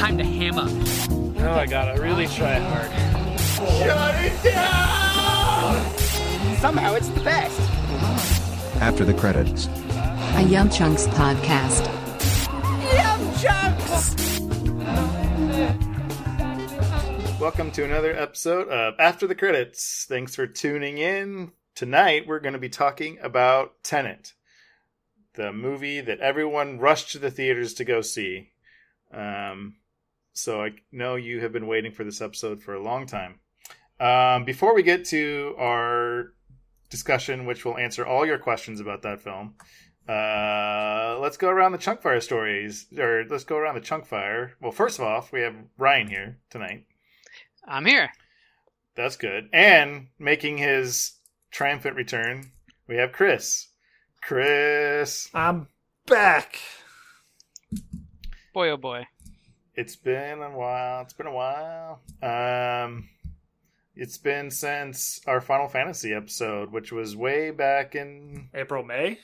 time to hammer. Oh, I gotta really try hard. Shut it down! Somehow it's the best. After the credits. A Yum Chunks podcast. Yum chunks! Welcome to another episode of After the Credits. Thanks for tuning in. Tonight we're going to be talking about Tenet, the movie that everyone rushed to the theaters to go see. Um, so I know you have been waiting for this episode for a long time. Um, before we get to our discussion, which will answer all your questions about that film, uh, let's go around the Chunkfire stories, or let's go around the Chunkfire. Well, first of all, we have Ryan here tonight. I'm here. That's good. And making his triumphant return, we have Chris. Chris, I'm back. Boy, oh boy. It's been a while. It's been a while. Um, it's been since our Final Fantasy episode, which was way back in April, May?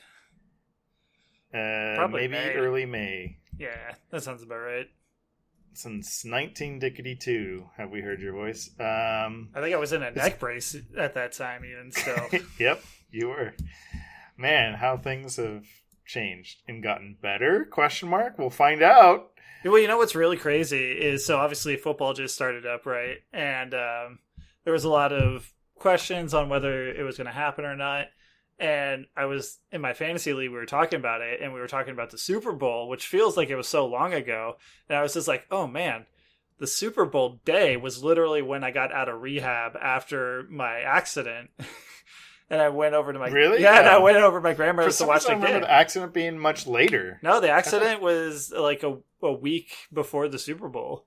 uh, Probably maybe May. early May. Yeah, that sounds about right. Since 19 Dickety 2, have we heard your voice? Um, I think I was in a neck brace at that time, even so. yep, you were. Man, how things have changed and gotten better? Question mark. We'll find out. Well, you know what's really crazy is so obviously football just started up, right? And um, there was a lot of questions on whether it was going to happen or not. And I was in my fantasy league, we were talking about it, and we were talking about the Super Bowl, which feels like it was so long ago. And I was just like, oh man, the Super Bowl day was literally when I got out of rehab after my accident. and I went over to my Really? yeah, and I Oh. went over to my grandmother's to some watch reason, I the remember game. the accident being much later. No, the accident was like a, a week before the Super Bowl.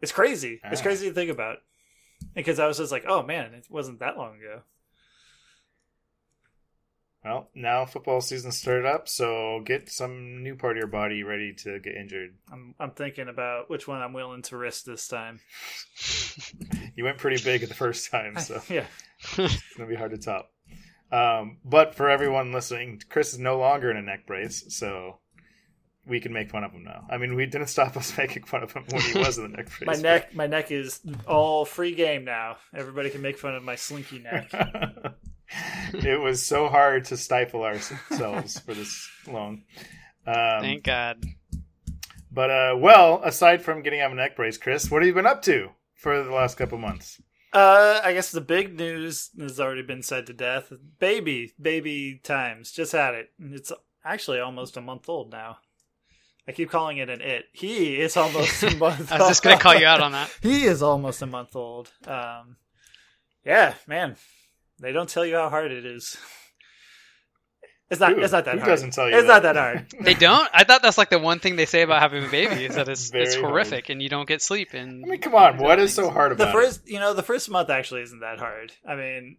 It's crazy. It's Ah. crazy to think about. Because I was just like, oh man, it wasn't that long ago. Well, now football season started up, so get some new part of your body ready to get injured. I'm I'm thinking about which one I'm willing to risk this time. You went pretty big the first time, so yeah. It's gonna be hard to top. Um, but for everyone listening, Chris is no longer in a neck brace, so we can make fun of him now. I mean, we didn't stop us making fun of him when he was in the neck brace. My neck my neck is all free game now. Everybody can make fun of my slinky neck. it was so hard to stifle ourselves for this long. Um, Thank God. But uh, well, aside from getting out of a neck brace, Chris, what have you been up to for the last couple months? Uh, I guess the big news has already been said to death. Baby, baby times. Just had it. It's actually almost a month old now. I keep calling it an it. He is almost a month. I was just gonna call you out on that. he is almost a month old. Um, yeah, man. They don't tell you how hard it is. It's not. Who? It's not that Who hard. doesn't tell you It's that? not that hard. They don't. I thought that's like the one thing they say about having a baby is that it's Very it's hard. horrific and you don't get sleep. And I mean, come on, what is so hard about it? The about first, you know, the first month actually isn't that hard. I mean,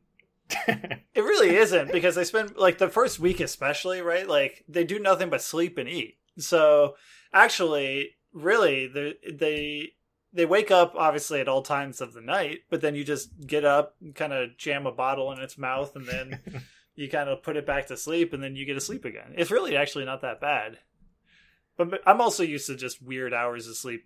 it? It really isn't because they spend like the first week especially, right? Like they do nothing but sleep and eat. So actually, really, they they they wake up obviously at all times of the night, but then you just get up, and kind of jam a bottle in its mouth, and then you kind of put it back to sleep, and then you get to sleep again. It's really actually not that bad. But but I'm also used to just weird hours of sleep,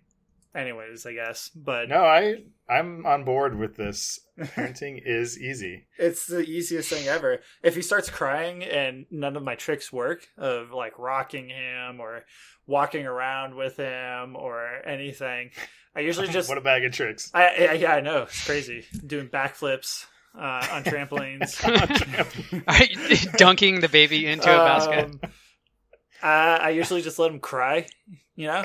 anyways. I guess, but no, I I'm on board with this. Parenting is easy. It's the easiest thing ever. If he starts crying and none of my tricks work of like rocking him or walking around with him or anything, I usually just what a bag of tricks. I, I yeah I know it's crazy doing backflips uh, on trampolines. Dunking the baby into a basket? Um, I, I usually just let him cry. You know,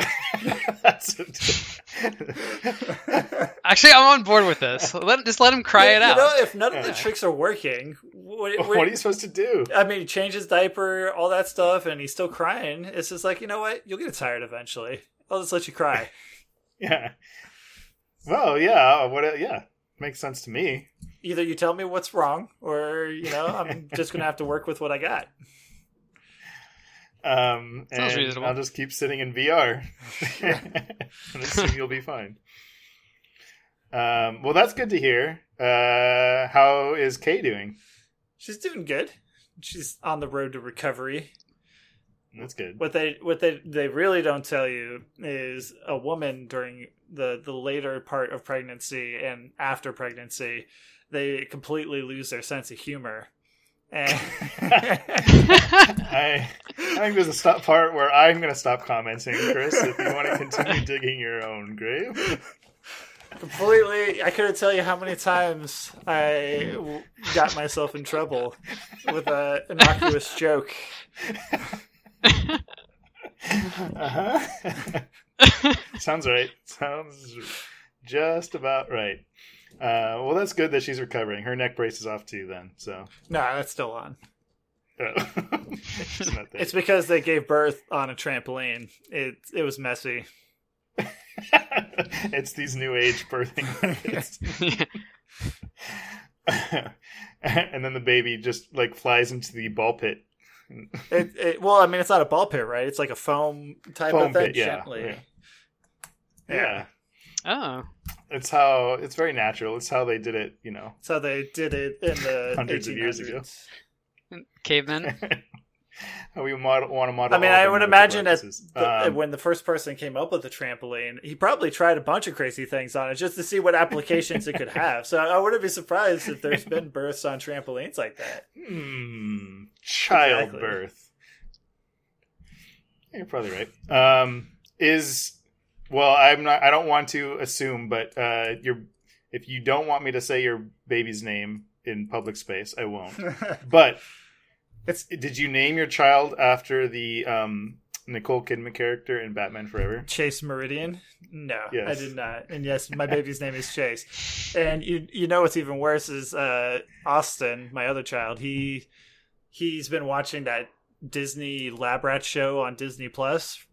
Actually, I'm on board with this. Let just let him cry it you out. know, if none of the Yeah. tricks are working, what, what are you supposed to do? I mean, change his diaper, all that stuff, and he's still crying. It's just like, you know what? You'll get tired eventually. I'll just let you cry. Yeah. Well, yeah. What? Yeah, makes sense to me. Either you tell me what's wrong, or you know, I'm just gonna have to work with what I got. Um, Sounds and reasonable. I'll just keep sitting in VR, and assume you'll be fine. Um, well, that's good to hear. Uh, how is Kay doing? She's doing good. She's on the road to recovery. That's good. What they what they they really don't tell you is a woman during the the later part of pregnancy and after pregnancy, they completely lose their sense of humor. And I, I think there's a stop part where I'm going to stop commenting, Chris. If you want to continue digging your own grave, completely, I couldn't tell you how many times I w- got myself in trouble with an innocuous joke. uh-huh. sounds right. Sounds just about right. Uh, well, that's good that she's recovering. Her neck brace is off too. Then, so No, that's still on. uh, it's. It's because they gave birth on a trampoline. It it was messy. it's these new age birthing methods. and then the baby just like flies into the ball pit. It, it well, I mean, it's not a ball pit, right? It's like a foam type Foam of thing. pit, yeah, Gently. yeah. Yeah. Yeah. Oh, It's how it's very natural. It's how they did it, you know. That's how they did it in the Hundreds of years ago. cavemen. we model, want to model. I mean, I would imagine that Um, when the first person came up with the trampoline, he probably tried a bunch of crazy things on it just to see what applications it could have. So I wouldn't be surprised if there's been births on trampolines like that. Hmm, childbirth. You're probably right. Um, is well, I'm not. I don't want to assume, but uh, you're. If you don't want me to say your baby's name in public space, I won't. But It's- Did you name your child after the um, Nicole Kidman character in Batman Forever? Chase Meridian? No, Yes. I did not. And yes, my baby's name is Chase. And you you know what's even worse is uh, Austin, my other child. He he's been watching that Disney Lab Rat show on Disney Plus.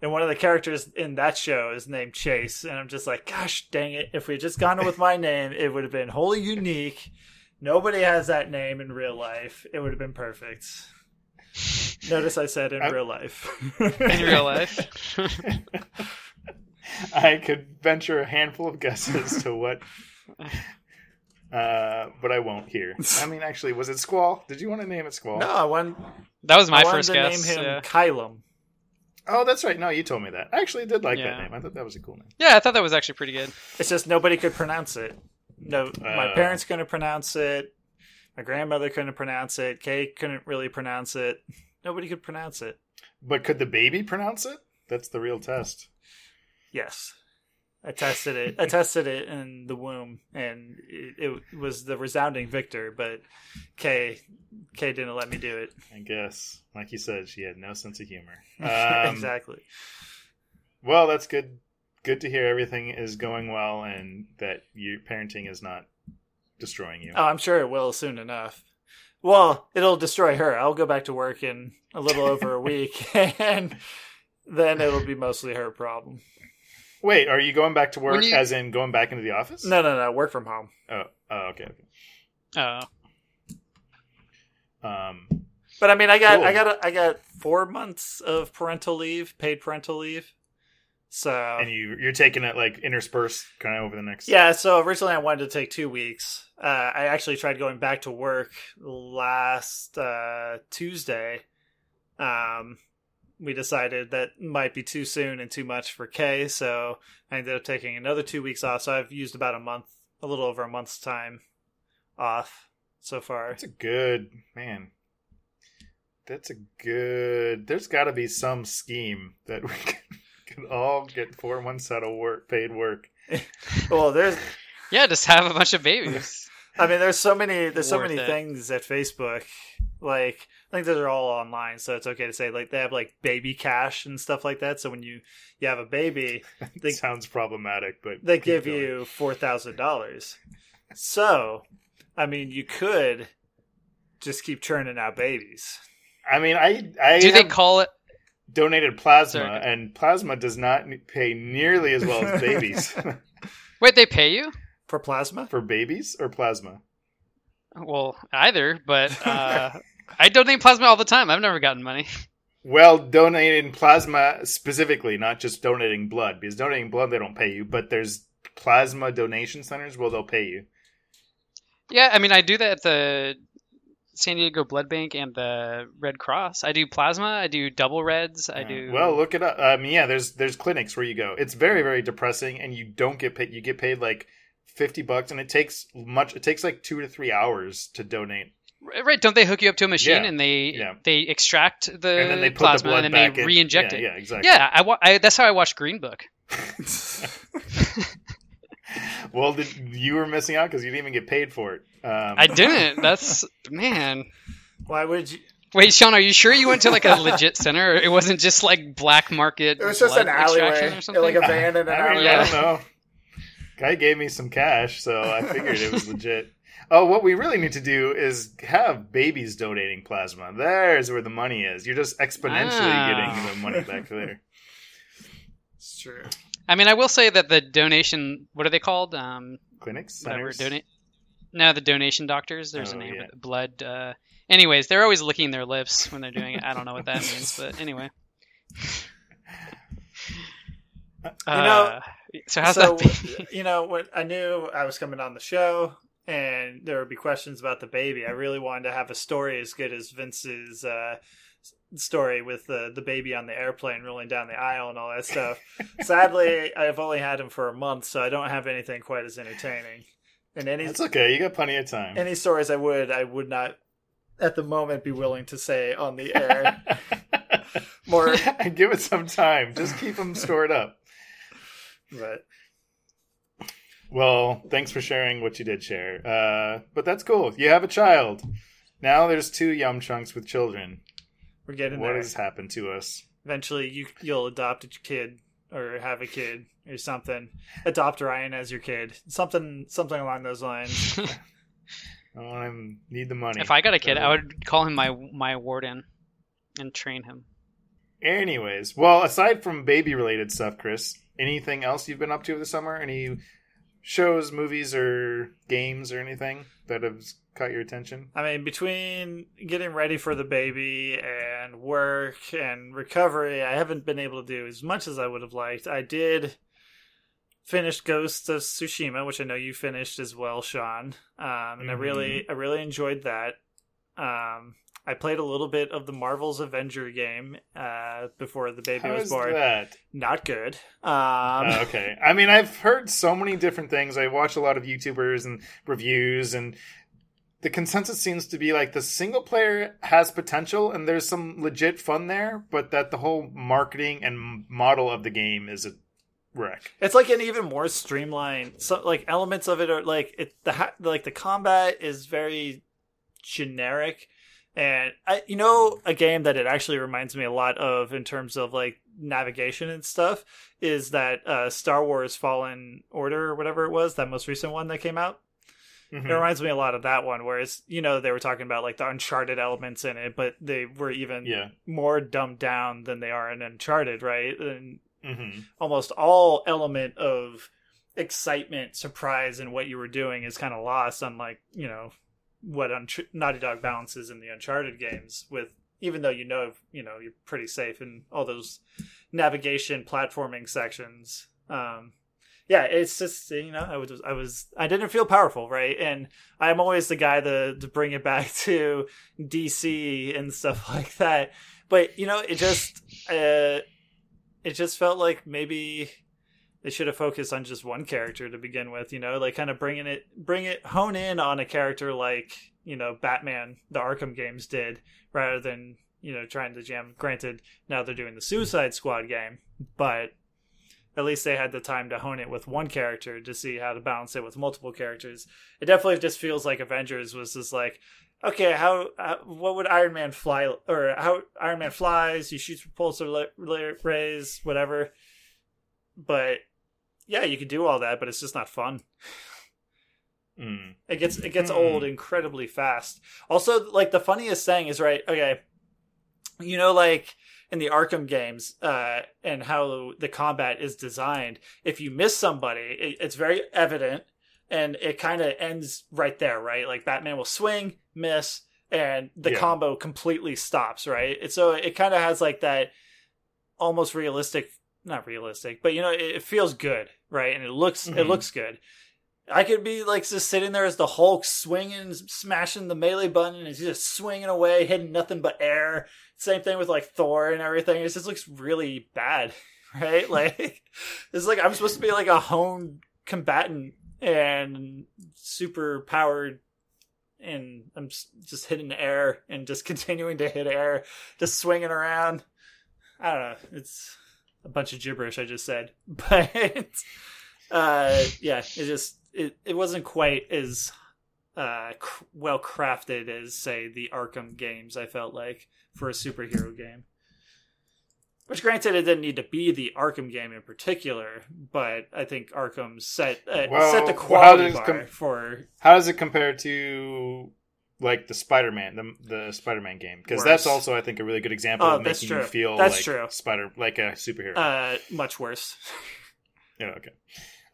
And one of the characters in that show is named Chase, and I'm just like, gosh dang it! If we had just gone with my name, it would have been wholly unique. Nobody has that name in real life. It would have been perfect. Notice I said in I'm- real life. in real life. I could venture a handful of guesses to what, uh, but I won't here. I mean, actually, was it Squall? Did you want to name it Squall? no, I want that was my I first to guess. name him yeah. Kylum. Oh, that's right. No, you told me that. I actually did like that name. I thought that was a cool name. yeah, I thought that was actually pretty good. It's just nobody could pronounce it. No, my Uh. parents couldn't pronounce it. My grandmother couldn't pronounce it. Kay couldn't really pronounce it. Nobody could pronounce it. But could the baby pronounce it? That's the real test. Yes, I tested it. I tested it in the womb, and it, it was the resounding victor. But Kay, Kay didn't let me do it. I guess, like you said, she had no sense of humor. Um, exactly. Well, that's good. Good to hear everything is going well and that your parenting is not destroying you. Oh, I'm sure it will soon enough. Well, it'll destroy her. I'll go back to work in a little over a week, and then it'll be mostly her problem. Wait, are you going back to work? You- As in going back into the office? No, no, no. Work from home. Oh, oh okay. okay. Oh, Um, But I mean, I got, Cool. I got, I got four months of parental leave, paid parental leave. So and you you're taking it like interspersed kind of over the next. yeah. So originally, I wanted to take two weeks. Uh, I actually tried going back to work last uh, Tuesday. Um, we decided that might be too soon and too much for Kay, so I ended up taking another two weeks off. So I've used about a month, a little over a month's time off so far. That's a good man. That's a good. There's got to be some scheme that we can, can all get four months out of work, paid work. Well, there's yeah, just have a bunch of babies. I mean, there's so many there's so many it. things things at Facebook. Like I think those are all online, so it's okay to say like they have like baby cash and stuff like that. So when you you have a baby, They- sounds problematic, but they give going. you four thousand dollars. So, I mean, you could just keep churning out babies. I mean, I I Do they call it? donated plasma, Sorry. and plasma does not pay nearly as well as babies. Wait, they pay you? For plasma? For babies or plasma? Well, either, but uh, I donate plasma all the time. I've never gotten money. Well, donating plasma specifically, not just donating blood, because donating blood they don't pay you, but there's plasma donation centers where they'll pay you. Yeah, I mean, I do that at the San Diego Blood Bank and the Red Cross. I do plasma. I do double reds. I do. Well, look it up. I mean, yeah, there's there's clinics where you go. It's very very depressing, and you don't get paid. You get paid like fifty bucks, and it takes much. It takes like two to three hours to donate, right? Don't they hook you up to a machine Yeah. and they Yeah. they extract the and then they put the plasma and then they re-inject yeah, it? Yeah, exactly. Yeah, I, wa- I that's how I watched Green Book. Well, did, you were missing out because you didn't even get paid for it. Um, I didn't. That's man. Why would you? Wait, Sean, are you sure you went to like a legit center? Or it wasn't just like black market. It was just blood an alleyway, or something? like a van in an I, mean, alleyway. I don't know. Guy gave me some cash, so I figured it was legit. Oh, what we really need to do is have babies donating plasma. There's where the money is. You're just exponentially Ah. getting the money back there. It's true. I mean, I will say that the donation. What are they called? Um, Clinics, whatever. Donate. No, the donation doctors. There's Oh, a name. yeah. of Blood. Uh, anyways, they're always licking their lips when they're doing it. I don't know what that means, but anyway. You know, Uh, so how's so, that? Be? you know, when I knew I was coming on the show and there would be questions about the baby, I really wanted to have a story as good as Vince's uh, story with the the baby on the airplane rolling down the aisle and all that stuff. Sadly, I've only had him for a month, so I don't have anything quite as entertaining. And any It's okay. You got plenty of time. any stories I would, I would not at the moment be willing to say on the air. More- Give it some time. Just keep them stored up. but Well, thanks for sharing what you did share. Uh, but that's cool. You have a child. Now there's two yum chunks with children. we're getting What there. has happened to us? Eventually, you you'll adopt a kid or have a kid or something. Adopt Ryan as your kid. Something something along those lines. Oh, I need the money. if I got a kid, So- I would call him my my warden and train him. Anyways, well, aside from baby related stuff, Chris, anything else you've been up to this summer? Any shows, movies, or games or anything that have caught your attention? I mean, between getting ready for the baby and work and recovery, I haven't been able to do as much as I would have liked. I did finish Ghost of Tsushima, which I know you finished as well, Sean. Um, and I really, I really enjoyed that. Um, I played a little bit of the Marvel's Avenger game uh, before the baby How was born. that? Not good. Um, Uh, okay. I mean, I've heard so many different things. I watch a lot of YouTubers and reviews, and the consensus seems to be like the single player has potential and there's some legit fun there, but that the whole marketing and model of the game is a wreck. It's like an even more streamlined. So like elements of it are like it the ha- like the combat is very generic, and I you know a game that it actually reminds me a lot of in terms of like navigation and stuff is that uh, Star Wars Fallen Order or whatever it was that most recent one that came out. Mhm. It reminds me a lot of that one, whereas you know they were talking about like the Uncharted elements in it, but they were even Yeah. more dumbed down than they are in Uncharted, right? And mm-hmm. almost all element of excitement, surprise, and what you were doing is kind of lost. Unlike you know what Unch- Naughty Dog balances in the Uncharted games, with even though you know you know you're pretty safe in all those navigation platforming sections. Um, yeah, it's just you know I was I was I didn't feel powerful, right? And I'm always the guy to to bring it back to DC and stuff like that. But you know, it just uh, it just felt like maybe they should have focused on just one character to begin with. You know, like kind of bringing it bring it hone in on a character like you know Batman, the Arkham games did, rather than you know trying to jam. Granted, now they're doing the Suicide Squad game, but at least they had the time to hone it with one character to see how to balance it with multiple characters. It definitely just feels like Avengers was just like, okay, how, what would Iron Man fly or how Iron Man flies? He shoots repulsor la- la- rays, whatever. But yeah, you could do all that, but it's just not fun. Mm. It gets it gets Hmm. old incredibly fast. Also, like the funniest thing is right. Okay, you know, like in the Arkham games, uh, and how the combat is designed. If you miss somebody, it, it's very evident, and it kind of ends right there. Right, like Batman will swing, miss, and the Yeah. combo completely stops. Right, and so it kind of has like that almost realistic, not realistic, but you know, it, it feels good. Right, and it looks it Mhm. looks good I could be like just sitting there as the Hulk swinging, smashing the melee button, and he's just swinging away, hitting nothing but air. Same thing with like Thor and everything. It just looks really bad, right? Like it's like I'm supposed to be like a honed combatant and super powered, and I'm just hitting air and just continuing to hit air, just swinging around. I don't know. It's a bunch of gibberish I just said, but uh, yeah, it just it, it wasn't quite as uh, cr- well crafted as say the Arkham games. I felt like for a superhero game. Which, granted, it didn't need to be the Arkham game in particular, but I think Arkham set uh, Well, set the quality bar com- for How does it compare to like the Spider-Man, the the Spider-Man game? Because that's also, I think, a really good example Oh, of making you feel That's like true. Spider, like a superhero. uh, much worse. Yeah, okay.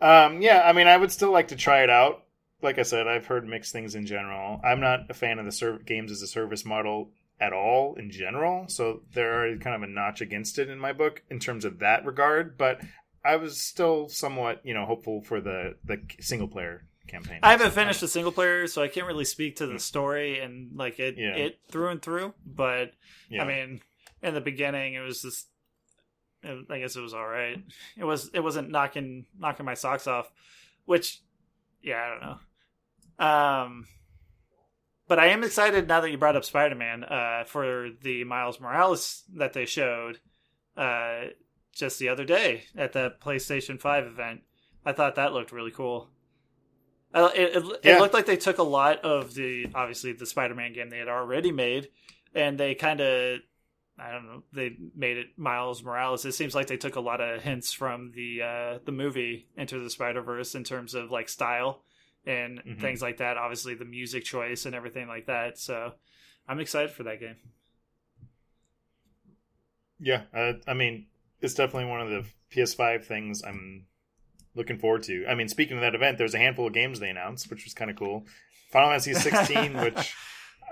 Um, yeah, I mean, I would still like to try it out. Like I said, I've heard mixed things in general. I'm not a fan of the serv- games as a service model at all in general, so they're kind of a notch against it in my book in terms of that regard. But I was still somewhat, you know, hopeful for the the single player campaign. I haven't finished the single player, so I can't really speak to the story and like it Yeah. it through and through. But Yeah. I mean, in the beginning, it was just. I guess it was all right. It was. It wasn't knocking knocking my socks off, which, yeah, I don't know. Um, but I am excited now that you brought up Spider Man. Uh, for the Miles Morales that they showed, uh, just the other day at the PlayStation Five event. I thought that looked really cool. Uh, it, it, Yeah. it looked like they took a lot of the obviously the Spider-Man game they had already made, and they kind of I don't know they made it Miles Morales. It seems like they took a lot of hints from the uh, the movie Into the Spider Verse in terms of like style and Mhm. things like that. Obviously the music choice and everything like that. So I'm excited for that game. Yeah, uh, I mean, it's definitely one of the PS5 things I'm looking forward to. I mean, speaking of that event, there's a handful of games they announced, which was kind of cool. Final Fantasy 16, which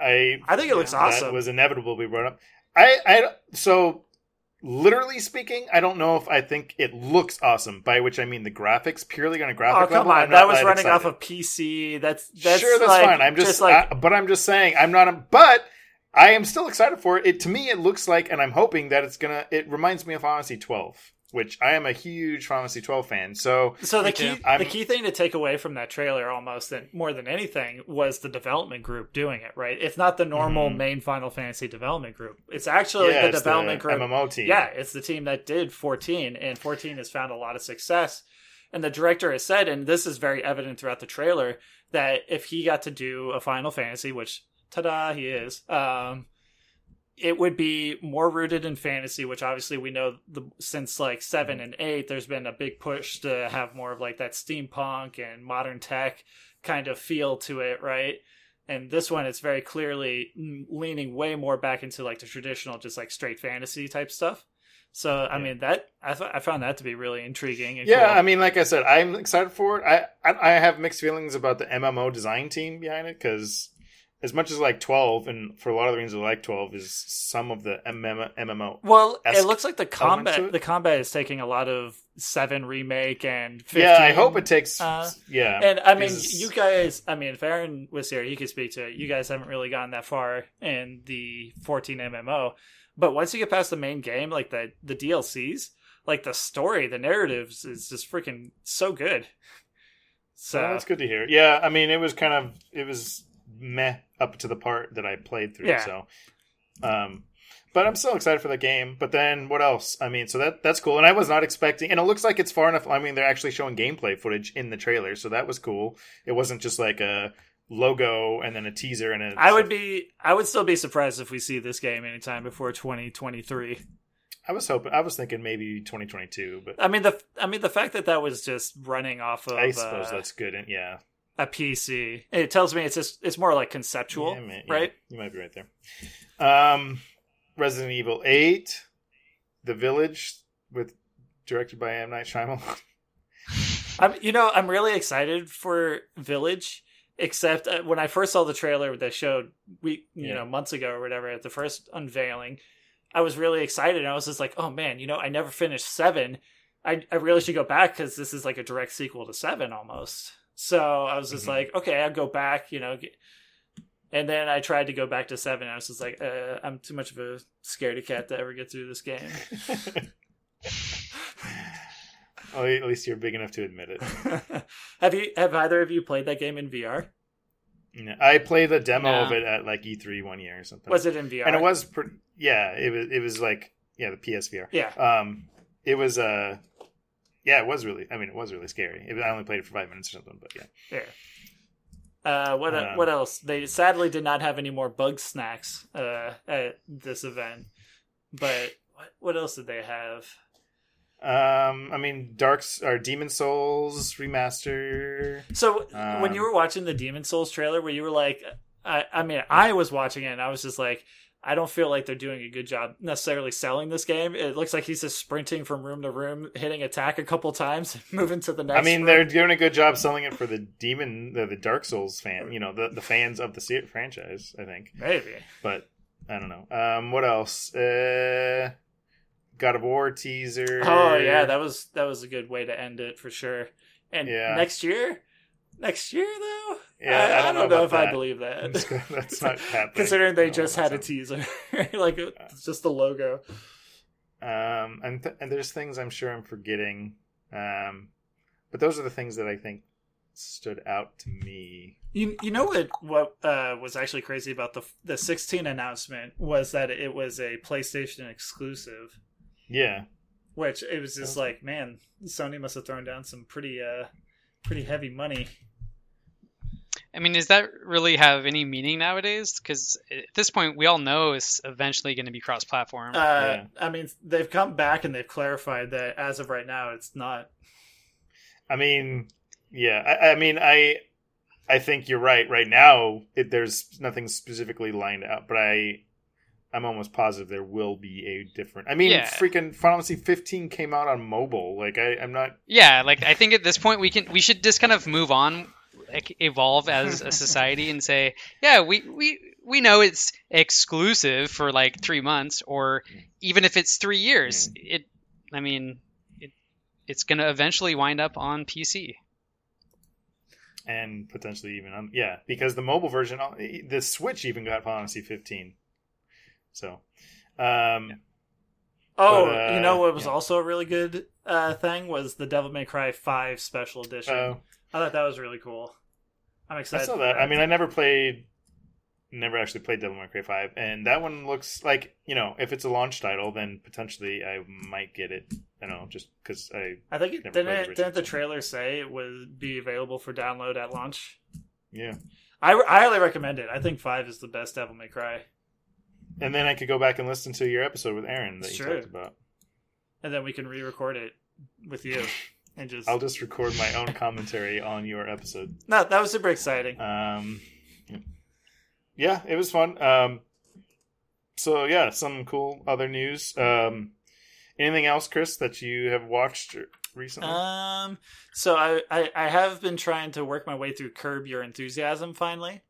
I I think it looks that awesome. was inevitable to be brought up. I, I, so literally speaking, I don't know if I think it looks awesome. By which I mean the graphics, purely on a oh, graphic Oh come level. on! That was running off a of PC. That's that's sure, that's like- fine. I'm just, like I- but I'm just saying, I'm not a, but I am still excited for it. It to me, it looks like, and I'm hoping that it's gonna. It reminds me of Final Fantasy 12, which I am a huge Final Fantasy 12 fan. So So the key, the key thing to take away from that trailer, almost than more than anything, was the development group doing it. Right? It's not the normal Mhm. main Final Fantasy development group. It's actually yeah, the it's development the group. MMO team. Yeah, it's the team that did 14, and 14 has found a lot of success. And the director has said, and this is very evident throughout the trailer, that if he got to do a Final Fantasy, which ta-da, he is, um, it would be more rooted in fantasy, which obviously we know the, since like seven mm-hmm. and eight, there's been a big push to have more of like that steampunk and modern tech kind of feel to it, right? And this one, it's very clearly leaning way more back into like the traditional, just like straight fantasy type stuff. So I Yeah. mean that I th- I found that to be really intriguing. Yeah, cool. I mean, like I said, I'm excited for it. I I, I have mixed feelings about the MMO design team behind it because as much as like 12, and for a lot of the reasons I like 12 is some of the MM, MMO. Well, it looks like the combat the combat is taking a lot of seven remake and 15. Yeah, I hope it takes. uh, yeah, And I mean, you guys, I mean, if Aaron was here, he could speak to it. You guys haven't really gotten that far in the 14 MMO. But once you get past the main game, like the, the DLCs, like the story, the narratives is just freaking so good. So, So that's good to hear. Yeah, I mean, it was kind of it was meh up to the part that I played through. Yeah. So, um, but I'm still excited for the game. But then what else? I mean, so that that's cool. And I was not expecting. And it looks like it's far enough. I mean, they're actually showing gameplay footage in the trailer, so that was cool. It wasn't just like a logo and then a teaser and a. I would be, I would still be surprised if we see this game anytime before 2023. I was hoping. I was thinking maybe 2022, but I mean, the, I mean, the fact that that was just running off of I suppose uh, that's good. And yeah, a PC, it tells me it's just, it's more like conceptual, Yeah, man, yeah, right? You might be right there. Um, Resident Evil Eight, The Village, with directed by M Night Shyamalan. I'm, you know, I'm really excited for Village. Except uh, when I first saw the trailer that showed we, you Yeah. know, months ago or whatever at the first unveiling, I was really excited. And I was just like, oh man, you know, I never finished seven. I I really should go back because this is like a direct sequel to seven almost. So I was just Mhm. like, okay, I'll go back, you know. And then I tried to go back to seven. I was just like, uh, I'm too much of a scaredy cat to ever get through this game. well, at least you're big enough to admit it. have you? Have either of you played that game in VR? Yeah, I played a demo No. of it at like E3 one year or something. Was it in VR? And it was, pre- yeah, it was. It was like, yeah, the PSVR. Yeah. Um, it was uh, yeah, it was really. I mean, it was really scary. It, I only played it for five minutes or something, but yeah. Yeah. Uh, what Um, what else? They sadly did not have any more bug snacks uh, at this event. But what what else did they have? Um, I mean, Dark's or Demon Souls remaster. So when Um, you were watching the Demon Souls trailer, where you were like, I, I mean, I was watching it and I was just like, I don't feel like they're doing a good job necessarily selling this game. It looks like he's just sprinting from room to room, hitting attack a couple times, moving to the next. I mean, room. they're doing a good job selling it for the Demon, the, the Dark Souls fan. You know, the the fans of the se- franchise. I think, maybe. but I don't know. Um, what else? Uh, God of War teaser. Oh yeah, that was that was a good way to end it for sure. And Yeah. next year, next year though, Yeah, I, I don't know know, about if I that. believe that. That's not happening. Considering they just had a teaser, like it's just the logo. Um, and th- and there's things I'm sure I'm forgetting. Um, but those are the things that I think stood out to me. You you know what what uh, was actually crazy about the the 16 announcement was that it was a PlayStation exclusive, Yeah, which it was just like man, Sony must have thrown down some pretty uh pretty heavy money. I mean, does that really have any meaning nowadays? Because at this point, we all know it's eventually going to be cross-platform. Uh, Yeah. I mean, they've come back and they've clarified that as of right now, it's not. I mean, yeah, I, I mean, I I think you're right. Right now, it, there's nothing specifically lined out, but I I'm almost positive there will be a different. I mean, Yeah. freaking Final Fantasy 15 came out on mobile. Like, I, I'm not. yeah, like I think at this point we can we should just kind of move on, like evolve as a society and say, yeah, we we we know it's exclusive for like three months, or even if it's three years, it. I mean, it it's going to eventually wind up on PC. and potentially even on yeah because the mobile version the switch even got Final Fantasy 15 so um Oh, But, uh, you know what was yeah. also a really good uh, thing was the Devil May Cry 5 special edition. uh, I thought that was really cool. I'm I saw that I mean I never played never actually played Devil May Cry 5 and that one looks like you know if it's a launch title then potentially I might get it I don't know just because I I think it, didn't, the it, didn't the trailer say it would be available for download at launch? yeah I, I highly recommend it. I think 5 is the best Devil May Cry. and then I could go back and listen to your episode with Aaron that It's you true. talked about And then we can re record it with you. And just. I'll just record my own commentary on your episode No, that was super exciting. Um, yeah, it was fun. Um, so yeah, some cool other news. Um, anything else, Chris, that you have watched recently? Um, so I, I I have been trying to work my way through Curb Your Enthusiasm finally,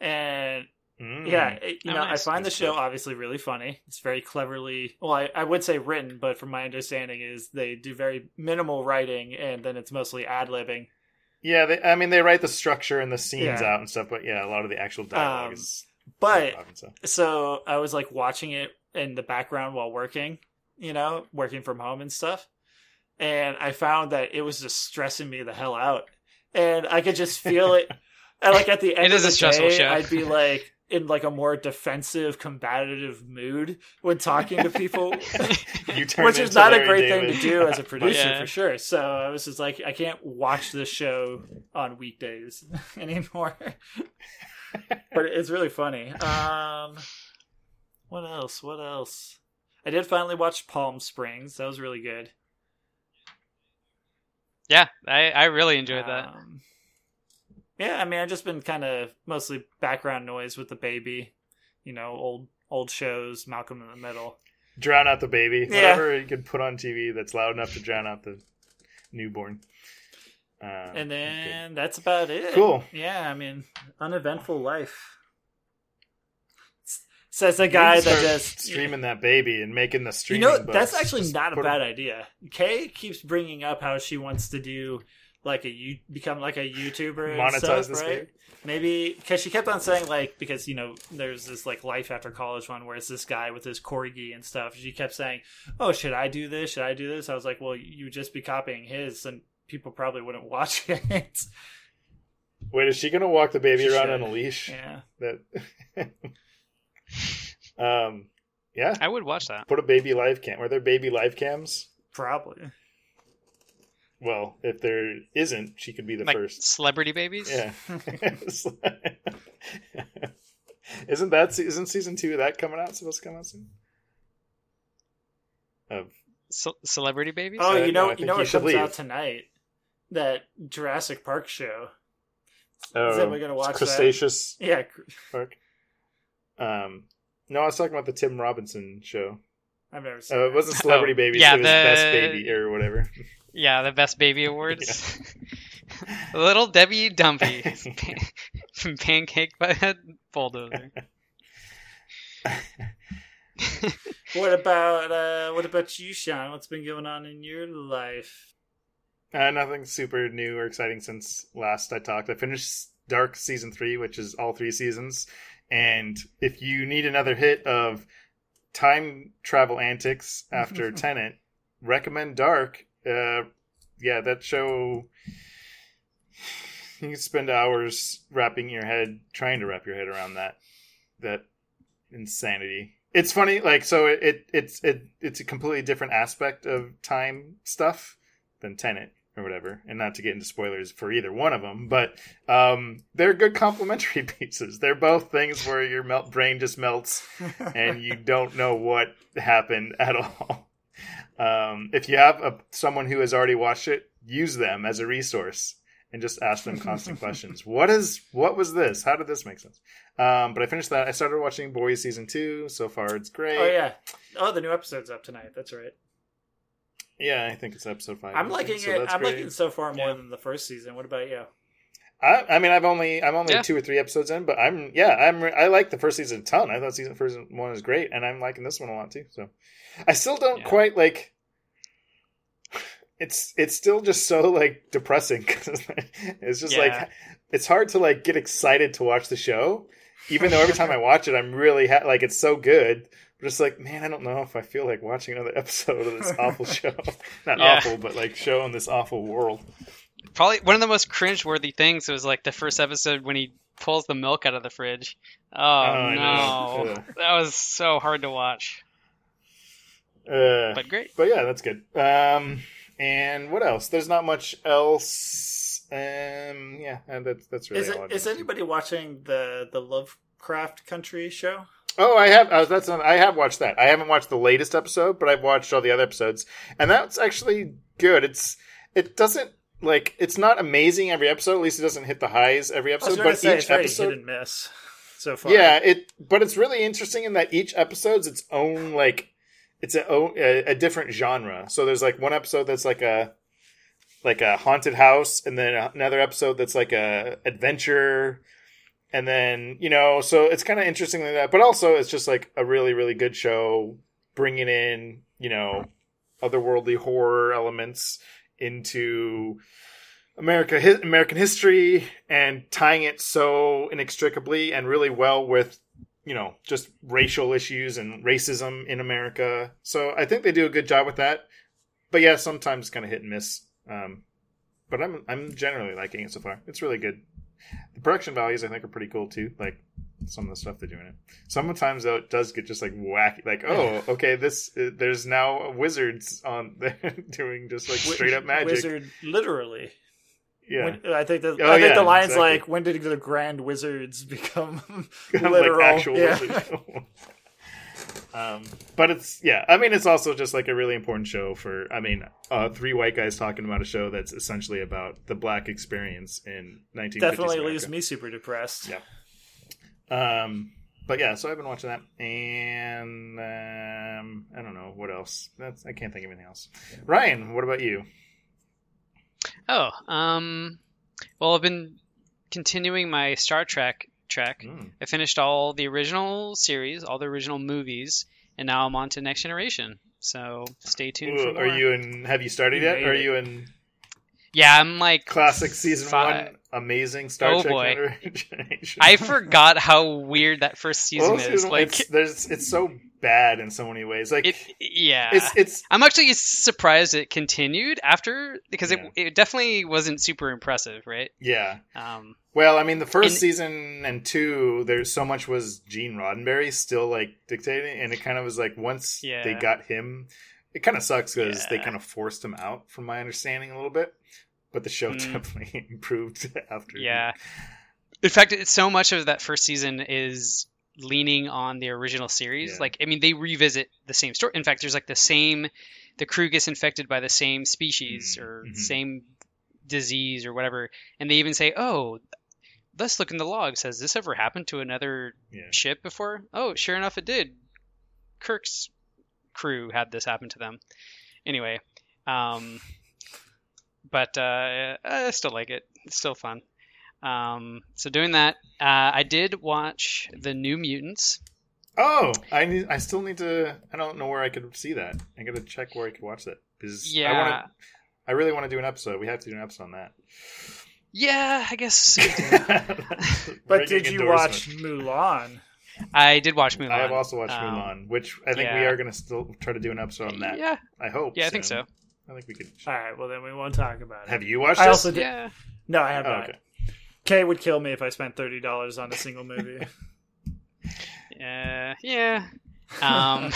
and Mm. yeah, it- you Oh, know nice. I find the show stuff. obviously really funny. It's very cleverly, well, I, I would say written, but from my understanding is they do very minimal writing, and then it's mostly ad libbing. yeah. They, I mean, they write the structure and the scenes Yeah. out and stuff, but yeah, a lot of the actual dialogue Um, is. But dialogue and stuff. so I was like watching it in the background while working, you know, working from home and stuff. And I found that it was just stressing me the hell out. And I could just feel it. and like at the end It of is the a stressful day, show. I'd be like in like a more defensive, combative mood when talking to people, You turned which is into not a great David. thing to do as a producer Yeah. for sure. So I was just like, I can't watch this show on weekdays anymore. but it's really funny. Um, what else? What else? I did finally watch Palm Springs. That was really good. Yeah, I, I really enjoyed that. Yeah, I mean, I've just been kind of mostly background noise with the baby. You know, old old shows, Malcolm in the Middle. drown out the baby. Yeah. Whatever you can put on TV that's loud enough to drown out the newborn. Uh, and then that's about it. Cool. Yeah, I mean, uneventful life. Says the guy that just streaming that baby and making the stream. You know, that's actually not a bad idea. Kay keeps bringing up how she wants to do like a you become like a YouTuber and Monetize stuff, this right? baby? Maybe because she kept on saying like because you know there's this like life after college one where it's this guy with his corgi and stuff. She kept saying, "Oh, should I do this? Should I do this?" I was like, "Well, you would just be copying his, and people probably wouldn't watch it." Wait, is she gonna walk the baby She around should. on a leash? yeah, That. um. Yeah. I would watch that. Put a baby live cam. Are there baby live cams? probably. Well, if there isn't, she could be the like first. celebrity babies. Yeah. isn't that se- isn't season two of that coming out? Supposed to come out soon. Of Ce- celebrity babies. Oh, Uh, you no, I know, you know you what should comes leave. out tonight? That Jurassic Park show. oh, that we're gonna watch that? Cretaceous Yeah, cr- Park. Um, no, I was talking about the Tim Robinson show. I've never seen. Uh, it wasn't Celebrity Oh, Babies. yeah, it was the- Best Baby or whatever. Yeah, the best baby awards. Little Debbie Dumpy, Pan- pancake butt bulldozer. What about uh, what about you, Sean? What's been going on in your life? Uh, nothing super new or exciting since last I talked. I finished Dark season three, which is all three seasons. And if you need another hit of time travel antics after Tenet, recommend Dark. Uh, yeah, that show. You can spend hours wrapping your head, trying to wrap your head around that, that insanity. It's funny, like so. It, it it's it it's a completely different aspect of time stuff than Tenet or whatever, and not to get into spoilers for either one of them, but um, they're good complementary pieces. They're both things where your melt brain just melts and you don't know what happened at all. Um, if you have a, someone who has already watched it, use them as a resource and just ask them constant questions. What is what was this? How did this make sense? Um, but I finished that. I started watching Boys season two. So far, it's great. Oh yeah. Oh, the new episode's up tonight. That's right. Yeah, I think it's episode five. I'm liking so it. I'm great. liking it so far more Yeah. than the first season. What about you? I, I mean, I've only I'm only Yeah. two or three episodes in, but I'm yeah I'm I like the first season a ton. I thought season first one was great, and I'm liking this one a lot too. So I still don't Yeah. quite like. It's it's still just so like depressing. 'cause it's just Yeah. like it's hard to like get excited to watch the show, even though every time I watch it, I'm really ha- like it's so good. But it's like, man, I don't know if I feel like watching another episode of this awful show. Not Yeah. awful, but like show in this awful world. Probably one of the most cringe-worthy things was like the first episode when he pulls the milk out of the fridge. Oh, I no, know. Ugh. that was so hard to watch, Uh, but great. but yeah, that's good. Um, and what else? There's not much else. Um, yeah, and that's that's really Is all. I've is been- anybody watching the the Lovecraft Country show? Oh, I have. Uh, that's I have watched that. I haven't watched the latest episode, but I've watched all the other episodes, and that's actually good. It's it doesn't like it's not amazing every episode. At least it doesn't hit the highs every episode. But say each episode, hit and miss so far. Yeah, it. But it's really interesting in that each episode's its own like it's a a, a different genre. So there's like one episode that's like a like a haunted house, and then another episode that's like a adventure, and then you know, so it's kind of interesting like that. But also, it's just like a really really good show, bringing in you know otherworldly horror elements into America hi- American history and tying it so inextricably and really well with you know just racial issues and racism in America. So I think they do a good job with that. But yeah, sometimes kind of hit and miss. Um, but I'm I'm generally liking it so far. It's really good. The production values I think are pretty cool too. Like some of the stuff they do in it. Sometimes though it does get just like wacky. Like oh okay this uh, there's now wizards on there doing just like straight up magic. Wizard, literally. Yeah. When- I think the Oh, I think yeah, the line's exactly. like, "When did the grand wizards become Like literal?" actual Yeah. wizards. um, but it's yeah. I mean, it's also just like a really important show for. I mean, uh, three white guys talking about a show that's essentially about the black experience in 1950s Definitely America. leaves me super depressed. Yeah. Um, but yeah, so I've been watching that, and um, I don't know what else. That's I can't think of anything else. Ryan, what about you? Oh, um, well, I've been continuing my Star Trek trek. Mm. I finished all the original series, all the original movies, and now I'm on to Next Generation. So stay tuned. for Ooh, are you in? Have you started yet? are you in? Yeah, I'm like Classic season Fi- one, amazing Star Oh, Trek boy. Generation. I forgot how weird that first season Well, is. season Like it's, there's, it's so bad in so many ways. Like it, yeah. it's it's I'm actually surprised it continued after because Yeah. it it definitely wasn't super impressive, right? yeah. Um, Well, I mean, the first And- season and two, there's so much was Gene Roddenberry still like dictating, and it kind of was like once Yeah. they got him, it kind of sucks because they kind of forced him out, from my understanding, a little bit. But the show Mm. definitely improved after. yeah. In fact, it's so much of that first season is leaning on the original series. Yeah. Like, I mean, they revisit the same story. In fact, there's like the same, the crew gets infected by the same species Mhm, or mhm. same disease or whatever, and they even say, "Oh, let's look in the logs. Has this ever happened to another yeah. ship before? Oh, sure enough, it did. Kirk's crew had this happen to them. Anyway, um, but uh, I still like it. It's still fun. Um, so doing that, uh, I did watch the New Mutants. Oh, I need. I still need to. I don't know where I could see that. I gotta check where I could watch that because yeah. I want to. I really want to do an episode. We have to do an episode on that. Yeah, I guess But did you watch Mulan? I did watch Mulan. I have also watched Um, Mulan, which I think we are going to still try to do an episode on that. Yeah, I hope. yeah, I think so. I think we could. All right, well then we won't talk about it. Have you watched I this? also did. Yeah, No, I have Oh, not. okay. Kay would kill me if I spent thirty dollars on a single movie. Uh, yeah. Um,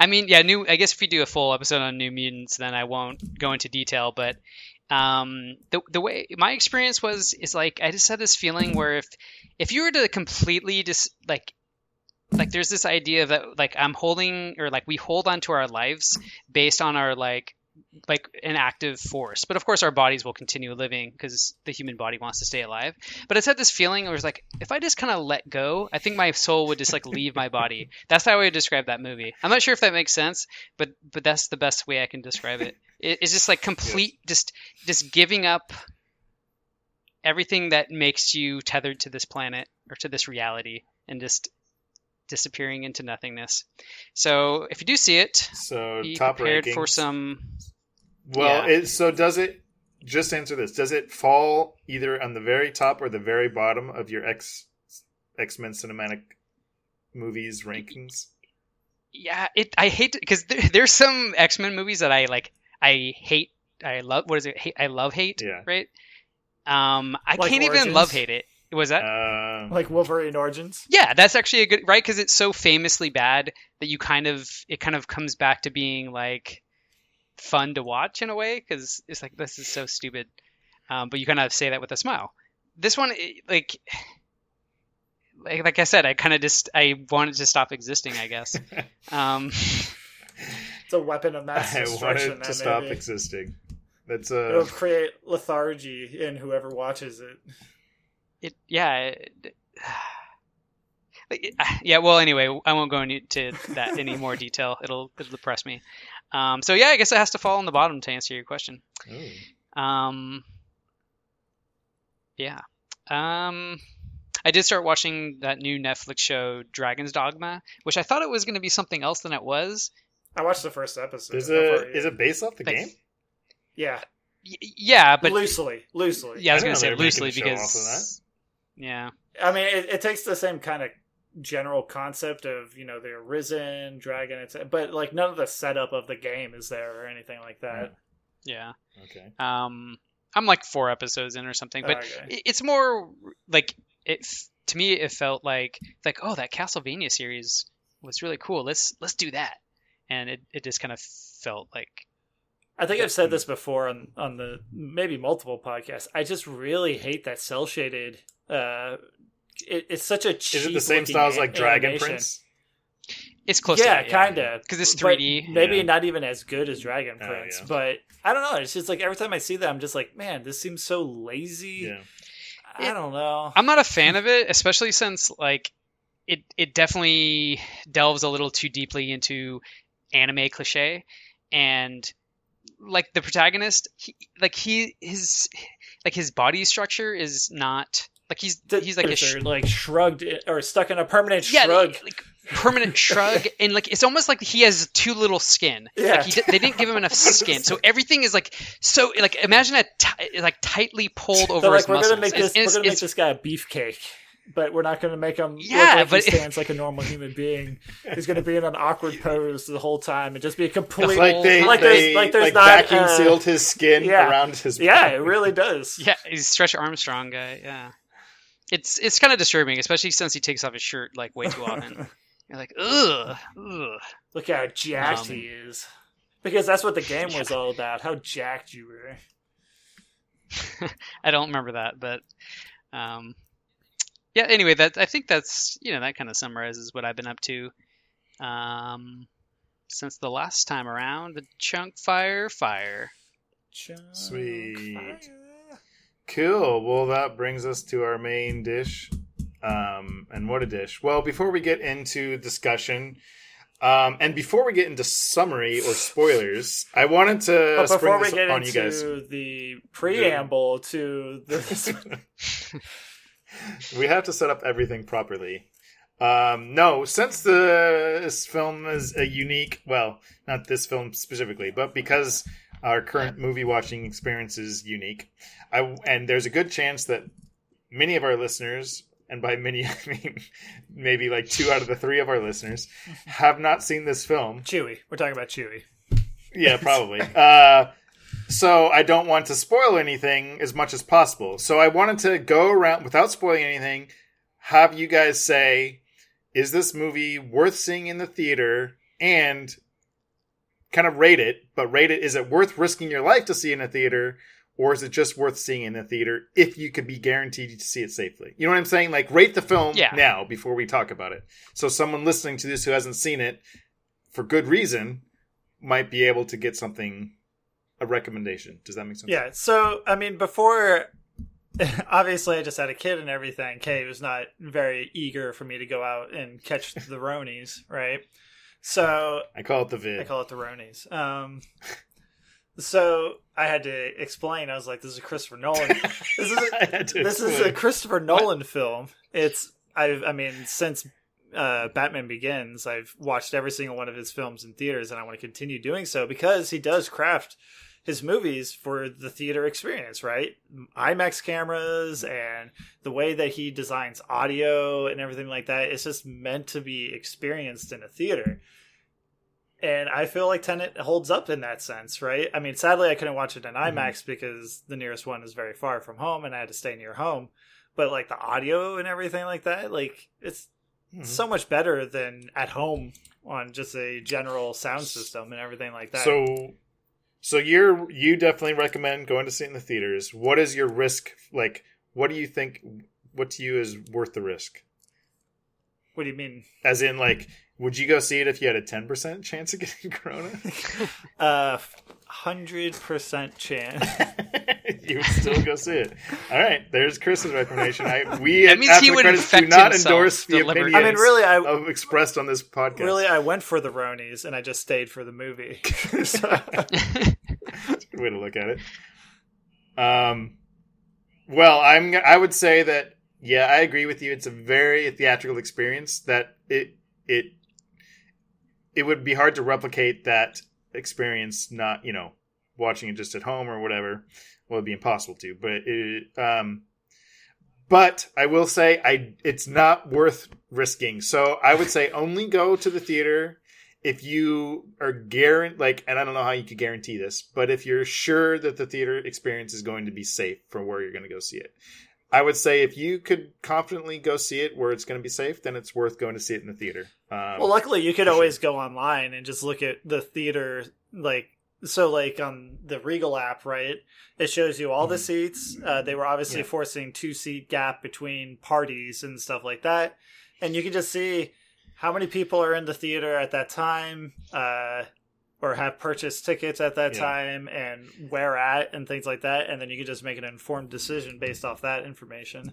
I mean, yeah. New. I guess if we do a full episode on New Mutants, then I won't go into detail. But um, the the way my experience was is like I just had this feeling where if if you were to completely just like like there's this idea that like I'm holding or like we hold on to our lives based on our like like an active force. But of course, our bodies will continue living because the human body wants to stay alive. But it's had this feeling where it's like, if I just kind of let go, I think my soul would just like leave my body. That's how I would describe that movie. I'm not sure if that makes sense, but but that's the best way I can describe it. It's just like complete, just just giving up everything that makes you tethered to this planet or to this reality, and just disappearing into nothingness. So if you do see it, So be top prepared rankings. for some Well, yeah. it, so does it? Just answer this: Does it fall either on the very top or the very bottom of your X X Men cinematic movies rankings? yeah it i hate it because there, there's some x-men movies that i like i hate i love what is it? Hate, i love hate Yeah. right? Um i Like can't even love hate it. Was that? Uh, like Wolverine Origins. yeah that's actually a good right? Because it's so famously bad that you kind of it kind of comes back to being like fun to watch in a way because it's like this is so stupid. Um, but you kind of say that with a smile. This one it- like like, like i said i kind of just i wanted to stop existing i guess. Um It's a weapon of mass I destruction. wanted to stop movie. existing. That's a. It'll uh, create lethargy in whoever watches it. it yeah it, it- yeah well anyway i won't go into that any more detail it'll it'll depress me um so yeah i guess it has to fall on the bottom to answer your question ooh. um yeah um i did start watching that new netflix show dragon's dogma which i thought it was going to be something else than it was I watched the first episode. Is How far it is it based off the Like, game? Yeah, y- yeah but loosely, loosely. yeah i was I gonna say know they were making loosely a show off of because yeah I mean, it, it takes the same kind of general concept of you know the arisen dragon, it's, but like none of the setup of the game is there or anything like that. yeah Okay. Um, I'm like four episodes in or something, but Okay. it's more like it. To me, it felt like like oh, that Castlevania series was really cool. Let's let's do that, and it, it just kind of felt like I think I've said this before on on the maybe multiple podcasts. I just really hate that cel shaded. Uh, it, it's such a cheap Is it the same style as like Dragon animation. Prince? it's close. yeah, to it, kind of 'Cause it's 3D. Maybe Yeah. not even as good as Dragon Oh, Prince, yeah. but I don't know. It's just like every time I see that, I'm just like, man, this seems so lazy. Yeah. I don't know. I'm not a fan of it, especially since like it it definitely delves a little too deeply into anime cliche and like the protagonist he, like he his like his body structure is not like he's he's like a sh- like shrugged or stuck in a permanent yeah shrug. like permanent shrug, and like it's almost like he has too little skin. Yeah. Like he, they didn't give him enough skin, so everything is like so. Like imagine a like tightly pulled over They're his like, we're muscles. gonna make this. And We're it's- gonna make it's- this guy a beefcake, but we're not gonna make him Yeah, look like but- he stands like a normal human being. He's gonna be in an awkward pose the whole time and just be a complete. like they like they there's like there's like not vacuum uh, sealed his skin yeah. around his Yeah, it really does. Yeah, he's Stretch Armstrong guy. Yeah, it's it's kind of disturbing, especially since he takes off his shirt like way too often. You're like, ugh, ugh. Look how jacked Um, he is. Because that's what the game was all about. How jacked you were. I don't remember that, but um, yeah. Anyway, that I think that's you know that kind of summarizes what I've been up to um, since the last time around. The chunk fire fire. Sweet. Cool. Well, that brings us to our main dish. Um, and what a dish. Well, before we get into discussion, um, and before we get into summary or spoilers, I wanted to But before spring we this get on you guys. into the preamble to this, we have to set up everything properly. Um, no, since the, this film is a unique, well, not this film specifically, but because our current movie watching experience is unique, I and there's a good chance that many of our listeners, and by many I mean maybe like two out of the three of our listeners, have not seen this film. Chewy. We're talking about Chewy. Yeah, probably. uh, so I don't want to spoil anything as much as possible. So I wanted to go around without spoiling anything. Have you guys say, is this movie worth seeing in the theater? And kind of rate it, but rate it. Is it worth risking your life to see in a theater? Or is it just worth seeing in the theater if you could be guaranteed to see it safely? You know what I'm saying? Like, rate the film Yeah. now before we talk about it. So, someone listening to this who hasn't seen it for good reason might be able to get something a recommendation. Does that make sense? Yeah. So I mean, before obviously I just had a kid and everything. Kay was not very eager for me to go out and catch the Ronies, right? So I call it the vid. I call it the Ronies. Um, so I had to explain. I was like, "This is a Christopher Nolan. This is a, I had to this is a. Christopher Nolan film. It's I I mean since uh, Batman Begins, I've watched every single one of his films in theaters, and I want to continue doing so because he does craft his movies for the theater experience, right? IMAX cameras and the way that he designs audio and everything like that. It's just meant to be experienced in a theater. And I feel like Tenet holds up in that sense, right? I mean, sadly, I couldn't watch it in IMAX because the nearest one is very far from home and I had to stay near home. But like the audio and everything like that, like it's Mhm. so much better than at home on just a general sound system and everything like that. So, so you're you definitely recommend going to see it in the theaters. What is your risk? Like, what do you think? What to you is worth the risk? what do you mean? As in, like, would you go see it if you had a ten percent chance of getting corona? Uh, hundred percent chance. you would still go see it. All right, there's Chris's recommendation. I, we That means After he would Credits do not endorse the deliberately. opinions I mean, really, I of expressed on this podcast. really I went for the Ronies and I just stayed for the movie. So- That's a good way to look at it. Um, well, I'm. I would say that yeah, I agree with you. It's a very theatrical experience. That it it it would be hard to replicate that experience. Not you know watching it just at home or whatever. Well, it'd be impossible to. But it um. But I will say I it's not worth risking. So I would say only go to the theater if you are guaranteed, like, and I don't know how you could guarantee this, but if you're sure that the theater experience is going to be safe for where you're going to go see it, I would say if you could confidently go see it where it's going to be safe, then it's worth going to see it in the theater. Um, well, luckily you could always go online and just look at the theater, like so, like on the Regal app, right? It shows you all the Mhm. seats. Uh, they were obviously Yeah. forcing two seat gap between parties and stuff like that, and you can just see how many people are in the theater at that time. Uh, or have purchased tickets at that Yeah. time and where at and things like that and then you can just make an informed decision based off that information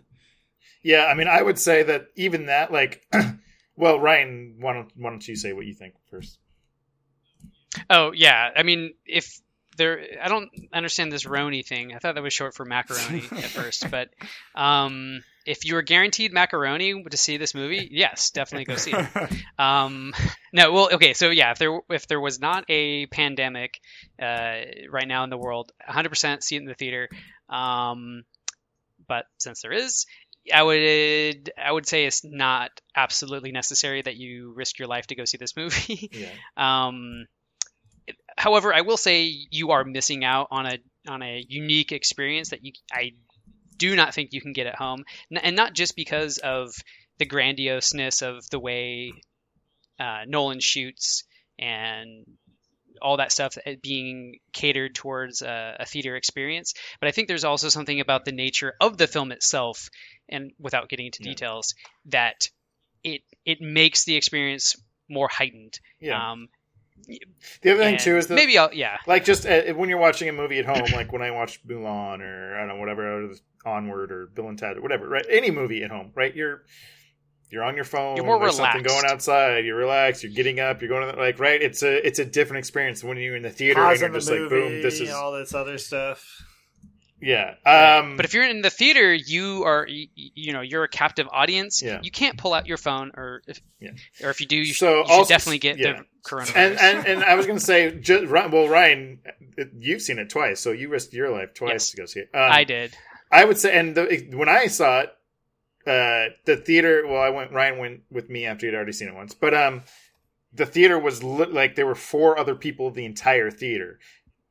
yeah, I mean, I would say that even that, like, well, Ryan, why don't why don't you say what you think first? Oh yeah, I mean, if there, I don't understand this Roni thing. I thought that was short for macaroni at first, but um, if you were guaranteed macaroni to see this movie, yes, definitely go see it. Um, no, well, okay, so yeah, if there if there was not a pandemic uh, right now in the world, 100% see it in the theater. Um, but since there is, I would I would say it's not absolutely necessary that you risk your life to go see this movie. Yeah. Um, however, I will say you are missing out on a on a unique experience that you I do not think you can get at home, and not just because of the grandioseness of the way uh, Nolan shoots and all that stuff being catered towards a, a theater experience, but I think there's also something about the nature of the film itself, and without getting into Yeah. details, that it it makes the experience more heightened. Yeah. Um, the other thing too is that maybe I'll yeah like just uh, when you're watching a movie at home, like when I watched Mulan or I don't know whatever Onward or Bill and Ted or whatever, right? Any movie at home, right? You're you're on your phone. You're more there's something relaxed. going outside. You're relaxed. You're getting up. You're going to the, like right. It's a it's a different experience when you're in the theater and Pausing you're the just movie, like boom. This is all this other stuff. Yeah. Um, But if you're in the theater, you are you, you know you're a captive audience. Yeah. You can't pull out your phone, or if Yeah. or if you do, you, So should, you should definitely get yeah. the coronavirus. and and and I was gonna say, just, well, Ryan, you've seen it twice, so you risked your life twice Yes. to go see it. Um, I did. I would say, and the, when I saw it, uh, the theater. Well, I went. Ryan went with me after he'd already seen it once, but um, the theater was lit, like there were four other people the entire theater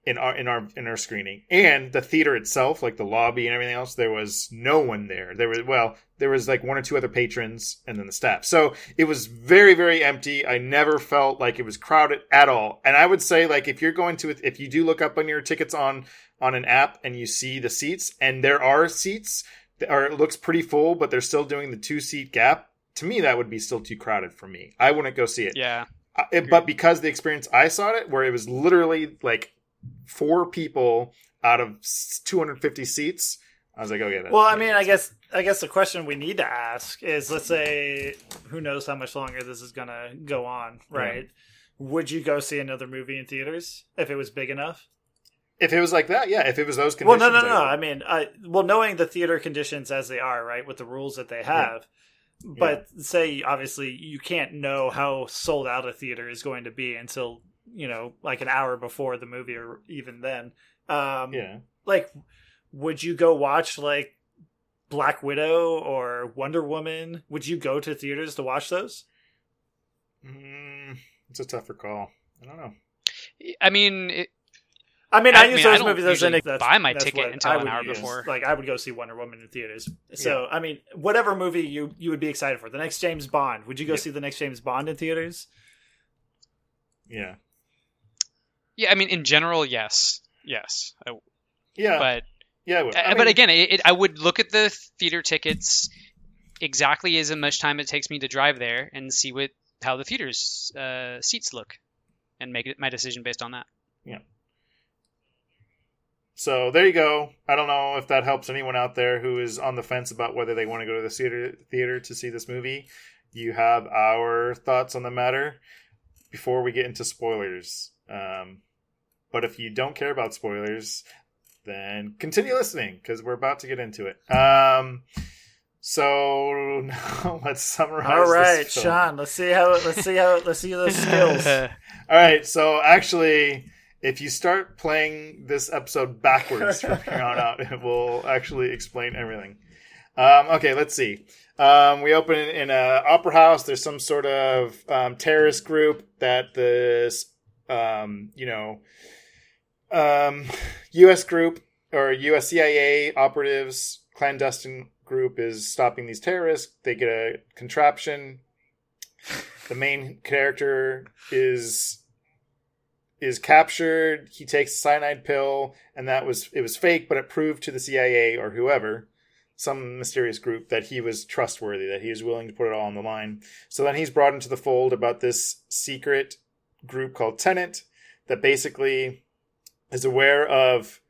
in our in our in our screening, and the theater itself, like the lobby and everything else, there was no one there. There was well, there was like one or two other patrons, and then the staff. So it was very very empty. I never felt like it was crowded at all. And I would say like if you're going to if you do look up on your tickets on on an app and you see the seats, and there are seats or it looks pretty full, but they're still doing the two seat gap. To me, that would be still too crowded for me. I wouldn't go see it. Yeah. Uh, but because the experience I saw it, where it was literally like four people out of 250 seats, I was like, okay. That, Well, I yeah, mean, I guess I guess the question we need to ask is, let's say, who knows how much longer this is gonna go on, right? Would you go see another movie in theaters if it was big enough? if it was like that, yeah. If it was those conditions, Well, no, no, no. I I mean, I well, knowing the theater conditions as they are, right, with the rules that they have. But say, obviously, you can't know how sold out a theater is going to be until you know, like an hour before the movie, or even then. Um, yeah. like would you go watch like black widow or wonder woman would you go to theaters to watch those Mm, it's a tougher call. I don't know. I mean, it, i mean i, I use mean, I those don't movies as an usually that's, buy my that's ticket until an hour use. before. like i would go see wonder woman in theaters so i mean whatever movie you you would be excited for the next james bond would you go Yep. see the next james bond in theaters Yeah. Yeah. I mean, in general, yes, yes. I- Yeah. but yeah. I but again, it, it, I would look at the theater tickets exactly as much time it takes me to drive there and see what how the theater's uh, seats look, and make it my decision based on that. Yeah. So there you go. I don't know if that helps anyone out there who is on the fence about whether they want to go to the theater theater to see this movie. You have our thoughts on the matter before we get into spoilers. Um, but if you don't care about spoilers, then continue listening because we're about to get into it. Um, so now let's summarize. all right this film. sean let's see how let's see how let's see those skills All right, so actually, if you start playing this episode backwards from here on out, it will actually explain everything. Um, okay, let's see. Um, we open in a opera house. There's some sort of um, terrorist group that this, um, you know, um, U.S. group or U.S. CIA operatives clandestine group is stopping these terrorists. They get a contraption the main character is is captured he takes a cyanide pill and that was it was fake but it proved to the cia or whoever some mysterious group that he was trustworthy that he was willing to put it all on the line so then he's brought into the fold about this secret group called Tenet that basically is aware of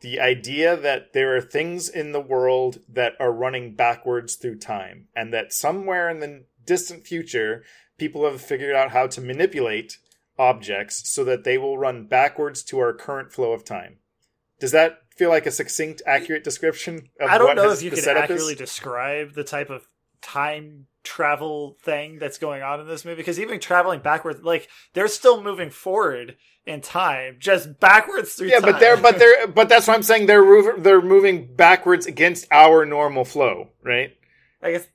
the idea that there are things in the world that are running backwards through time and that somewhere in the distant future people have figured out how to manipulate objects so that they will run backwards to our current flow of time does that feel like a succinct, accurate description of I don't know if you can accurately is? describe the type of time travel thing that's going on in this movie because even traveling backwards, like they're still moving forward in time, just backwards through Yeah, time. but they're but they're but that's what I'm saying. They're they're moving backwards against our normal flow, right? I guess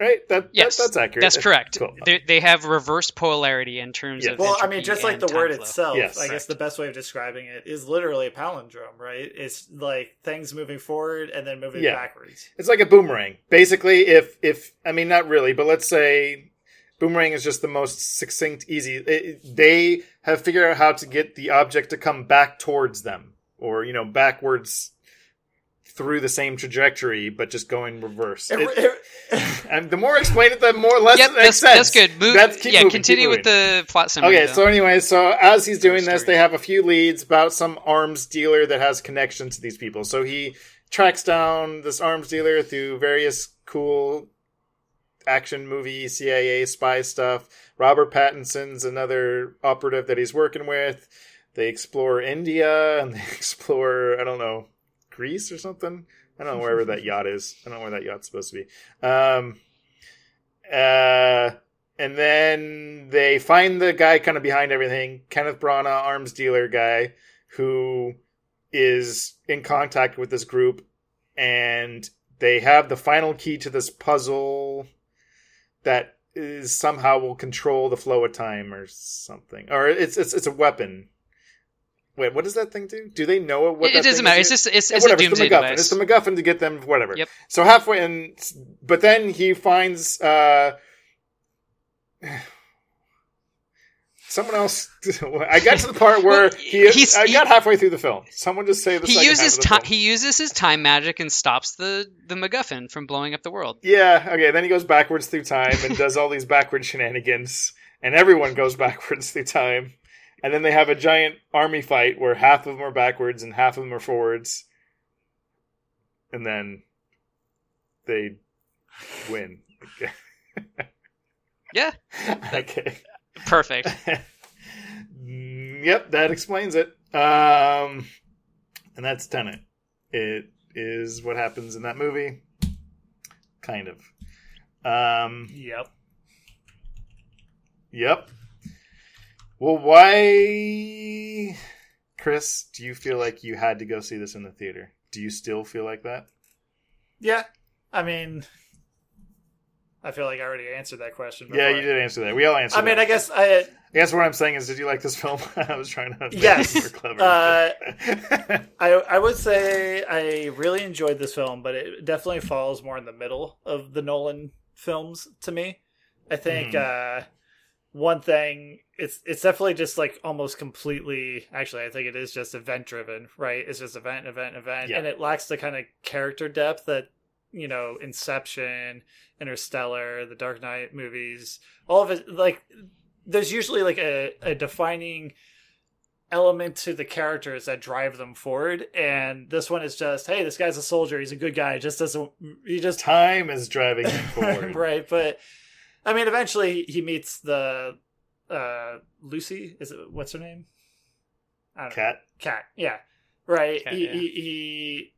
Right. That, that- Yes, that's accurate. That's correct. Cool. they, they have reverse polarity in terms Yeah. of. Well, I mean, just like the word flow. itself, Yes, I guess the best way of describing it is literally a palindrome, right? It's like things moving forward and then moving Yeah. backwards. It's like a boomerang. Basically, if if I mean not really, but let's say boomerang is just the most succinct, easy. It, they have figured out how to get the object to come back towards them, or you know, backwards through the same trajectory, but just going reverse. It- It- it- and the more I explain it, the more less Yep, it that's, makes sense. that's good. Move, That's- keep yeah, moving, continue keep with the plot summary. Okay, though. so anyway, so as he's doing this, they have a few leads about some arms dealer that has connection to these people. So he tracks down this arms dealer through various cool action movie CIA spy stuff. Robert Pattinson's another operative that he's working with. They explore India and they explore I don't know Greece or something. I don't know wherever that yacht is. I don't know where that yacht's supposed to be. Um, uh, and then they find the guy kind of behind everything, Kenneth Branagh, arms dealer guy, who is in contact with this group, and they have the final key to this puzzle that is somehow will control the flow of time or something, or it's it's it's a weapon. Wait, what does that thing do? Do they know what? it, doesn't matter. It's just it's, it's a whatever, doomsday it's the MacGuffin. device. It's the MacGuffin to get them whatever. Yep. So halfway, and but then he finds uh, someone else. I got to the part where Well, he. I he- got halfway through the film. Someone just say the he uses the time. film. He uses his time magic and stops the the MacGuffin from blowing up the world. Yeah. Okay. Then he goes backwards through time and does all these backward shenanigans, and everyone goes backwards through time. And then they have a giant army fight where half of them are backwards and half of them are forwards. And then they win. Yeah, okay. perfect. Yep, that explains it. Um, and that's Tenet. It is what happens in that movie. Kind of. Um, yep. Yep. Well, why, Chris? Do you feel like you had to go see this in the theater? Do you still feel like that? Yeah. I mean, I feel like I already answered that question. Yeah, you did answer that. We all answered. I mean, that. I guess I I guess what I'm saying is, did you like this film? I was trying to. Yes. more clever. Uh, I I would say I really enjoyed this film, but it definitely falls more in the middle of the Nolan films to me. I think uh, one thing it's it's definitely just like almost completely. Actually, I think it is just event driven, right? It's just event, event, event, Yeah. and it lacks the kind of character depth that you know Inception, Interstellar, the Dark Knight movies, all of it. Like, there's usually like a, a defining element to the characters that drive them forward and this one is just hey this guy's a soldier he's a good guy just doesn't he just Time is driving him forward. right but i mean eventually he meets the uh lucy is it what's her name I don't know. Kat. Kat yeah right Kat, he, yeah. he he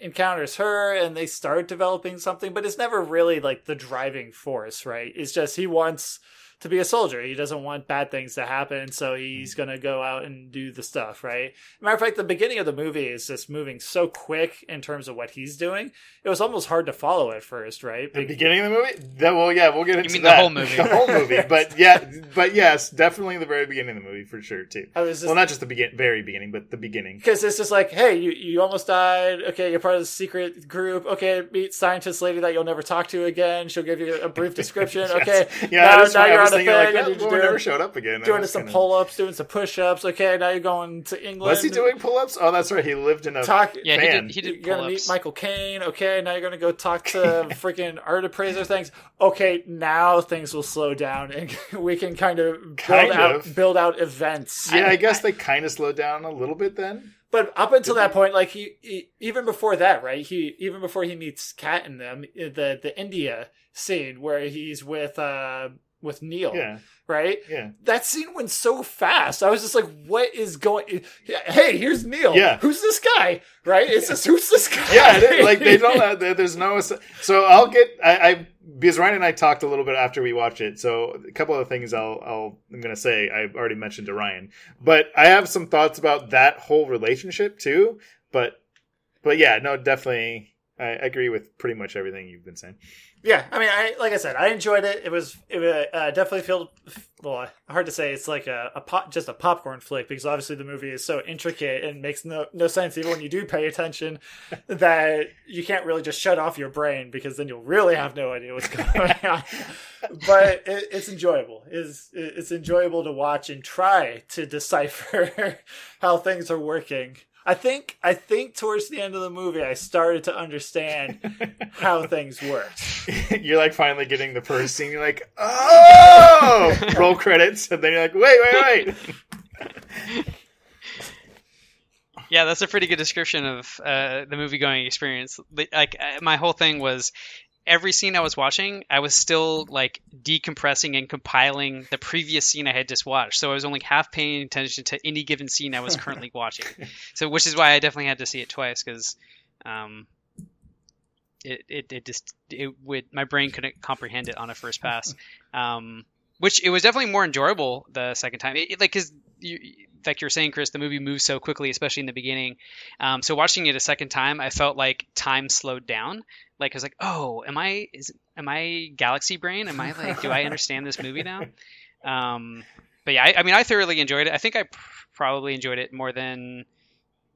encounters her and they start developing something but it's never really like the driving force right it's just he wants to be a soldier he doesn't want bad things to happen so he's mm. gonna go out and do the stuff right matter of fact the beginning of the movie is just moving so quick in terms of what he's doing it was almost hard to follow at first right The beginning of the movie? That, well, yeah, we'll get into mean the that. whole movie? The whole movie, but yeah, but yes, definitely the very beginning of the movie for sure too. I just Well, not just the begin, very beginning, but the beginning. because it's just like, hey, you, you almost died. Okay, you're part of the secret group. Okay, meet scientist lady that you'll never talk to again. She'll give you a brief description. Okay, Yeah, now, now you're was on the thinking like, thing. you're well, doing, never showed up again. That doing some kinda- pull ups, doing some push ups. Okay, now you're going to England. Was he doing pull-ups? Oh, that's right. He lived in a talk? Yeah, he Fan. did. He You're gonna meet. Michael Caine. Okay, now you're gonna go talk to freaking art appraiser things. Okay, now things will slow down and we can kind of build Kind out of. build out events. Yeah, I guess they kind of slowed down a little bit then. But up until that point, like he, he, even before that, right? He even before he meets Kat and them, the the India scene where he's with uh with Neil, Yeah, right? yeah. That scene went so fast. I was just like, "What is going? Hey, here's Neil. Yeah. who's this guy? Right? It's just who's this guy? yeah, they- like they don't. Have, there- there's no. So I'll get. I, I because Ryan and I talked a little bit after we watched it. So a couple of things I'll. I'll I'm gonna say. I've already mentioned to Ryan, but I have some thoughts about that whole relationship too. But but yeah, no, definitely. I agree with pretty much everything you've been saying. Yeah, I mean, I like I said, I enjoyed it. It was it uh, definitely felt well. Hard to say. It's like a, a pop, just a popcorn flick because obviously the movie is so intricate and makes no no sense even when you do pay attention. that you can't really just shut off your brain because then you'll really have no idea what's going on. but it, it's enjoyable. It's it's enjoyable to watch and try to decipher how things are working. I think I think towards the end of the movie I started to understand how things worked. you're like finally getting the first scene. You're like, oh, roll credits, and then you're like, wait, wait, wait. Yeah, that's a pretty good description of uh, the movie going experience. Like uh, my whole thing was every scene I was watching, I was still like decompressing and compiling the previous scene I had just watched. So I was only half paying attention to any given scene I was currently watching. So which is why I definitely had to see it twice because um, it, it it just it would my brain couldn't comprehend it on a first pass. Um, which it was definitely more enjoyable the second time. It, it- like because you like you're saying, Chris, the movie moves so quickly, especially in the beginning. Um, so watching it a second time, I felt like time slowed down. Like I was like, oh, am I is am I galaxy brain? Am I like, do I understand this movie now? Um, but yeah, I, I mean, I thoroughly enjoyed it. I think I pr- probably enjoyed it more than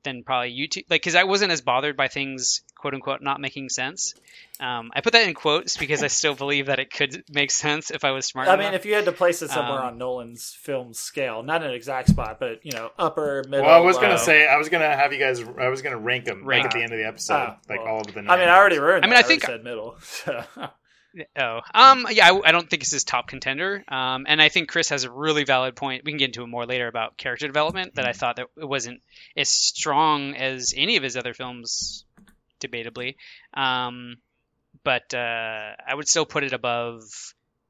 than probably YouTube, like because I wasn't as bothered by things quote unquote not making sense. Um, I put that in quotes because I still believe that it could make sense if I was smart. I enough. mean, if you had to place it somewhere Um, on Nolan's film scale, not an exact spot, but you know, upper, middle. Well, I was low. gonna say I was gonna have you guys. I was gonna rank them Rank like, at the end of the episode, Ah, like well, all of the. I mean, I already ruined. I mean, that. I think- already said middle. So. Oh, um, yeah, I, I don't think it's his top contender. Um, and I think Chris has a really valid point. We can get into it more later about character development. That I thought that it wasn't as strong as any of his other films, debatably. Um, but uh, I would still put it above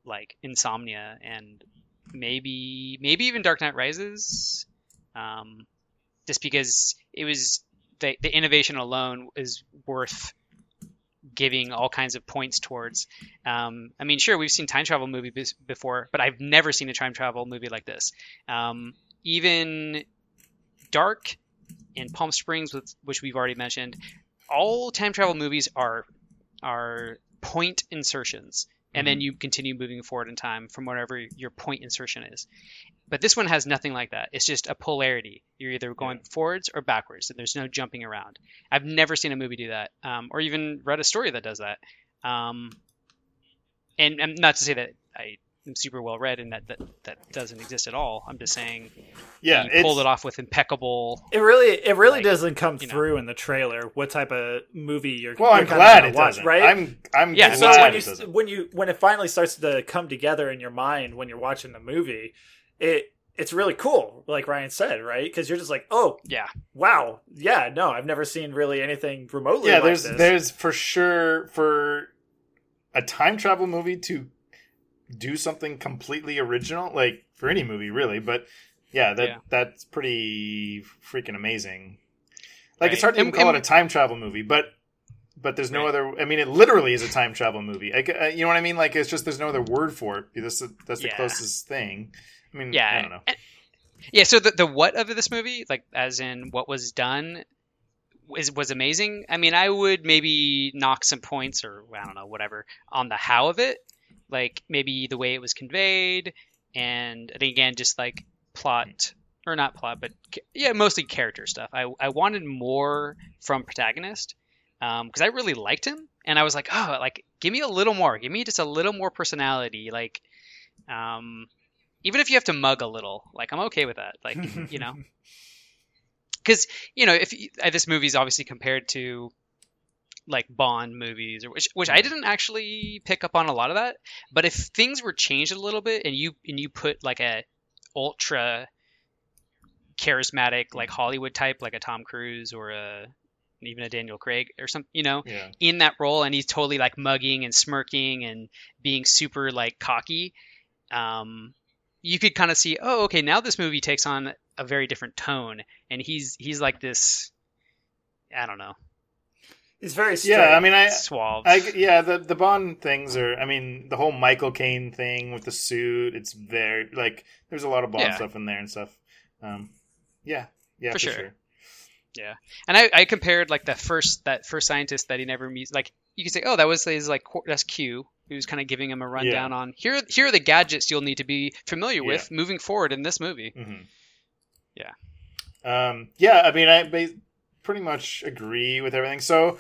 like Insomnia and maybe maybe even Dark Knight Rises. Um, just because it was the the innovation alone is worth giving all kinds of points towards. Um, I mean, sure, we've seen time travel movies before, but I've never seen a time travel movie like this. Um, even Dark in Palm Springs, with, which we've already mentioned, all time travel movies are are point insertions, and then you continue moving forward in time from whatever your point insertion is. But this one has nothing like that. It's just a polarity. You're either going forwards or backwards, and there's no jumping around. I've never seen a movie do that, um, or even read a story that does that. Um, and, and not to say that I am super well read and that, that that doesn't exist at all. I'm just saying yeah, you pulled it off with impeccable. It really, it really Like, doesn't come you know. through in the trailer. What type of movie you're? Well, you're I'm glad it watch, doesn't. right? I'm I'm Yeah, so when it you doesn't. when you when it finally starts to come together in your mind when you're watching the movie, it it's really cool. Like Ryan said, right? Because you're just like, oh Yeah, wow, yeah, no, I've never seen really anything remotely. yeah, like there's this. there's for sure for a time travel movie to do something completely original, like for any movie really, but yeah, that Yeah. that's pretty freaking amazing. Like it's hard to even And- call and- it a time travel movie, but but there's no Right. other. I mean, it literally is a time travel movie. Like, uh, you know what I mean? Like it's just there's no other word for it. That's the, that's the Yeah. closest thing. I mean, yeah, I don't know. and- yeah. So the the what of this movie, like as in what was done, was was amazing. I mean, I would maybe knock some points or I don't know whatever on the how of it, like maybe the way it was conveyed, and I again just like plot or not plot, but yeah, mostly character stuff. I I wanted more from protagonist because I really liked him, and I was like, oh, like give me a little more, give me just a little more personality, like. Um, even if you have to mug a little, like I'm okay with that. Like you know, because you know if you, uh, this movie's obviously compared to like Bond movies, or which which I didn't actually pick up on a lot of that. But if things were changed a little bit, and you and you put like a ultra charismatic like Hollywood type, like a Tom Cruise or a even a Daniel Craig or something, you know, Yeah. in that role, and he's totally like mugging and smirking and being super like cocky. um, you could kind of see, oh, okay, now this movie takes on a very different tone, and he's he's like this, I don't know, He's very straight. Yeah, I mean, I, suave. I, yeah, the the Bond things are. I mean, the whole Michael Caine thing with the suit. It's very like there's a lot of Bond Yeah. stuff in there and stuff. Um, yeah, yeah, For for, sure. sure. Yeah, and I, I compared like the first that first scientist that he never meets. Like you could say, oh, that was his like qu- that's Q. He was kind of giving him a rundown on here. Here are the gadgets you'll need to be familiar with moving forward in this movie. hmm Yeah. Um, yeah, I mean, I ba- pretty much agree with everything. So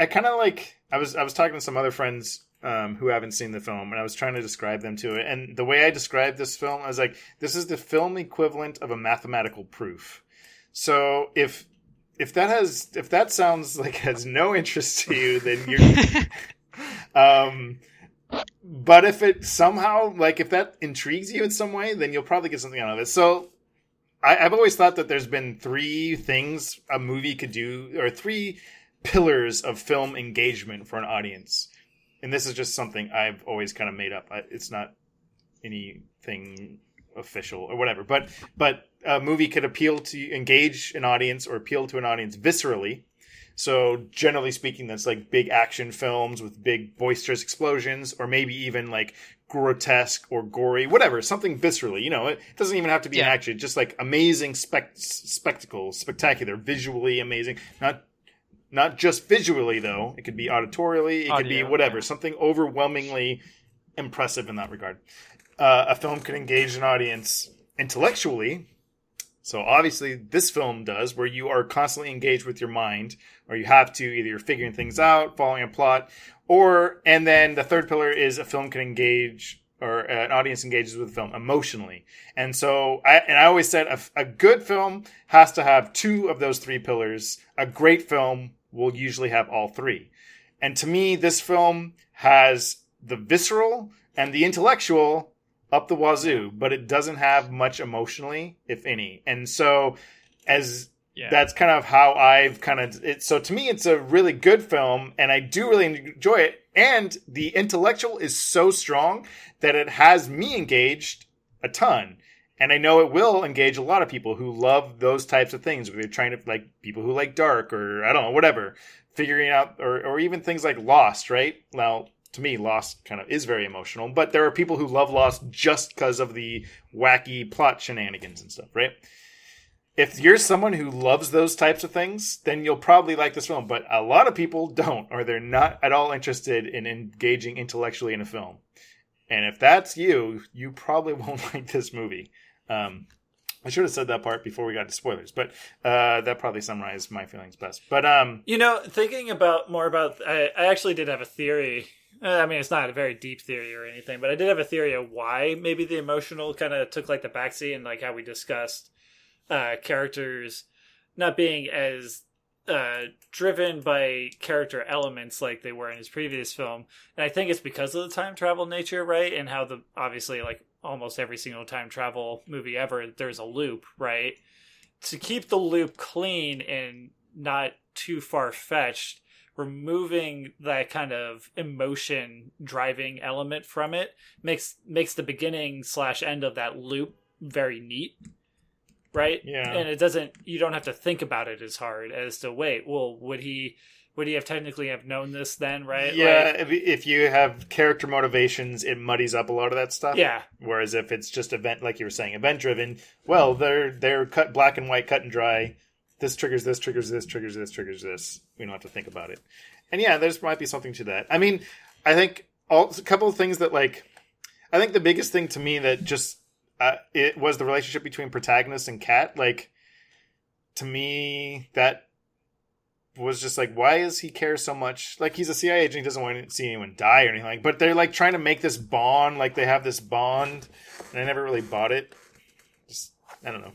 I kind of like I was I was talking to some other friends um, who haven't seen the film, and I was trying to describe them to it. And the way I described this film, I was like, this is the film equivalent of a mathematical proof. So if if that has if that sounds like has no interest to you, then you're um but if it somehow like if that intrigues you in some way then you'll probably get something out of it so I, i've always thought that there's been three things a movie could do or three pillars of film engagement for an audience. And this is just something i've always kind of made up. I, it's not anything official or whatever. But but a movie could appeal to engage an audience or appeal to an audience viscerally. So generally speaking, that's like big action films with big boisterous explosions, or maybe even like grotesque or gory, whatever, something viscerally. You know, it doesn't even have to be an Yeah. action, just like amazing spec- spectacle, spectacular, visually amazing. Not not just visually though. It could be auditorially. It could be whatever, yeah. something overwhelmingly impressive in that regard. Uh, a film can engage an audience intellectually. So obviously, this film does, where you are constantly engaged with your mind, or you have to either you're figuring things out, following a plot, or and then the third pillar is a film can engage or an audience engages with the film emotionally. And so, I and I always said a, a good film has to have two of those three pillars. A great film will usually have all three. And to me, this film has the visceral and the intellectual up the wazoo, but it doesn't have much emotionally, if any. And so, as Yeah. that's kind of how I've kind of it. So to me, it's a really good film, and I do really enjoy it. And the intellectual is so strong that it has me engaged a ton. And I know it will engage a lot of people who love those types of things. Where they're trying to like people who like dark or I don't know, whatever, figuring out or or even things like Lost, right? Now, to me, Lost kind of is very emotional, but there are people who love Lost just because of the wacky plot shenanigans and stuff, right? If you're someone who loves those types of things, then you'll probably like this film. But a lot of people don't, or they're not at all interested in engaging intellectually in a film. And if that's you, you probably won't like this movie. Um, I should have said that part before we got to spoilers, but uh, that probably summarized my feelings best. But um, You know, thinking about more about, I, I actually did have a theory. Uh, I mean, it's not a very deep theory or anything, but I did have a theory of why maybe the emotional kind of took like the backseat and like how we discussed uh, characters not being as uh, driven by character elements like they were in his previous film. And I think it's because of the time travel nature, right? And how the obviously like almost every single time travel movie ever, there's a loop, right? To keep the loop clean and not too far fetched, removing that kind of emotion driving element from it makes makes the beginning slash end of that loop very neat right Yeah. and it doesn't you don't have to think about it as hard as to wait well would he would he have technically have known this then right yeah, Like, if, if you have character motivations, it muddies up a lot of that stuff. yeah Whereas if it's just event, like you were saying, event driven, well, they're they're cut black and white, cut and dry. This triggers this, triggers this, triggers this, triggers this. We don't have to think about it. And yeah, there's might be something to that. I mean, I think all, a couple of things that like, I think the biggest thing to me that just uh, it was the relationship between protagonist and Kat. Like, to me, that was just like, why does he care so much? Like, he's a CIA agent, he doesn't want to see anyone die or anything. Like, but they're like trying to make this bond, like they have this bond, and I never really bought it. Just, I don't know.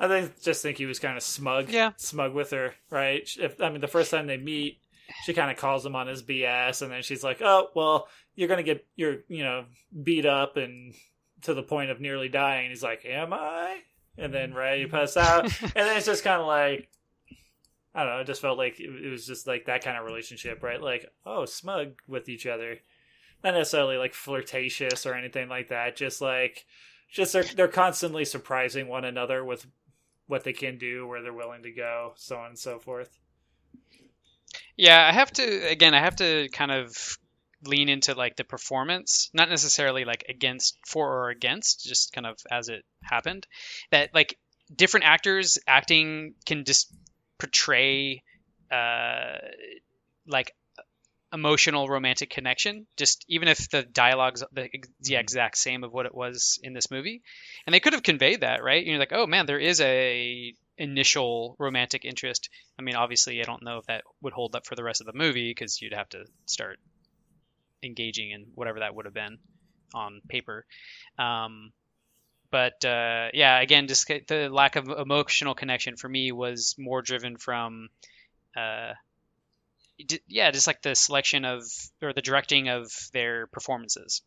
I think just think he was kind of smug Yeah. smug with her right? If i mean the first time they meet she kind of calls him on his bs and then she's like oh well you're gonna get you're you know beat up and to the point of nearly dying. He's like am i? And then right you pass out. And then it's just kind of like i don't know it just felt like it, it was just like that kind of relationship right? Like oh smug with each other. Not necessarily like flirtatious or anything like that. Just like, just they're they're constantly surprising one another with what they can do, where they're willing to go, so on and so forth. Yeah, I have to again. I have to kind of lean into like the performance, not necessarily like against for or against, just kind of as it happened. That like different actors acting can just portray uh like emotional romantic connection just even if the dialogue's the, the exact same of what it was in this movie. And they could have conveyed that right? You're like oh man there is a initial romantic interest. I mean obviously i don't know if that would hold up for the rest of the movie because you'd have to start engaging in whatever that would have been on paper. Um, but uh, yeah again just the lack of emotional connection for me was more driven from uh, yeah just like the selection of or the directing of their performances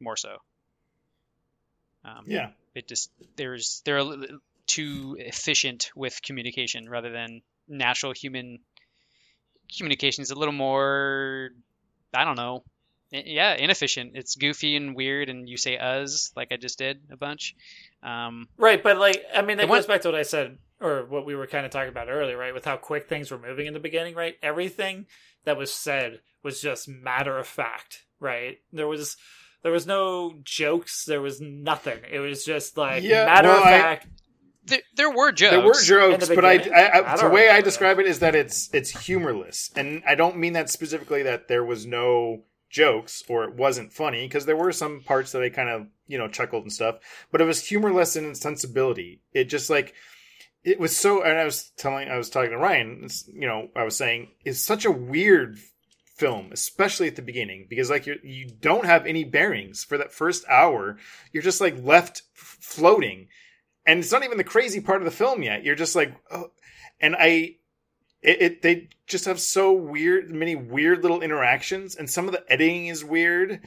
more so. Um, Yeah. it just there's they're a li- too efficient with communication rather than natural human communication is a little more i don't know yeah inefficient. It's goofy and weird and you say us like i just did a bunch. Um, Right, but like I mean, The that one- goes back to what I said or what we were kind of talking about earlier, right? With how quick things were moving in the beginning, right? Everything that was said was just matter of fact, right? There was there was no jokes, there was nothing. It was just like Yeah, matter well, of I- fact. there, there were jokes There were jokes, the but I. I, I, I the way I remember describe it is that it's it's humorless, and I don't mean that specifically that there was no jokes or it wasn't funny because there were some parts that I kind of you know chuckled and stuff, but it was humorless in its sensibility. It just like it was so, and I was telling, I was talking to Ryan, you know, I was saying it's such a weird film, especially at the beginning, because like you you don't have any bearings for that first hour. You're just like left floating, and it's not even the crazy part of the film yet. You're just like, oh, and I, it, it they just have so weird, many weird little interactions, and some of the editing is weird.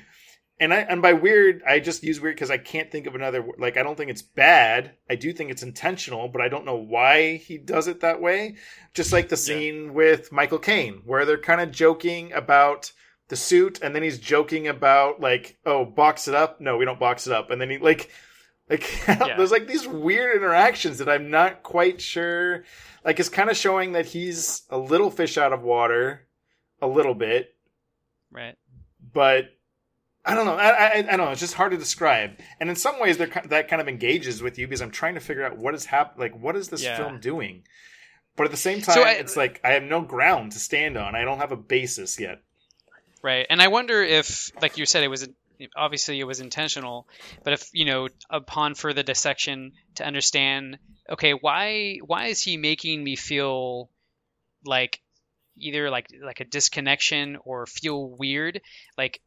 And I and by weird, I just use weird because I can't think of another. Like I don't think it's bad. I do think it's intentional, but I don't know why he does it that way. Just like the scene with Michael Caine, where they're kind of joking about the suit, and then he's joking about like, oh, box it up. No, we don't box it up. And then he like, like there's like these weird interactions that I'm not quite sure. Like it's kind of showing that he's a little fish out of water, a little bit, right but I don't know. I, I, I don't know. It's just hard to describe. And in some ways, that kind of engages with you because I'm trying to figure out what is hap- Like, what is this Yeah. film doing? But at the same time, So I- it's like I have no ground to stand on. I don't have a basis yet. Right. And I wonder if, like you said, it was obviously it was intentional, but if you know, upon further dissection, to understand, okay, why why is he making me feel like either like like a disconnection or feel weird, like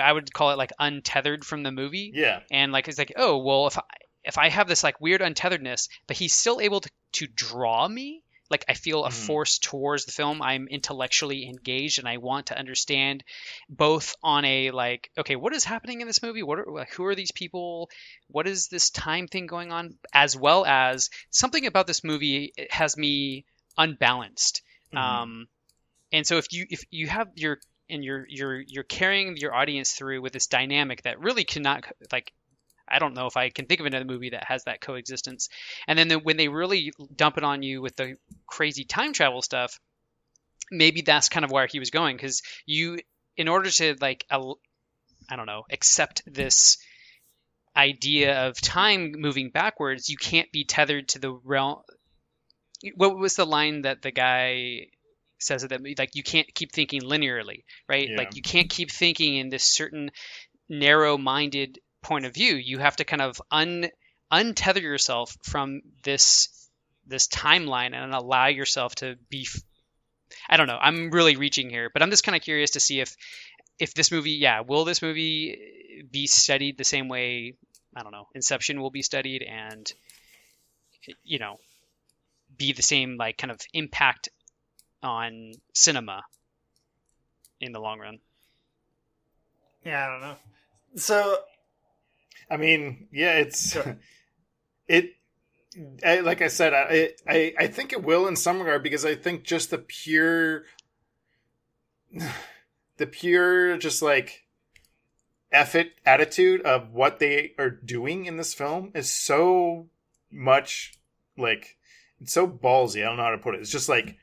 I would call it like untethered from the movie, Yeah. and like it's like oh well if I if I have this like weird untetheredness, but he's still able to to draw me like I feel a Mhm. force towards the film. I'm intellectually engaged and I want to understand both on a like, okay, what is happening in this movie? What are like, who are these people? What is this time thing going on? As well as something about this movie it has me unbalanced. Mhm. Um, and so if you if you have your and you're you're you're carrying your audience through with this dynamic that really cannot like I don't know if I can think of another movie that has that coexistence. And then the, when they really dump it on you with the crazy time travel stuff, maybe that's kind of where he was going because you, in order to like, I don't know, accept this idea of time moving backwards, you can't be tethered to the realm. What was the line that the guy says that like you can't keep thinking linearly, right? Yeah. Like you can't keep thinking in this certain narrow-minded point of view. You have to kind of un untether yourself from this this timeline and allow yourself to be f- I don't know. I'm really reaching here, but I'm just kind of curious to see if if this movie, yeah, will this movie be studied the same way, I don't know, Inception will be studied and you know, be the same like kind of impact on cinema in the long run. Yeah, I don't know. So I mean, yeah, it's it. I, like I said, I, I I think it will in some regard because I think just the pure, the pure, just like effort attitude of what they are doing in this film is so much like it's so ballsy. I don't know how to put it. It's just like,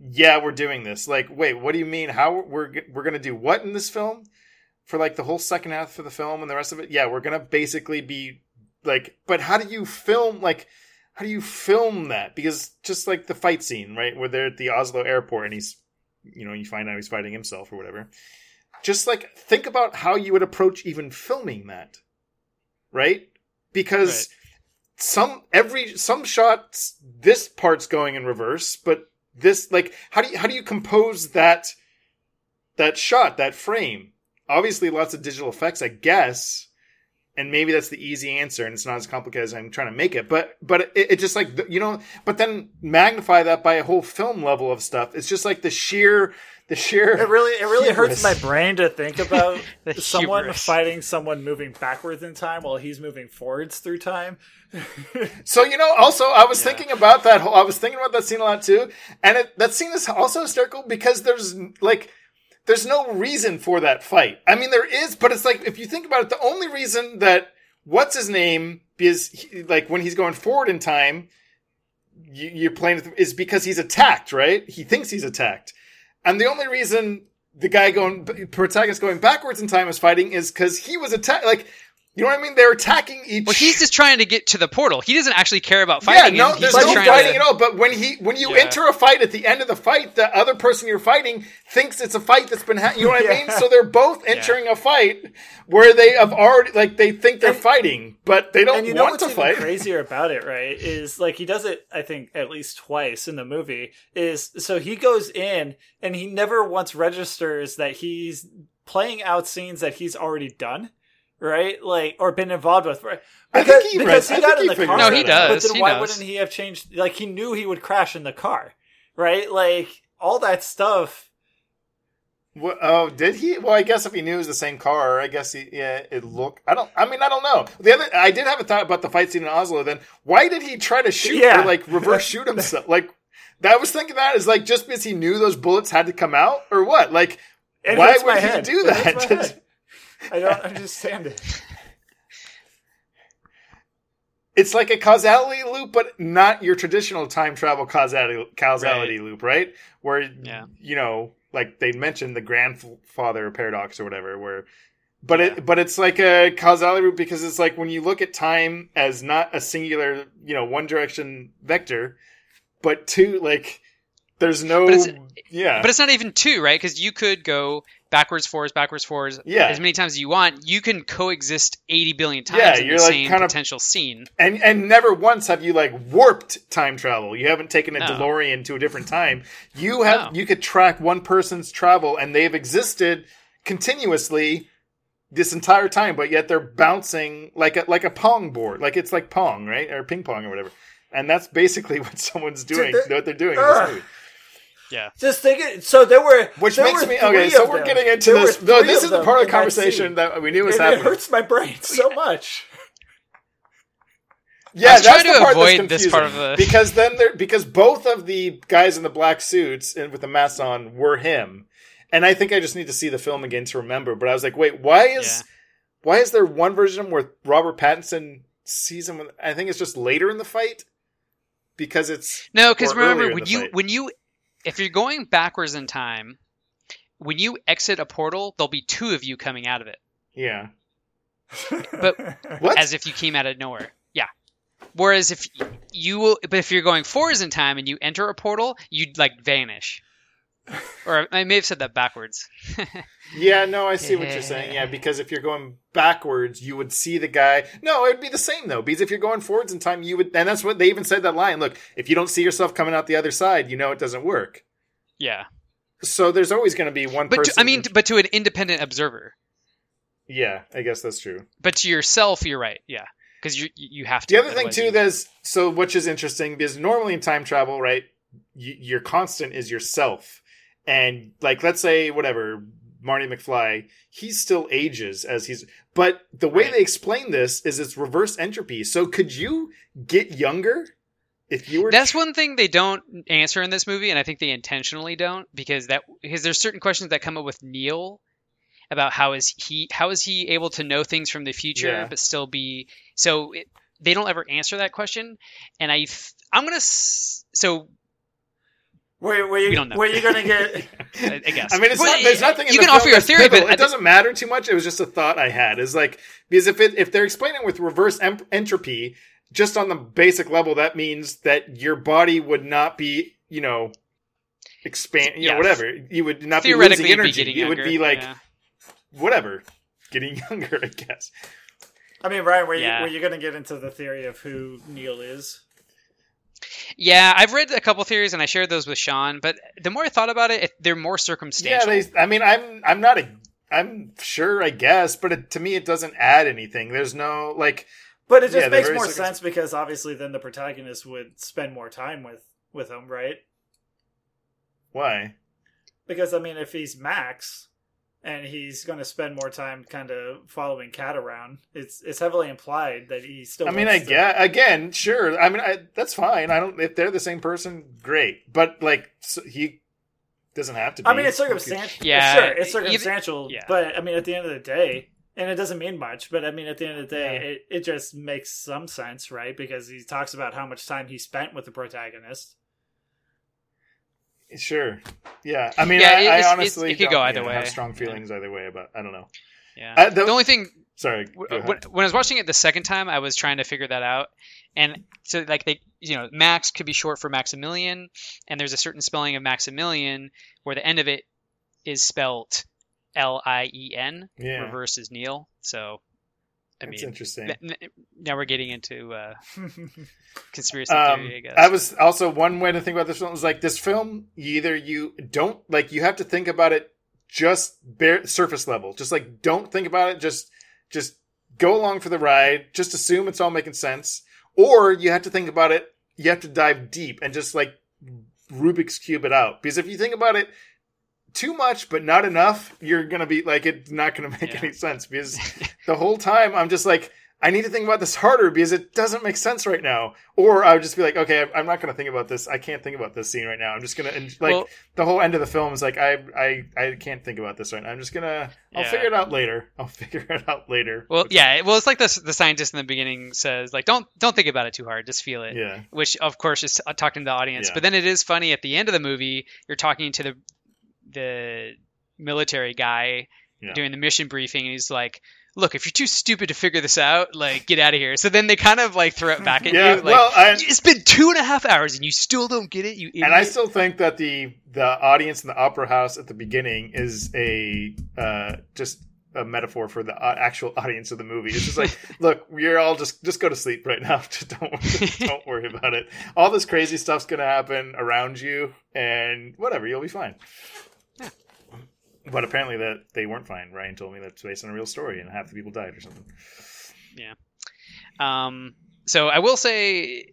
yeah, we're doing this. Like, wait, what do you mean? How we're we're gonna do what in this film? For like the whole second half of the film and the rest of it, yeah, we're gonna basically be like, but how do you film like? How do you film that? Because just like the fight scene, right, where they're at the Oslo airport and he's, you know, you find out he's fighting himself or whatever. Just like think about how you would approach even filming that, right? Because Right. some every some shots this part's going in reverse, but this like how do you how do you compose that that shot that frame? Obviously, lots of digital effects, I guess and maybe that's the easy answer and it's not as complicated as i'm trying to make it but but it, it just like you know but then magnify that by a whole film level of stuff it's just like the sheer the sheer It really, it really hurts my brain to think about someone hubris. fighting someone moving backwards in time while he's moving forwards through time. so you know also i was thinking about that whole i was thinking about that scene a lot too. And it, that scene is also hysterical because there's like there's no reason for that fight. I mean there is but it's like if you think about it the only reason that what's his name is he, like when he's going forward in time you, you're playing with is because he's attacked right? He thinks he's attacked and the only reason the guy going protagonist going backwards in time is fighting is because he was attacked like you know what i mean they're attacking each Well, he's just trying to get to the portal. He doesn't actually care about fighting. yeah, no, him. there's no fighting to, at all. But when he, when you Yeah. enter a fight at the end of the fight, the other person you're fighting thinks it's a fight that's been, ha- you know what I mean? So they're both entering a fight where they have already, like, they think they're And- fighting, but they don't and you know want what's to even fight. crazier about it, right? Is like he does it. I think at least twice in the movie. Is so he goes in and he never once registers that he's playing out scenes that he's already done, right? Like or been involved with. Right? I Because, think he because re- he I got think in he the car. No, he that out. But does. then He why does. wouldn't he have changed? Like he knew he would crash in the car, right? Like all that stuff. Wha- oh, did he? Well, I guess if he knew it was the same car, I guess he, yeah, it looked, I don't, I mean, I don't know. The other, I did have a thought about the fight scene in Oslo then. Why did he try to shoot Yeah. or like reverse shoot himself? Like, that I was thinking that is like just because he knew those bullets had to come out or what? Like, It why would my he head. do It hurts that? my head. I don't understand it. it's like a causality loop, but not your traditional time travel causality causality loop, right? Where Yeah. you know, like they mentioned the grandfather paradox or whatever, where but it but it's like a causality loop because it's like when you look at time as not a singular, you know, one direction vector, but two like there's no But it's- yeah. But it's not even two, right? Because you could go backwards, forwards, backwards, forwards, Yeah. as many times as you want. You can coexist eighty billion times Yeah, in you're the like same kind of- potential scene. and and never once have you like warped time travel. You haven't taken a No. DeLorean to a different time. You have No. you could track one person's travel, and they've existed continuously this entire time, but yet they're bouncing like a like a pong board, like it's like pong, right, or ping pong or whatever. And that's basically what someone's doing. the- what they're doing in this movie. Yeah. Just think it. So there were, Which there makes were me okay. So we're them. getting into There this. No, this is the part of the conversation scene. that we knew was And happening. It hurts my brain so much. Yeah, I was that's trying the to part that's avoid this part of confusing. the- because then there because both of the guys in the black suits and with the masks on were him, and I think I just need to see the film again to remember. But I was like, wait, why is Yeah. why is there one version where Robert Pattinson sees him? When, I think it's just later in the fight because it's No, because remember when you fight. when you if you're going backwards in time, when you exit a portal, there'll be two of you coming out of it, yeah. but What? as if you came out of nowhere. Yeah. Whereas if you will, but if you're going forwards in time and you enter a portal, you'd like vanish. Or I may have said that backwards. Yeah, no, I see what you're saying. Yeah, because if you're going backwards, you would see the guy. No, it would be the same though. Because if you're going forwards in time, you would, and that's what they even said that line. Look, if you don't see yourself coming out the other side, you know it doesn't work. Yeah. So there's always going to be one But to, person. I mean, but to an independent observer. yeah, I guess that's true. But to yourself, you're right. Yeah. Because you you have to. The other thing too, you- that's so which is interesting because normally in time travel, right, y- your constant is yourself, and like let's say whatever Marty McFly, he still ages as he's. But the way Right. they explain this is it's reverse entropy. So could you get younger if you were? That's one thing they don't answer in this movie, and I think they intentionally don't because that because there's certain questions that come up with Neil, about how is he how is he able to know things from the future Yeah. but still be so it, they don't ever answer that question and i i'm gonna so Were, were you We don't know. were you gonna get? I, I guess I mean, it's Well, not, there's nothing. In you the can offer your theory pivotal. but it doesn't matter too much. It was just a thought I had. Is like because if it if they're explaining it with reverse em- entropy, just on the basic level, that means that your body would not be, you know, expand, you know, whatever. You would not be losing it'd be energy. getting it would younger, be like yeah. whatever, getting younger. I guess. I mean, Ryan, were you were you gonna get into the theory of who Neil is? Yeah, I've read a couple theories and I shared those with Sean, but the more I thought about it, it they're more Yeah, circumstantial. they. I mean, I'm. I'm not a. I'm sure, I guess, but it, to me, it doesn't add anything. There's no like. But it just Yeah, makes more circum- sense because obviously then the protagonist would spend more time with with him, right? Why? Because I mean, if he's Max and he's going to spend more time kind of following Kat around, it's it's heavily implied that he still. I mean, I to- get again, sure. I mean, I, that's fine. I don't. If they're the same person, great. But like, so he doesn't have to. be. I mean, it's circumstantial. Yeah, sure, it's circumstantial. yeah. But I mean, at the end of the day, and it doesn't mean much. But I mean, at the end of the day, Yeah. it, it just makes some sense, right? Because he talks about how much time he spent with the protagonist. Sure. Yeah. I mean, Yeah, I, I honestly it could go you either know, way. Have strong feelings either way, but I don't know. Yeah. Uh, the- the only thing Sorry. ahead. when, when I was watching it the second time, I was trying to figure that out, and so like they, you know, Max could be short for Maximilian, and there's a certain spelling of Maximilian where the end of it is spelt L I E N. Yeah. Reverse is Neil. So, I That's mean, interesting. th- now we're getting into uh, conspiracy Um, theory, I guess. I was also one way to think about this film was like this film. Either you don't like you have to think about it just bare surface level. Just like don't think about it. Just just go along for the ride. Just assume it's all making sense. Or you have to think about it. You have to dive deep and just like Rubik's cube it out. Because if you think about it too much but not enough, you're gonna be like it's not gonna make Yeah. any sense. Because the whole time I'm just like. I need to think about this harder because it doesn't make sense right now. Or I would just be like, okay, I'm not going to think about this. I can't think about this scene right now. I'm just going to like Well- the whole end of the film is like, I, I, I can't think about this right now. I'm just gonna, I'll Yeah. figure it out later. I'll figure it out later. well, yeah. Well, it's like the the scientist in the beginning says, like, don't don't think about it too hard, just feel it. yeah, which of course is talking to the audience. Yeah. But then it is funny at the end of the movie, you're talking to the the military guy Yeah. doing the mission briefing, and he's like, "Look, if you're too stupid to figure this out, like get out of here." So then they kind of like throw it back at Yeah, you, like, well, I- "It's been two and a half hours and you still don't get it, you idiot." and I still think that the the audience in the opera house at the beginning is a uh, just a metaphor for the uh, actual audience of the movie. It's just like, look, you're all just just go to sleep right now. Just don't don't worry about it. All this crazy stuff's gonna happen around you, and whatever, you'll be fine. But apparently that they weren't fine. Ryan told me that's based on a real story, and half the people died or something. Yeah. Um, so I will say,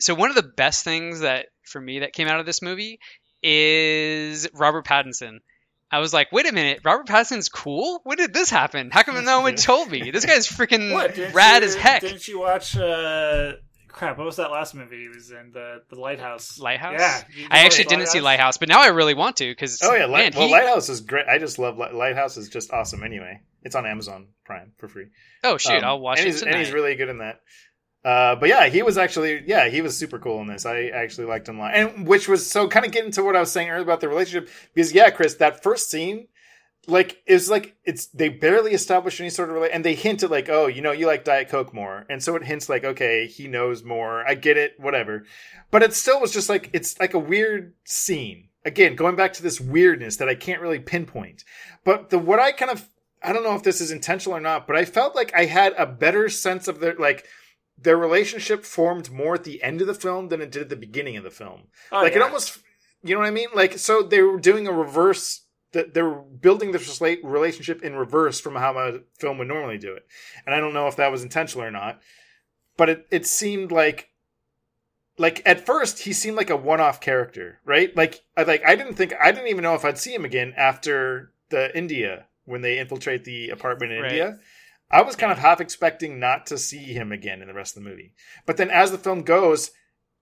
so one of the best things that for me that came out of this movie is Robert Pattinson. I was like, wait a minute, Robert Pattinson's cool. When did this happen? How come no one told me? This guy's freaking What? Rad you, as heck. Didn't you watch? Uh, crap. What was that last movie he was in? The the Lighthouse. Lighthouse. Yeah. I actually didn't see Lighthouse, but now I really want to because Oh yeah, man, well, he- Lighthouse is great. I just love Light- Lighthouse. is just awesome. Anyway, it's on Amazon Prime for free. oh shoot, Um, I'll watch and it he's, tonight. And he's really good in that. Uh, but yeah, he was actually yeah he was super cool in this. I actually liked him a lot, and which was so kind of getting to what I was saying earlier about the relationship because yeah, Chris, that first scene. Like it's like it's they barely establish any sort of relate, and they hint at like, oh, you know, you like Diet Coke more, and so it hints like, okay, he knows more. I get it, whatever. But it still was just like it's like a weird scene. Again, going back to this weirdness that I can't really pinpoint. But the what I kind of I don't know if this is intentional or not, but I felt like I had a better sense of their like their relationship formed more at the end of the film than it did at the beginning of the film. Oh, like it almost you know what I mean? Like so they were doing a reverse that they're building this relationship in reverse from how a film would normally do it. And I don't know if that was intentional or not, but it, it seemed like like at first he seemed like a one-off character, right? Like I like I didn't think I didn't even know if I'd see him again after the India when they infiltrate the apartment in Right. India. I was kind of half expecting not to see him again in the rest of the movie. But then as the film goes,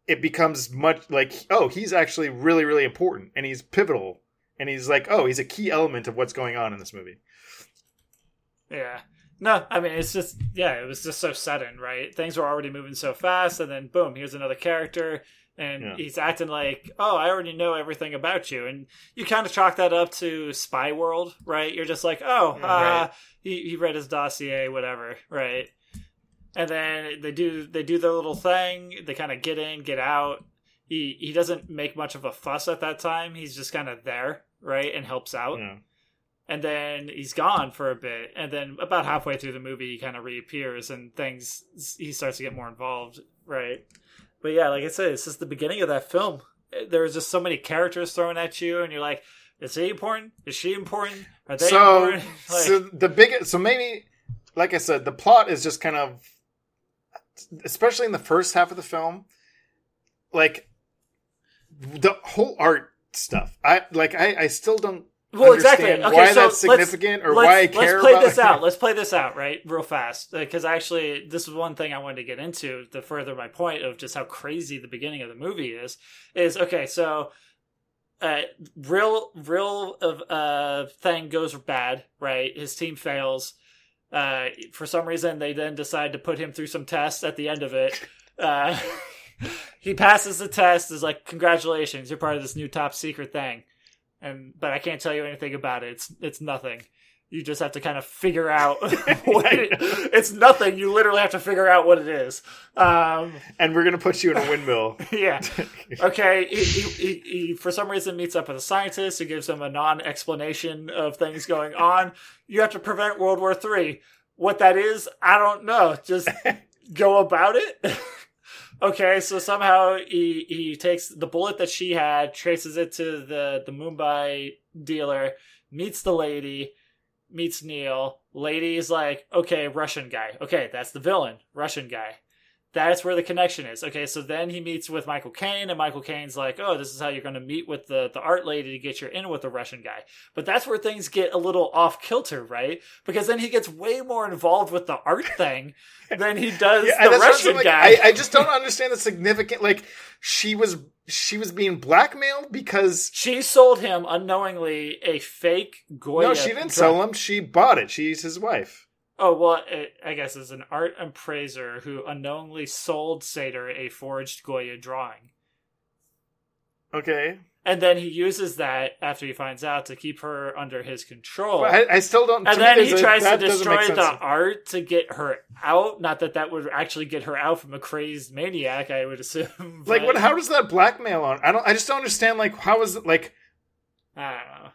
it becomes much like, oh, he's actually really, really important and he's pivotal. And he's like, oh, he's a key element of what's going on in this movie. Yeah. No, I mean it's just yeah, it was just so sudden, right? Things were already moving so fast, and then boom, here's another character, and Yeah. he's acting like, oh, I already know everything about you, and you kind of chalk that up to Spy World, right? You're just like, oh, uh, Right. he he read his dossier, whatever, right? And then they do they do their little thing. They kind of get in, get out. He he doesn't make much of a fuss at that time. He's just kind of there, right, and helps out. Yeah. and then he's gone for a bit and then about halfway through the movie he kind of reappears and things he starts to get more involved right? But yeah like i said it's just the beginning of that film. There's just so many characters thrown at you and you're like is he important? Is she important? Are they so important? Like, so the biggest so maybe like i said the plot is just kind of especially in the first half of the film like the whole art stuff. I like i i still don't well exactly. okay why so that's significant or why i care let's play about this out. Let's play this out right real fast. Because actually this is one thing i wanted to get into to further my point of just how crazy the beginning of the movie is is okay so uh real real of uh thing goes bad right? His team fails. Uh for some reason they then decide to put him through some tests at the end of it. Uh he passes the test is like congratulations you're part of this new top secret thing and but I can't tell you anything about it. It's it's nothing. You just have to kind of figure out what it, it's nothing. You literally have to figure out what it is. Um, and we're gonna put you in a windmill yeah. Okay. He, he, he, he for some reason meets up with a scientist who gives him a non-explanation of things going on. You have to prevent World War Three. What that is, I don't know. Just go about it. Okay, so somehow he he takes the bullet that she had, traces it to the the Mumbai dealer, meets the lady, meets Neil. Lady's like, okay, Russian guy. Okay, that's the villain, Russian guy. That's where the connection is. Okay, so then he meets with Michael Caine, and Michael Caine's like, "Oh, this is how you're going to meet with the the art lady to get you in with the Russian guy." But that's where things get a little off kilter, right? Because then he gets way more involved with the art thing than he does Yeah, the that's what I'm Russian like, guy. I, I just don't understand the significant like she was she was being blackmailed because she sold him unknowingly a fake Goya. no she didn't drawing. sell him she bought it she's his wife Oh well, it, I guess it's an art appraiser who unknowingly sold Sator a forged Goya drawing. okay And then he uses that after he finds out to keep her under his control. But I, I still don't and then he a- tries to that doesn't make destroy the art to get her out. Not that that would actually get her out from a crazed maniac, I would assume. like what how does that blackmail on i don't i just don't understand like how is it like I don't know.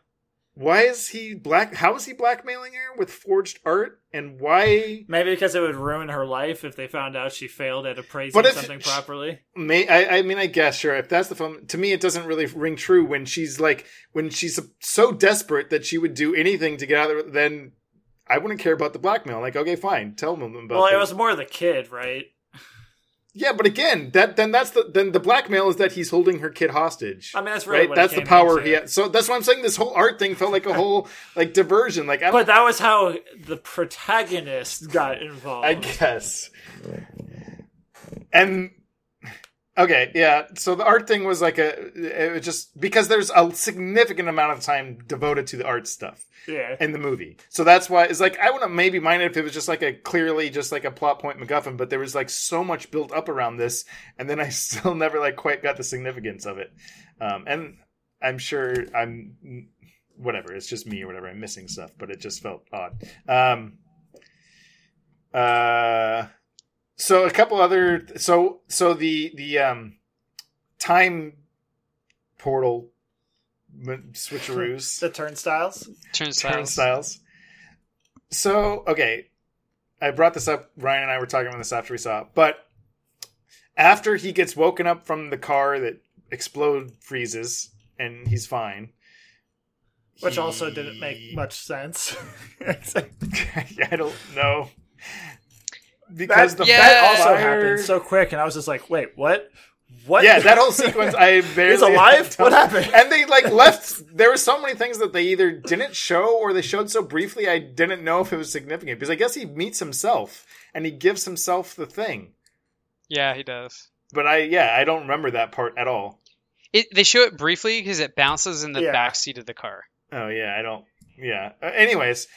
Why is he black how is he blackmailing her with forged art? And why Maybe because it would ruin her life if they found out she failed at appraising something she- properly. May I, I mean I guess sure. If that's the film to me it doesn't really ring true when she's like when she's so desperate that she would do anything to get out of it then I wouldn't care about the blackmail. Like okay fine. Tell them about Well, it was more the kid, right? Yeah but again that then that's the then the blackmail is that he's holding her kid hostage I mean, that's really right what it that's the power into. he has so that's why I'm saying this whole art thing felt like a whole like diversion like But that was how the protagonist got involved. I guess. And okay, yeah. So the art thing was like a it was just because there's a significant amount of time devoted to the art stuff yeah. in the movie. So that's why it's like I wouldn't maybe mind it if it was just like a clearly just like a plot point MacGuffin, but there was like so much built up around this, and then I still never like quite got the significance of it. Um, and I'm sure I'm whatever. It's just me or whatever. I'm missing stuff, but it just felt odd. Um, uh, so a couple other so so the the um time portal switcheroos The turnstiles. Turnstiles. turnstiles. So, okay, I brought this up. Ryan and I were talking about this after we saw it, but after he gets woken up from the car that explode freezes and he's fine, Which he- also didn't make much sense. I don't know because that, the Yeah. that also fire- happened so quick, and I was just like, "Wait, what? What? Yeah, that whole sequence I barely He's alive. What happened? And they like left. There were so many things that they either didn't show or they showed so briefly. I didn't know if it was significant because I guess he meets himself and he gives himself the thing. Yeah, he does. But I, yeah, I don't remember that part at all. It, they show it briefly because it bounces in the Yeah. back seat of the car. Oh yeah, I don't. Yeah. Uh, anyways,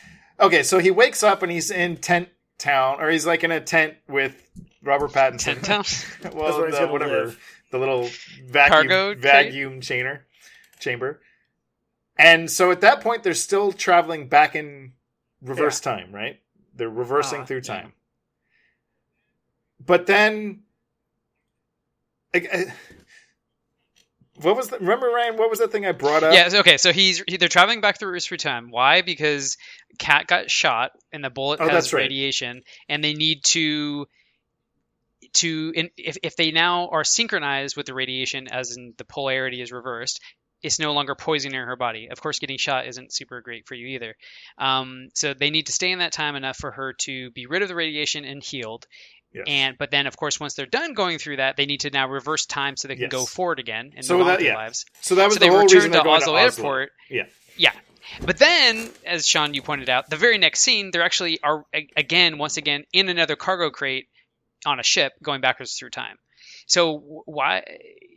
okay, so he wakes up and he's in tent town, or he's like in a tent with Robert Pattinson. Tent town. well, That's he's the- whatever, live. the little vacuum Cargo crate? vacuum chainer chamber. And so at that point, they're still traveling back in reverse time, right? They're reversing Ah, through yeah. time. But then, I- I- what was the? Remember, Ryan? What was that thing I brought up? Yeah. Okay. So he's he, they're traveling back through through time. Why? Because Kat got shot and the bullet Oh, has that's right. radiation, and they need to to in, if if they now are synchronized with the radiation, as in the polarity is reversed. It's no longer poisoning her body. Of course, getting shot isn't super great for you either. Um, so they need to stay in that time enough for her to be rid of the radiation and healed. And but then, of course, once they're done going through that, they need to now reverse time so they can Yes. go forward again and So that- their yeah. lives So that was so the they whole return reason to they're going Oslo, to Oslo. Airport. Yeah. Yeah. But then, as Sean you pointed out, the very next scene, they're actually are again, once again, in another cargo crate on a ship going backwards through time. So why?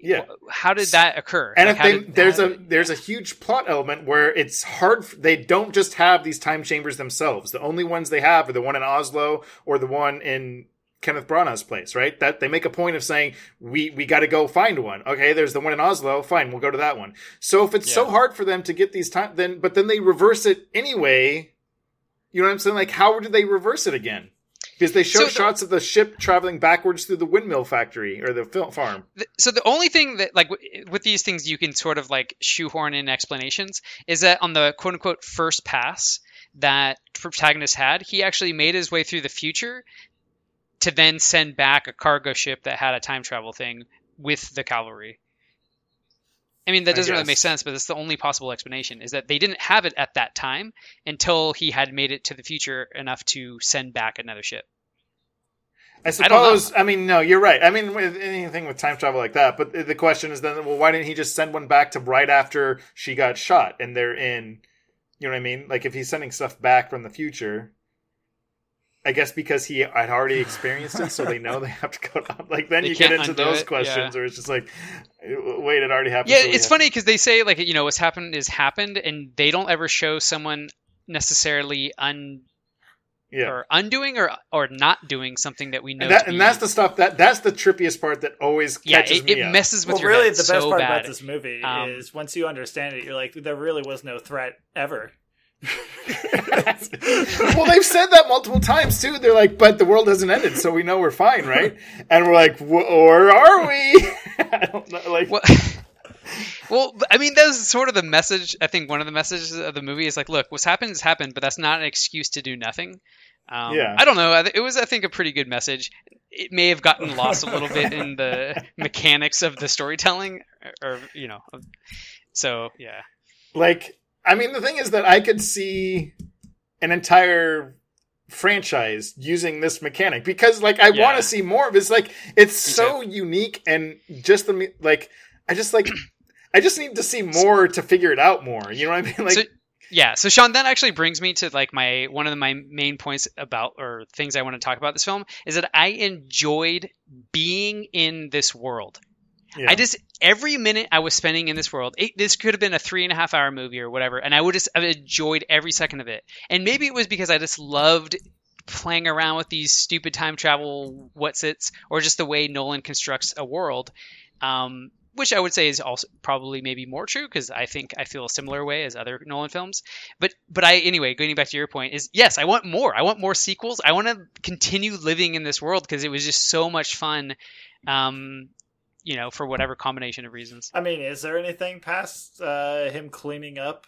Yeah. How did that occur? And Like, if they, did- there's a there's a huge plot element where it's hard. They don't just have these time chambers themselves. The only ones they have are the one in Oslo or the one in Kenneth Branagh's place. Right? That they make a point of saying we we got to go find one. Okay, there's the one in Oslo. Fine, we'll go to that one. So if it's so hard for them to get these time, then but then they reverse it anyway. You know what I'm saying? Like, how did they reverse it again? Because they show So the- shots of the ship traveling backwards through the windmill factory or the film farm. th- so the only thing that like w- with these things you can sort of like shoehorn in explanations is that on the quote unquote first pass that protagonist had he actually made his way through the future to then send back a cargo ship that had a time travel thing with the cavalry i mean that doesn't really make sense but that's the only possible explanation is that they didn't have it at that time until he had made it to the future enough to send back another ship I I suppose. I, mean, no, you're right. I mean, with anything with time travel like that. But the question is then, well, why didn't he just send one back to right after she got shot and they're in? You know what I mean? Like if he's sending stuff back from the future, I guess because he had already experienced it, so they know they have to go. Down. Like then They you get into those it, questions, yeah. where it's just like, wait, it already happened. Yeah, so it's have- funny because they say like you know what's happened is happened, and they don't ever show someone necessarily un Yeah. or undoing or or not doing something that we know. And, that, to and that's the stuff that that's the trippiest part that always yeah, catches it, me it up. messes with well, your really, head the best so part bad. about this movie Um, is once you understand it, you're like, there really was no threat ever. well, they've said that multiple times too. They're like, "But the world hasn't ended, so we know we're fine, right?" And we're like, "W- "Or are we?" I don't know. Like, Well, well, I mean, that's sort of the message. I think one of the messages of the movie is like, look, what's happened has happened, but that's not an excuse to do nothing. Um, Yeah. I don't know. It was, I think, a pretty good message. It may have gotten lost a little bit in the mechanics of the storytelling, or, or you know, so yeah. like, I mean, the thing is that I could see an entire franchise using this mechanic because, like, I Yeah. want to see more of. It's like it's so unique and just the me- like. I just like. I just need to see more to figure it out more. You know what I mean? Like, So- Yeah, so Sean, that actually brings me to like my one of my main points about or things I want to talk about this film is that I enjoyed being in this world. Yeah. I just every minute I was spending in this world, it, this could have been a three and a half hour movie or whatever, and I would just have enjoyed every second of it. And maybe it was because I just loved playing around with these stupid time travel what's its or just the way Nolan constructs a world. Um, which I would say is also probably maybe more true because I think I feel a similar way as other Nolan films. But but I anyway, going back to your point is yes, I want more. I want more sequels. I want to continue living in this world because it was just so much fun. Um, you know, for whatever combination of reasons. I mean, is there anything past uh, him cleaning up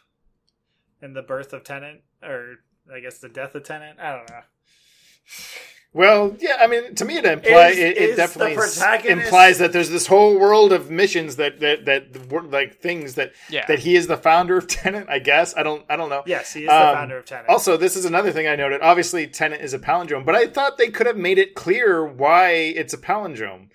in the birth of Tenet, or I guess the death of Tenet? I don't know. Well, yeah, I mean, to me, it implies Is- it, is it definitely protagonist- implies that there's this whole world of missions that that that the like things that Yeah. that he is the founder of Tenet. I guess I don't I don't know. Yes, he is the Um, founder of Tenet. Also, this is another thing I noted. Obviously, Tenet is a palindrome, but I thought they could have made it clear why it's a palindrome.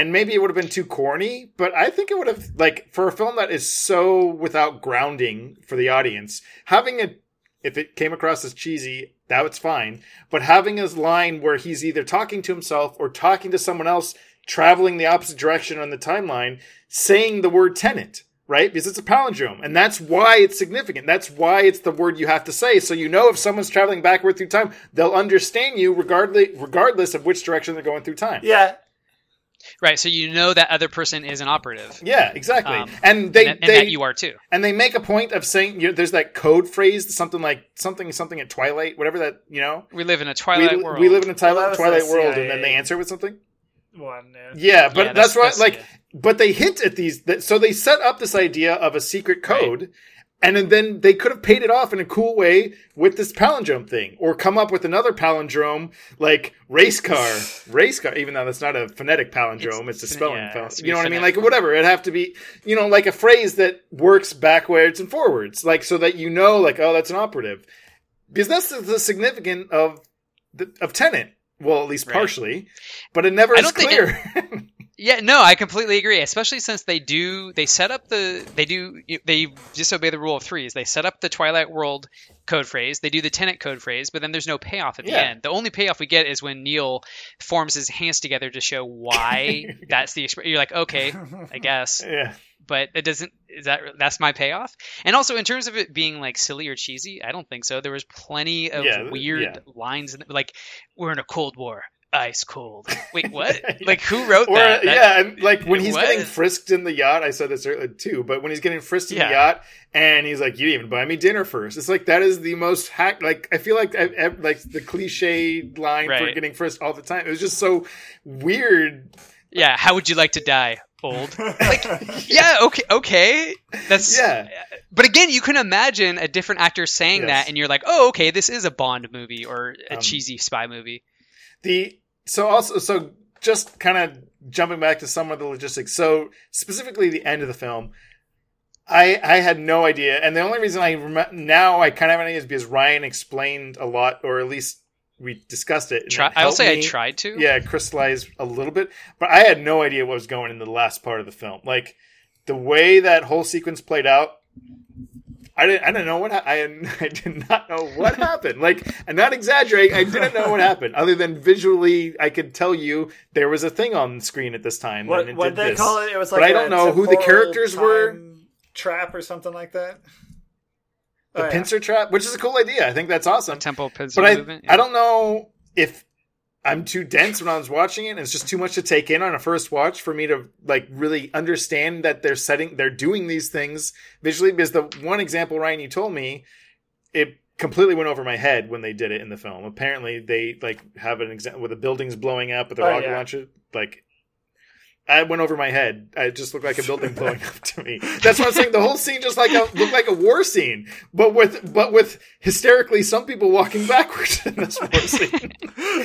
And maybe it would have been too corny, but I think it would have like for a film that is so without grounding for the audience, having a if it came across as cheesy, that was fine. But having a line where he's either talking to himself or talking to someone else traveling the opposite direction on the timeline, saying the word tenet, right? Because it's a palindrome, and that's why it's significant. That's why it's the word you have to say. So you know if someone's traveling backward through time, they'll understand you regardless regardless of which direction they're going through time. Yeah, Right. So you know that other person is an operative. Yeah, exactly. Um, and they and, that- and they that you are too. and they make a point of saying you know, there's that code phrase, something like something something at Twilight, whatever that you know. We live in a We, Twilight world. we live in a Twilight, Well, that was Twilight world, and then they answer with something. one. Yeah. Yeah, but Yeah, that's, that's- why, that's- like, yeah. but they hint at these. That, so they set up this idea of a secret code, and then- then they could have paid it off in a cool way with this palindrome thing, or come up with another palindrome like race car, race car. Even though that's not a phonetic palindrome, it's, a spelling. yeah, it pal- you know what I mean? Like whatever. It'd have to be, you know, like a phrase that works backwards and forwards, like so that you know, like, oh, that's an operative, because that's the, the significant of the, of Tenet. Well, at least Right. partially, but it never is clear. Yeah, no, I completely agree. Especially since they do, they set up the, they do, they disobey the rule of threes. They set up the Twilight World code phrase. They do the Tenet code phrase, but then there's no payoff at the end. The only payoff we get is when Neil forms his hands together to show why that's the. You're like, okay, I guess, yeah. but it doesn't. Is that that's my payoff? And also in terms of it being like silly or cheesy, I don't think so. There was plenty of Yeah, weird yeah. lines, in, like we're in a cold war. Ice cold. Wait, what? Like who wrote Or that? That- yeah, and like when he's getting frisked in the yacht, I said this earlier too, but when he's getting frisked in Yeah. the yacht and he's like, "You didn't even buy me dinner first. It's like that is the most hack. Like I feel like I, like the cliche line for getting frisked all the time. It was just so weird. Yeah, how would you like to die? Old. Like, yeah, okay, okay. That's Yeah, But again, you can imagine a different actor saying Yes. that, and you're like, oh, okay, this is a Bond movie or a Um, cheesy spy movie. the so also so just kind of jumping back to some of the logistics. So specifically the end of the film. I, I had no idea, and the only reason I rem- now I kind of have an idea is because Ryan explained a lot, or at least we discussed it. Try, I'll say I tried to. yeah, crystallize a little bit. But I had no idea what was going in the last part of the film. Like the way that whole sequence played out, I didn't. I didn't know what ha- I. I did not know what happened. Like I'm not exaggerating. I didn't know what happened. Other than visually, I could tell you there was a thing on the screen at this time. What and it what did they this. call it? It was like But like I a don't know who the characters were. Trap or something like that. The Oh, yeah. pincer trap, which is a cool idea. I think that's awesome. temporal pincer but I, movement. I don't know if I'm too dense when I was watching it. And it's just too much to take in on a first watch for me to like really understand that they're setting, they're doing these things visually. Because the one example, Ryan, you told me, it completely went over my head when they did it in the film. Apparently, they like have an example with the buildings blowing up with the Oh, rocket yeah. launcher, like. I went over my head. It just looked like a building blowing up to me. That's what I'm saying. The whole scene just like a, looked like a war scene, but with but with hysterically some people walking backwards in this war scene.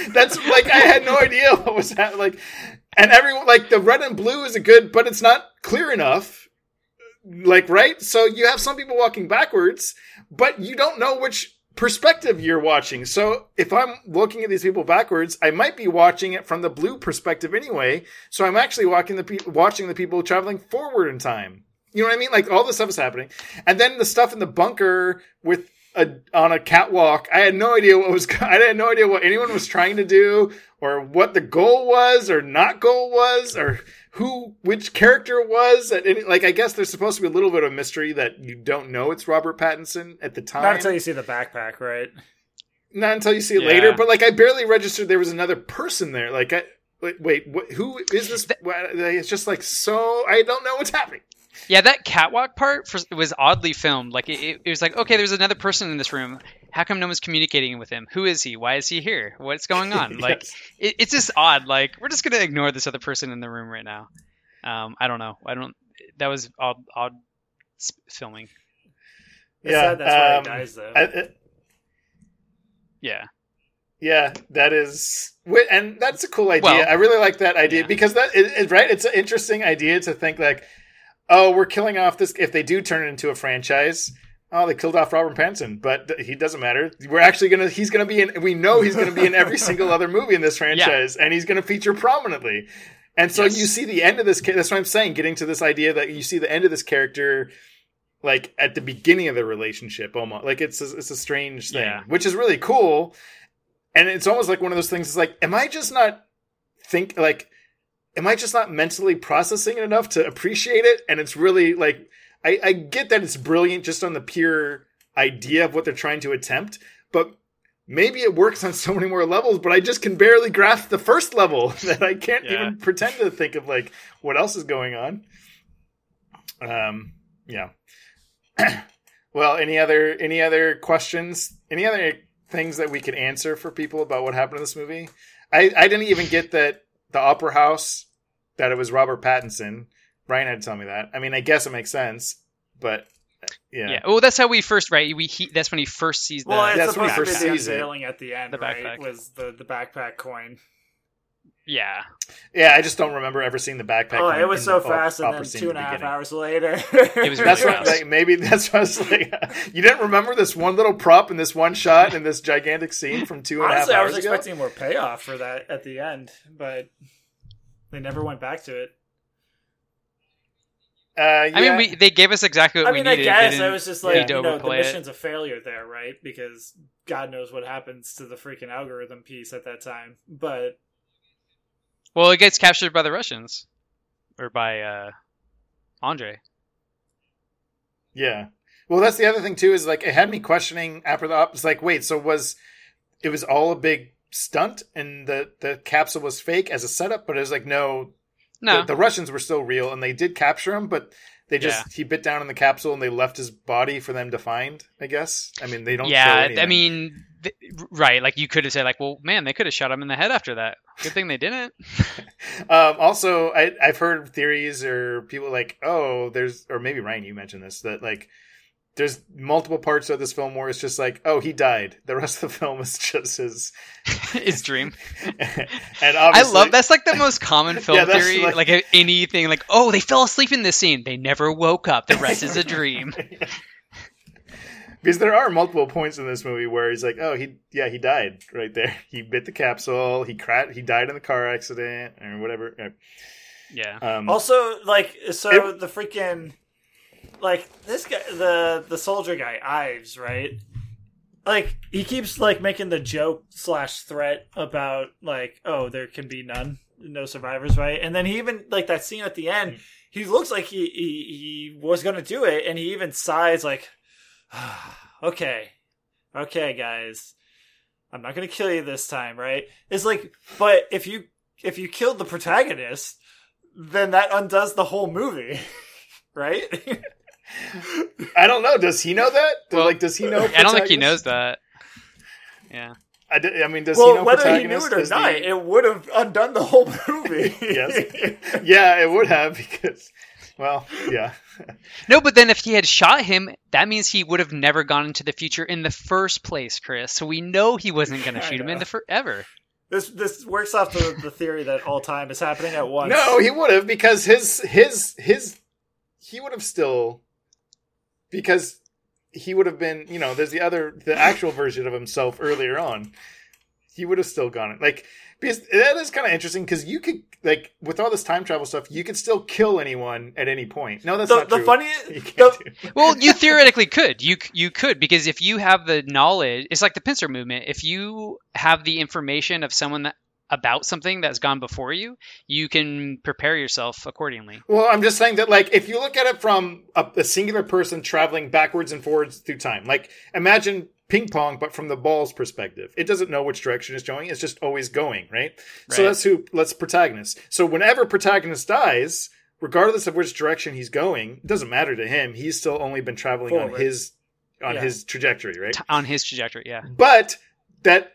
That's like I had no idea what was happening. Like, and everyone like the red and blue is a good, but it's not clear enough. Like right, so you have some people walking backwards, but you don't know which perspective you're watching. So if I'm looking at these people backwards, I might be watching it from the blue perspective anyway. So I'm actually watching the people watching the people traveling forward in time. You know what I mean? Like all this stuff is happening, and then the stuff in the bunker with a on a catwalk. I had no idea what was. I had no idea what anyone was trying to do, or what the goal was, or not goal was, or who which character was. At any, like I guess there's supposed to be a little bit of mystery that you don't know it's Robert Pattinson at the time. Not until you see the backpack, right? Not until you see it Yeah. later. But like, I barely registered there was another person there. Like, I wait, wait what, who is this? It's just like so. I don't know what's happening. Yeah, that catwalk part for, was oddly filmed. Like it, it, it was like, okay, there's another person in this room. How come no one's communicating with him? Who is he? Why is he here? What's going on? Like it, it's just odd. Like we're just gonna ignore this other person in the room right now. Um, I don't know. I don't. That was odd, odd filming. It's Yeah, sad that's why um, he dies though. I- I- Yeah. yeah, that is, and that's a cool idea. Well, I really like that idea yeah. because that it, it- right. It's an interesting idea to think like, oh, we're killing off this. If they do turn it into a franchise. Oh, they killed off Robert Pattinson, but th- he doesn't matter. We're actually gonna. He's gonna be in. We know he's gonna be in every single other movie in this franchise, and he's gonna feature prominently. And so Yes. you see the end of this. That's what I'm saying. Getting to this idea that you see the end of this character, like at the beginning of the relationship, almost like it's a, it's a strange thing, Yeah. which is really cool. And it's almost like one of those things. It's like, am I just not think like, am I just not mentally processing it enough to appreciate it? And it's really like. I, I get that it's brilliant just on the pure idea of what they're trying to attempt, but maybe it works on so many more levels, but I just can barely grasp the first level that I can't Yeah. even pretend to think of like what else is going on. Um, yeah. well, any other any other questions? Any other things that we could answer for people about what happened in this movie? I I didn't even get that the opera house that it was Robert Pattinson. Ryan had to tell me that. I mean, I guess it makes sense, but uh, yeah. Yeah. Well, that's how we first right. We he, that's when he first sees the. Well, it's That's when he to be first the sees it. at the end, The right? backpack. Was the the backpack coin? yeah. Yeah, I just don't remember ever seeing the backpack. oh, it was so the fast, and then scene two at and the a half beginning. hours later, It was That's really what, like, maybe that's what I was like. You didn't remember this one little prop in this one shot in this gigantic scene from two and a half Honestly, I hours was ago. expecting more payoff for that at the end, but they never went back to it. Uh, yeah. I mean, we they gave us exactly what we gave. I we mean, I guess Didn't was just need like to you know the overplay it. mission's a failure there, right? Because God knows what happens to the freaking algorithm piece at that time. But Well, it gets captured by the Russians, or by uh, Andre. Yeah. Well, that's the other thing too. Is like it had me questioning after the op. It's like, wait, so was it was all a big stunt and the the capsule was fake as a setup? But it was like, no, No, the, the Russians were still real and they did capture him, but they just he bit down in the capsule and they left his body for them to find. I guess. I mean, they don't. yeah. I mean, th- right? Like you could have said, like, well, man, they could have shot him in the head after that. Good thing they didn't. Um, also, I, I've heard theories or people like, oh, there's, or maybe Ryan, you mentioned this, that like, there's multiple parts of this film where it's just like, oh, he died. The rest of the film is just his. His dream. and I love that's like the most common film Yeah, theory. like- Like, anything, like, oh, they fell asleep in this scene. They never woke up. The rest is a dream. because there are multiple points in this movie where he's like, oh, he, yeah, he died right there. He bit the capsule. He cra- he died in the car accident or whatever. Yeah. Um, also, like, so It- the freaking like this guy, the the soldier guy, Ives, right? Like he keeps like making the joke slash threat about like, oh, there can be none, no survivors, right? And then he even like that scene at the end. Hmm. He looks like he he, he was gonna do it, and he even sighs like, okay, okay, guys, I'm not gonna kill you this time, right? It's like, but if you if you killed the protagonist, then that undoes the whole movie, right? I don't know. Does he know that? Well, like, does he know? I don't think he knows that. Yeah. I, mean, does he know whether he knew it or is the- not, it would have undone the whole movie. Yes. yeah, it would have because, well, yeah. No, but then if he had shot him, that means he would have never gone into the future in the first place, Chris. So we know he wasn't going to I shoot him know. in the forever. This this works off the, the theory that all time is happening at once. No, he would have because his his his he would have still because he would have been you know there's the other the actual version of himself earlier on. He would have still gone it like because that is kind of interesting because you could like with all this time travel stuff you could still kill anyone at any point. No, that's the, not the true. funny You can't the, do- Well, you theoretically could. You you could because if you have the knowledge, it's like the pincer movement. If you have the information of someone that about something that's gone before you, you can prepare yourself accordingly. Well, I'm just saying that, like, if you look at it from a, a singular person traveling backwards and forwards through time, like, imagine ping pong, but from the ball's perspective. It doesn't know which direction it's going. It's just always going, right? So that's who, let's protagonist. So whenever protagonist dies, regardless of which direction he's going, it doesn't matter to him. He's still only been traveling on his, on Yeah. his trajectory, right? T- on his trajectory. Yeah. But that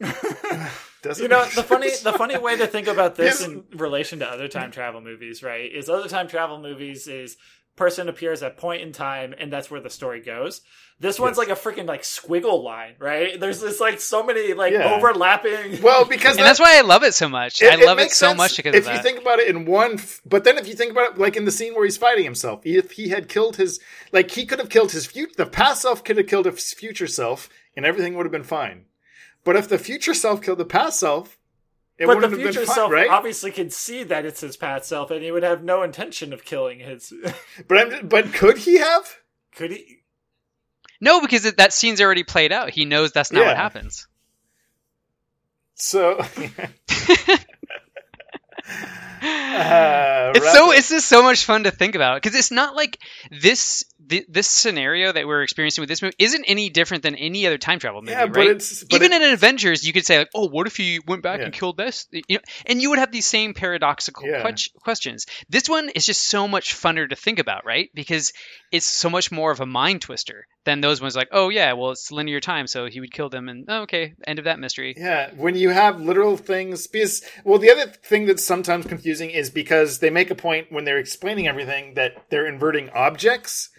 doesn't you know the funny the funny way to think about this Yes. in relation to other time travel movies right is other time travel movies is person appears at point in time and that's where the story goes this one's Yes. like a freaking like squiggle line right there's this like so many like Yeah. overlapping well, because And that- that's why I love it so much. I love it makes so much because if of that. you think about it in one, f- but then if you think about it, like in the scene where he's fighting himself, if he had killed his, like he could have killed his future, the past self could have killed his future self, and everything would have been fine. But if the future self killed the past self, it but the wouldn't have future been fine, self right? obviously can see that it's his past self and he would have no intention of killing his But I'm, but could he have? could he no, because it, that scene's already played out. He knows that's not what happens. So Uh, it's wrap so it's just so much fun to think about because it's not like this th- this scenario that we're experiencing with this movie isn't any different than any other time travel movie, yeah, but right? it's but Even it- in Avengers, you could say like, "Oh, what if he went back Yeah. and killed this?" You know, and you would have these same paradoxical Yeah. que- questions. This one is just so much funner to think about, right? Because it's so much more of a mind twister than those ones. Like, "Oh yeah, well it's linear time, so he would kill them," and oh, okay, end of that mystery. Yeah, when you have literal things, because well, the other thing that's sometimes confusing is because they make a point when they're explaining everything that they're inverting objects,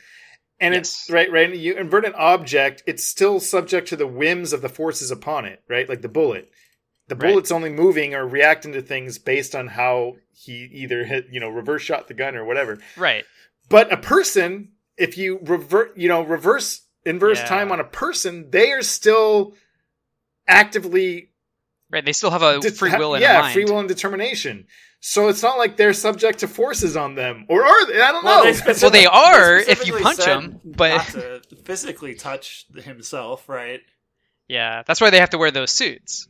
and it's right, right. You invert an object, it's still subject to the whims of the forces upon it, right? Like the bullet. The Right. bullet's only moving or reacting to things based on how he either hit, you know, reverse shot the gun or whatever. Right. But a person, if you revert, you know, reverse inverse Yeah. time on a person, they are still actively Right. They still have a free will and yeah, free will and determination. So it's not like they're subject to forces on them, or are they? I don't Well, know. they specific- Well, they are if you punch them, but- not to physically touch himself, right? Yeah, that's why they have to wear those suits.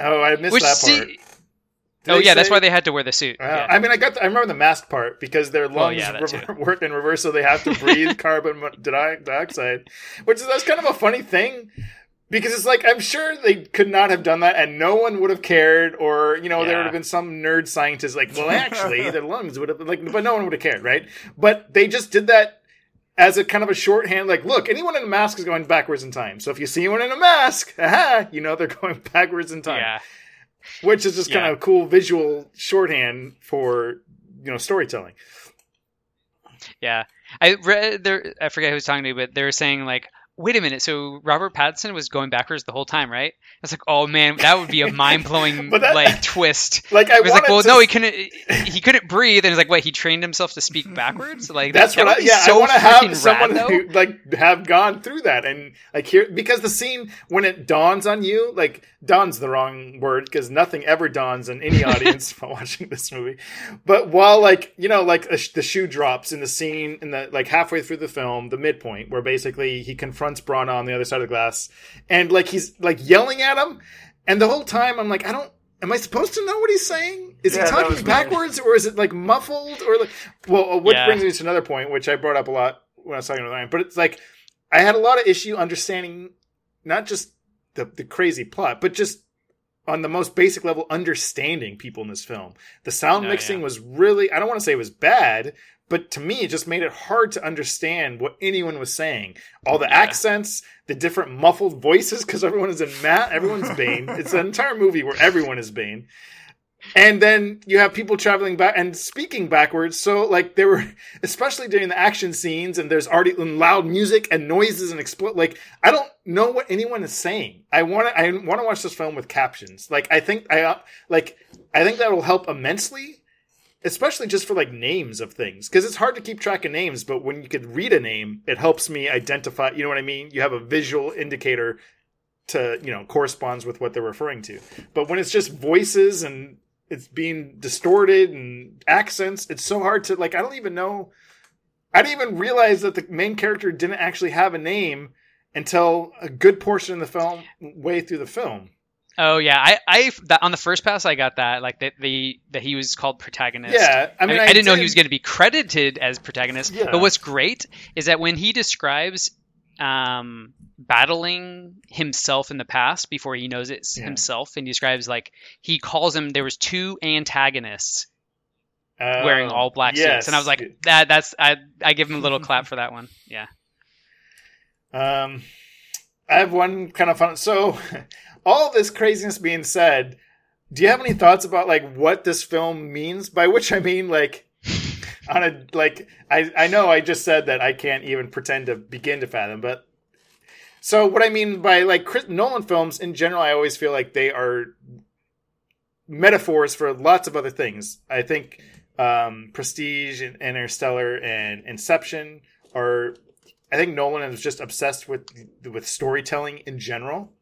oh, I missed Which that see, part. Did oh they yeah, that's why they had to wear the suit. Uh, yeah. I mean, I got. The, I remember the mask part because their Well, lungs yeah, that rever- too. work in reverse, so they have to breathe carbon dioxide, which is that's kind of a funny thing because it's like I'm sure they could not have done that, and no one would have cared, or you know, there would have been some nerd scientist like, well, actually, their lungs would have been like, but no one would have cared, right? But they just did that as a kind of a shorthand, like, look, anyone in a mask is going backwards in time. So if you see anyone in a mask, aha, you know they're going backwards in time yeah. which is just kind Yeah. of cool visual shorthand for you know storytelling. Yeah, I read there. I forget who was talking to me, but they were saying like, "Wait a minute, so Robert Pattinson was going backwards the whole time, right?" I was like, "Oh man, that would be a mind blowing like twist." Like I It was like, "Well, to- no, he couldn't. He couldn't breathe." And it's like, "What? He trained himself to speak backwards?" Like That's that, what that I yeah. so I want to have someone rad, who like have gone through that and like here because the scene when it dawns on you like dawns the wrong word because nothing ever dawns on any audience while watching this movie. But while like you know like sh- the shoe drops in the scene in the like halfway through the film, the midpoint where basically he confronts Branagh on the other side of the glass and like he's like yelling at him, and the whole time I'm like I don't. Am I supposed to know what he's saying? Is Yeah, he talking was weird. backwards, or is it like muffled, or like? Well, uh, which Yeah. brings me to another point, which I brought up a lot when I was talking with Ryan. But it's like I had a lot of issue understanding not just the the crazy plot, but just on the most basic level, understanding people in this film. The sound No, mixing yeah. was really I don't want to say it was bad, but to me it just made it hard to understand what anyone was saying. All the Yeah. accents, the different muffled voices, because everyone is in Matt, everyone's Bane. it's an entire movie where everyone is Bane. And then you have people traveling back and speaking backwards. So like there were, especially during the action scenes, and there's already loud music and noises and explode. Like I don't know what anyone is saying. I want to. I want to watch this film with captions. Like I think I like. I think that will help immensely, especially just for like names of things, because it's hard to keep track of names. But when you could read a name, it helps me identify. You know what I mean? You have a visual indicator to you know corresponds with what they're referring to. But when it's just voices and it's being distorted and accents, it's so hard to like. I don't even know. I didn't even realize that the main character didn't actually have a name until a good portion of the film, way through the film. Oh yeah, I, I that, on the first pass I got that like that the that he was called protagonist. Yeah, I I mean, mean, I, didn't know he was going to be credited as protagonist. Yeah. But what's great is that when he describes um, battling himself in the past before he knows it's Yeah. himself, and he describes like he calls him there was two antagonists wearing Oh, all black yes. suits, and I was like that. That's I I give him a little clap for that one. Yeah. Um, I have one kind of fun. So, all this craziness being said, do you have any thoughts about like what this film means? By which I mean like on a like I I know I just said that I can't even pretend to begin to fathom, but so what I mean by like Chris Nolan films in general, I always feel like they are metaphors for lots of other things. I think um, Prestige and Interstellar and Inception are. I think Nolan is just obsessed with with storytelling in general.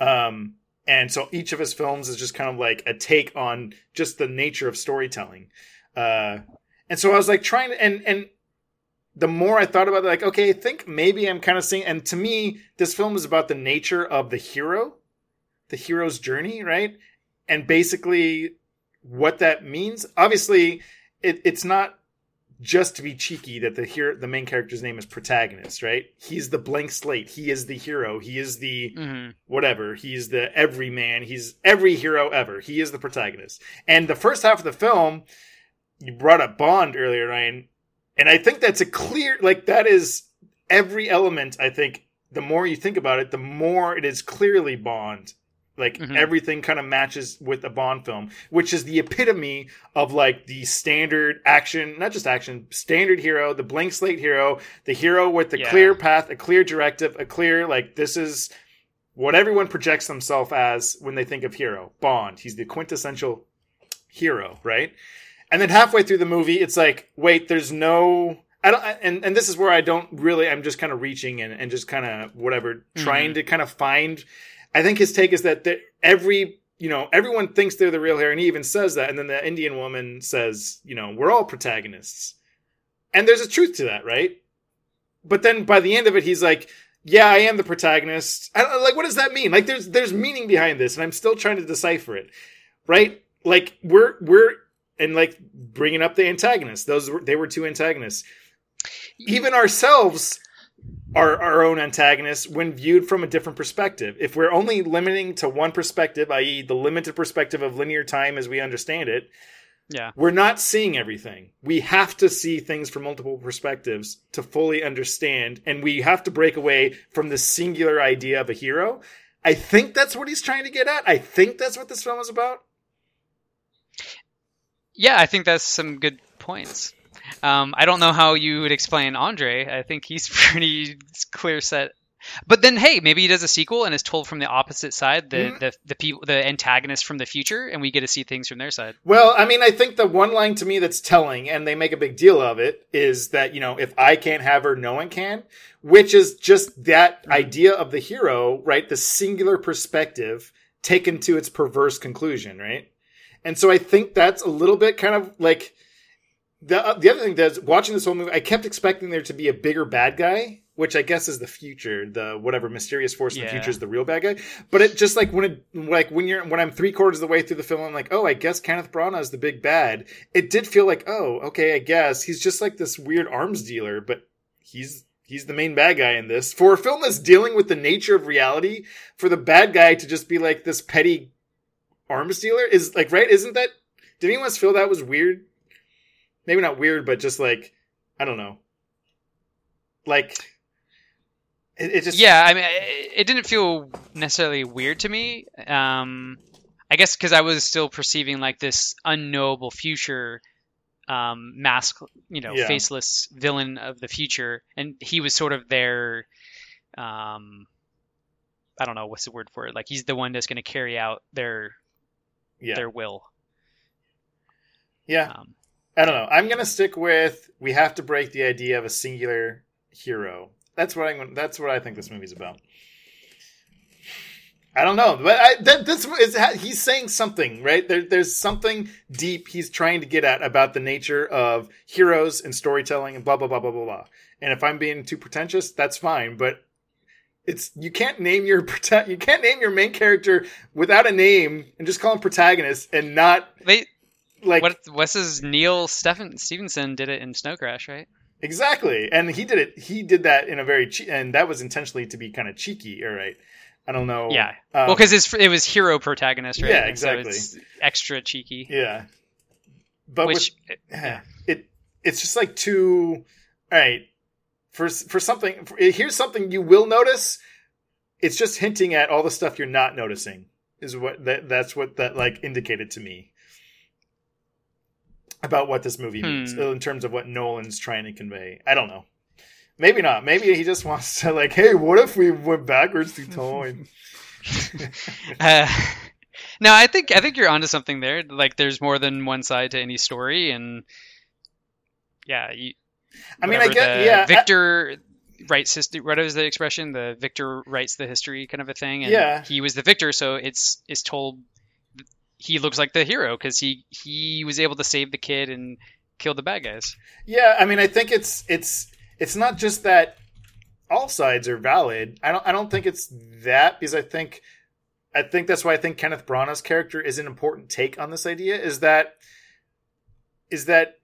Um, and so each of his films is just kind of like a take on just the nature of storytelling. Uh, and so I was like trying to, and and the more I thought about it, like, okay, I think maybe I'm kind of seeing. And to me, this film is about the nature of the hero, the hero's journey, right? And basically, what that means. Obviously, it, it's not just to be cheeky that the hero, the main character's name is protagonist, right? He's the blank slate. He is the hero. He is the hmm whatever. He's the everyman. He's every hero ever. He is the protagonist. And the first half of the film, you brought up Bond earlier, Ryan, and I think that's a clear like that is every element. I think the more you think about it, the more it is clearly Bond. Like Mhm. everything kind of matches with a Bond film, which is the epitome of like the standard action, not just action, standard hero, the blank slate hero, the hero with the Yeah. clear path, a clear directive, a clear like this is what everyone projects themselves as when they think of hero. Bond. He's the quintessential hero, right? And then halfway through the movie, it's like, wait, there's no. I don't, and and this is where I don't really. I'm just kind of reaching and, and just kind of whatever, trying to kind of find. I think his take is that every you know everyone thinks they're the real hero, and he even says that. And then the Indian woman says, you know, we're all protagonists, and there's a truth to that, right? But then by the end of it, he's like, yeah, I am the protagonist. Like, what does that mean? Like, there's there's meaning behind this, and I'm still trying to decipher it, right? Like, we're we're and like bringing up the antagonists. Those were they were two antagonists. Even ourselves are our own antagonists when viewed from a different perspective. If we're only limiting to one perspective, i.e., the limited perspective of linear time as we understand it, Yeah. we're not seeing everything. We have to see things from multiple perspectives to fully understand, and we have to break away from the singular idea of a hero. I think that's what he's trying to get at. I think that's what this film is about. Yeah, I think that's some good points. Um, I don't know how you would explain Andre. I think he's pretty clear set. But then, hey, maybe he does a sequel and is told from the opposite side, the Mm. the the people, the antagonist from the future, and we get to see things from their side. Well, I mean, I think the one line to me that's telling, and they make a big deal of it, is that, you know, if I can't have her, no one can, which is just that idea of the hero, right? The singular perspective taken to its perverse conclusion, right? And so I think that's a little bit kind of like the uh, the other thing that's watching this whole movie, I kept expecting there to be a bigger bad guy, which I guess is the future, the whatever mysterious force in the future is the real bad guy. But it just like when it like when you're when I'm three quarters of the way through the film, I'm like, oh, I guess Kenneth Branagh is the big bad. It did feel like, oh, okay, I guess he's just like this weird arms dealer, but he's he's the main bad guy in this. For a film that's dealing with the nature of reality, for the bad guy to just be like this petty arms dealer is like right? Isn't that? Did anyone else feel that was weird? Maybe not weird, but just like I don't know. Like it, it just Yeah, I mean, it it didn't feel necessarily weird to me. Um, I guess because I was still perceiving like this unknowable future, um, mask, you know, Yeah. faceless villain of the future, and he was sort of their, um, I don't know what's the word for it. Like he's the one that's going to carry out their yeah their will. yeah. Um, I don't know. I'm gonna stick with we have to break the idea of a singular hero. That's what I'm. That's what I think this movie's about. I don't know, but I, that, this is he's saying something, right? There, there's something deep he's trying to get at about the nature of heroes and storytelling and blah blah blah blah blah blah. And if I'm being too pretentious, that's fine. But it's you can't name your you can't name your main character without a name and just call him protagonist and not they like what what's his Neal Stephen Stevenson did it in Snow Crash, right? Exactly, and he did it. He did that in a very che- and that was intentionally to be kind of cheeky. All right, I don't know. Yeah. Um, well, because it was Hiro protagonist, right? Yeah, so exactly. it's extra cheeky. yeah, but which with, it it's just like too. All right, for for something for, here's something you will notice. It's just hinting at all the stuff you're not noticing. Is what that that's what that like indicated to me about what this movie means Hmm. in terms of what Nolan's trying to convey. I don't know. Maybe not. Maybe he just wants to like, hey, what if we went backwards through time? Uh, no, I think I think you're onto something there. Like, there's more than one side to any story, and yeah, you, I mean, I get yeah. I- Victor writes history. What is the expression? The victor writes the history, kind of a thing. And Yeah. he was the victor, so it's it's told. He looks like the hero because he he was able to save the kid and kill the bad guys. Yeah, I mean, I think it's it's it's not just that all sides are valid. I don't I don't think it's that because I think I think that's why I think Kenneth Branagh's character is an important take on this idea. Is that is that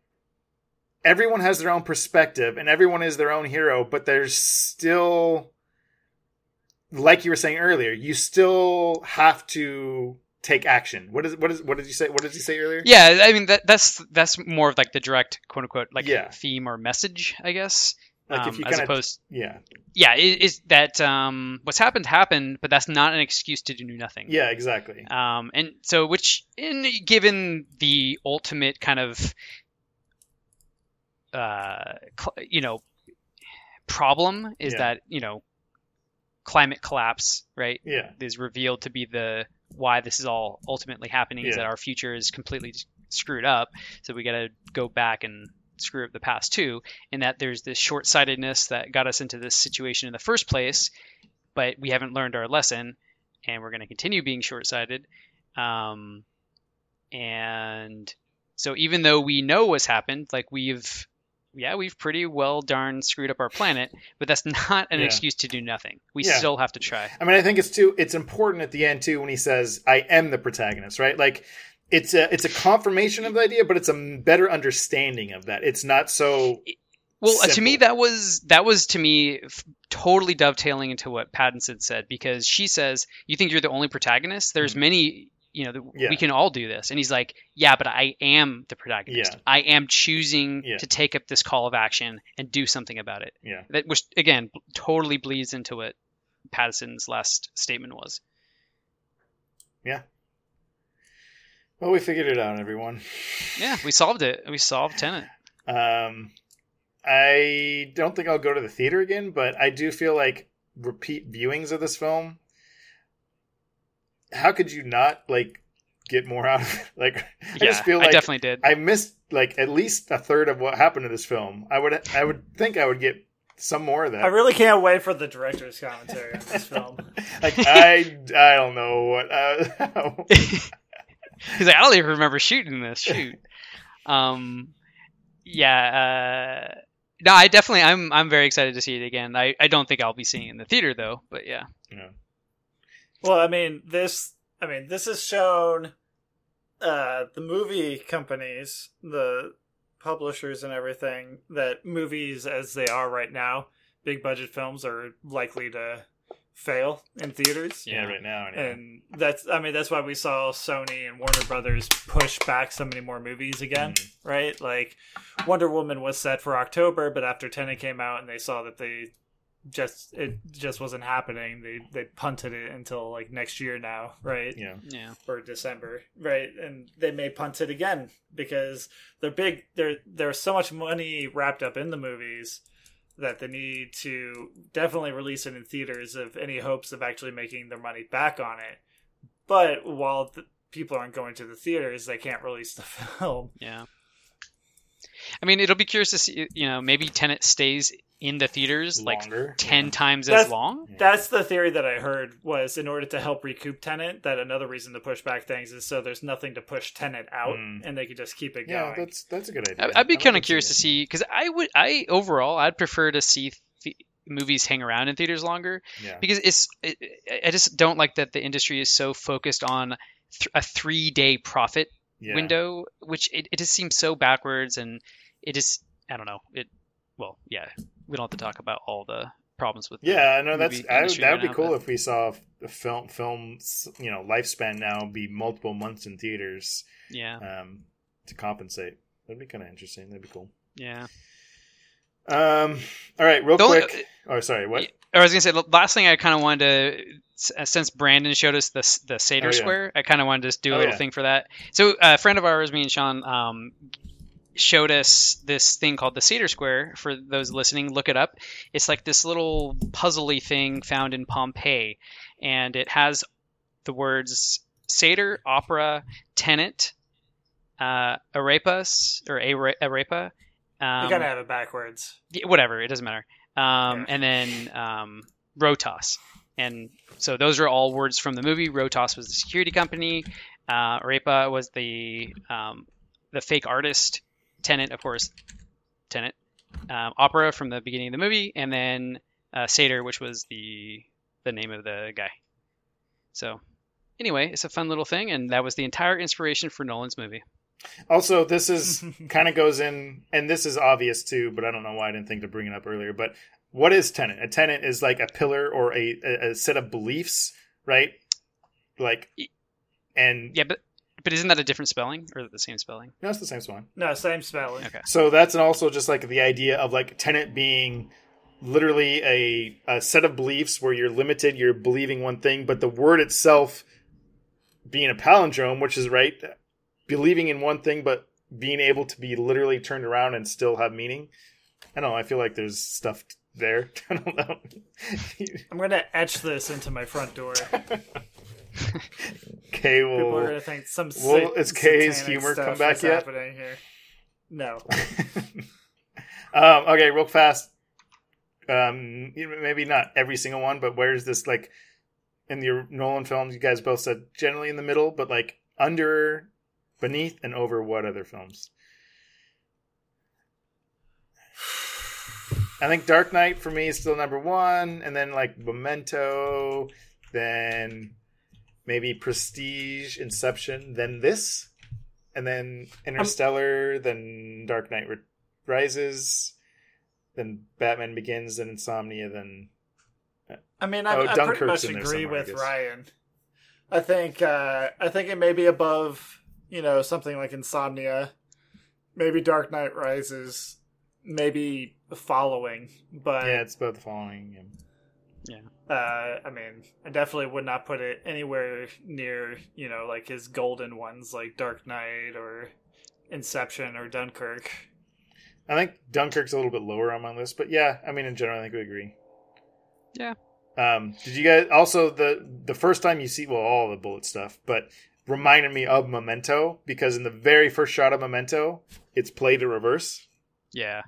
everyone has their own perspective and everyone is their own hero, but there's still, like you were saying earlier, you still have to take action. What is what is what did you say? What did you say earlier? Yeah, I mean that that's that's more of like the direct quote unquote like Yeah. theme or message, I guess. Like um, if you as kinda- opposed, Yeah, yeah, it, is that um, what's happened happened, but that's not an excuse to do nothing. yeah, exactly. Um, and so, which, in given the ultimate kind of, uh, cl- you know, problem is Yeah. that you know, climate collapse, right, Yeah, is revealed to be the why this is all ultimately happening is that our future is completely screwed up. So we got to go back and screw up the past too. And that there's this short-sightedness that got us into this situation in the first place, but we haven't learned our lesson, and we're going to continue being short-sighted. Um, and so even though we know what's happened, like we've yeah, we've pretty well darn screwed up our planet, but that's not an Yeah. excuse to do nothing. We Yeah. still have to try. I mean, I think it's too. It's important at the end too when he says, "I am the protagonist," right? Like, it's a it's a confirmation of the idea, but it's a better understanding of that. It's not so. Well, uh, to me, that was that was to me f- totally dovetailing into what Pattinson said because she says, "You think you're the only protagonist? There's Mhm. many, you know, th- Yeah. we can all do this." And he's like, "Yeah, but I am the protagonist. Yeah. I am choosing Yeah. to take up this call of action and do something about it." Yeah. That which again totally bleeds into what Pattinson's last statement was. Yeah. Well, we figured it out, everyone. Yeah, we solved it. We solved Tenet. Um, I don't think I'll go to the theater again, but I do feel like repeat viewings of this film. How could you not like get more out of it? Like, I Yeah, just feel like I definitely did. I missed like at least a third of what happened to this film. I would I would think I would get some more of that. I really can't wait for the director's commentary on this film. like I I don't know what. Uh, He's like, I don't even remember shooting this. Shoot. um, yeah. Uh, no, I definitely, I'm, I'm very excited to see it again. I, I don't think I'll be seeing it in the theater though. But yeah. yeah. Well, I mean, this I mean, this has shown uh the movie companies, the publishers and everything that movies as they are right now, big budget films are likely to fail in theaters. yeah, right now. Anyway. And that's I mean, that's why we saw Sony and Warner Brothers push back so many more movies again, Mhm. right? Like Wonder Woman was set for October, but after Tenet came out and they saw that they just it just wasn't happening, they they punted it until like next year now, right? yeah, Yeah. Or December, right? And they may punt it again because they're big. There there's so much money wrapped up in the movies that they need to definitely release it in theaters of any hopes of actually making their money back on it. But while the people aren't going to the theaters, they can't release the film. Yeah. I mean, it'll be curious to see, you know, maybe Tenet stays in the theaters like 10 yeah. times That's- as long. That's the theory that I heard was in order to help recoup Tenet. That another reason to push back things is so there's nothing to push Tenet out, Mm. and they could just keep it Yeah, going. Yeah that's that's a good idea. I- I'd be kind of curious to see because I would, I overall, I'd prefer to see th- movies hang around in theaters longer Yeah, because it's it, I just don't like that the industry is so focused on th- a three day profit yeah. window, which it, it just seems so backwards and it is I don't know it. Well, yeah, we don't have to talk about all the problems with. Yeah, no, that's I, would- industry that would right be now, cool but- if we saw a film films you know lifespan now be multiple months in theaters Yeah, um, to compensate. That'd be kind of interesting. That'd be cool. yeah. Um, all right, real quick. oh, sorry. What? I was gonna say the last thing I kind of wanted to, since Brandon showed us the the Sator Oh, yeah. Square, I kind of wanted to just do a Oh, little yeah. thing for that. So uh, a friend of ours, me and Sean, um, showed us this thing called the Sator Square. For those listening, look it up. It's like this little puzzly thing found in Pompeii, and it has the words Sator, opera, tenet, uh, arepas or are- arepa. Um, you gotta have it backwards. whatever it doesn't matter um, Yeah. and then um, Rotas and so those are all words from the movie Rotas was the security company uh, arepa was the um, the fake artist tenet of course tenet um, opera from the beginning of the movie and then uh, Sator which was the the name of the guy so anyway, it's a fun little thing, and that was the entire inspiration for Nolan's movie. Also, this is kind of goes in, and this is obvious too, but I don't know why I didn't think to bring it up earlier. But what is tenet? A tenet is like a pillar or a, a, a set of beliefs, right? Like, and Yeah, but but isn't that a different spelling or the same spelling? no, it's the same one. No, same spelling. Okay. So that's also just like the idea of like tenet being literally a, a set of beliefs where you're limited, you're believing one thing, but the word itself being a palindrome, which is right, believing in one thing but being able to be literally turned around and still have meaning. I don't know. I feel like there's stuff there. I don't know. I'm gonna etch this into my front door. okay, People are gonna think some. Well, sa- is Kay's humor come back yet? Happening here. No. um, okay, real fast. Um, maybe not every single one, but where's this like in your Nolan films? You guys both said generally in the middle, but like under, beneath, and over what other films? I think Dark Knight for me is still number one, and then like Memento, then maybe Prestige, Inception, then this, and then Interstellar, then Dark Knight Ri- Rises, then Batman Begins, then Insomnia, then I mean, I, Oh, I pretty much agree somewhere, I with. Ryan. I think uh, I think it may be above, you know, something like Insomnia, maybe Dark Knight Rises, maybe Following, but yeah, it's both the following. yeah. Uh, I mean, I definitely would not put it anywhere near, you know, like his golden ones like Dark Knight or Inception or Dunkirk. I think Dunkirk's a little bit lower on my list, but yeah, I mean in general, I think we agree. Yeah. Um, did you guys also the the first time you see well all the bullet stuff, but reminded me of Memento because in the very first shot of Memento, it's played in reverse. Yeah.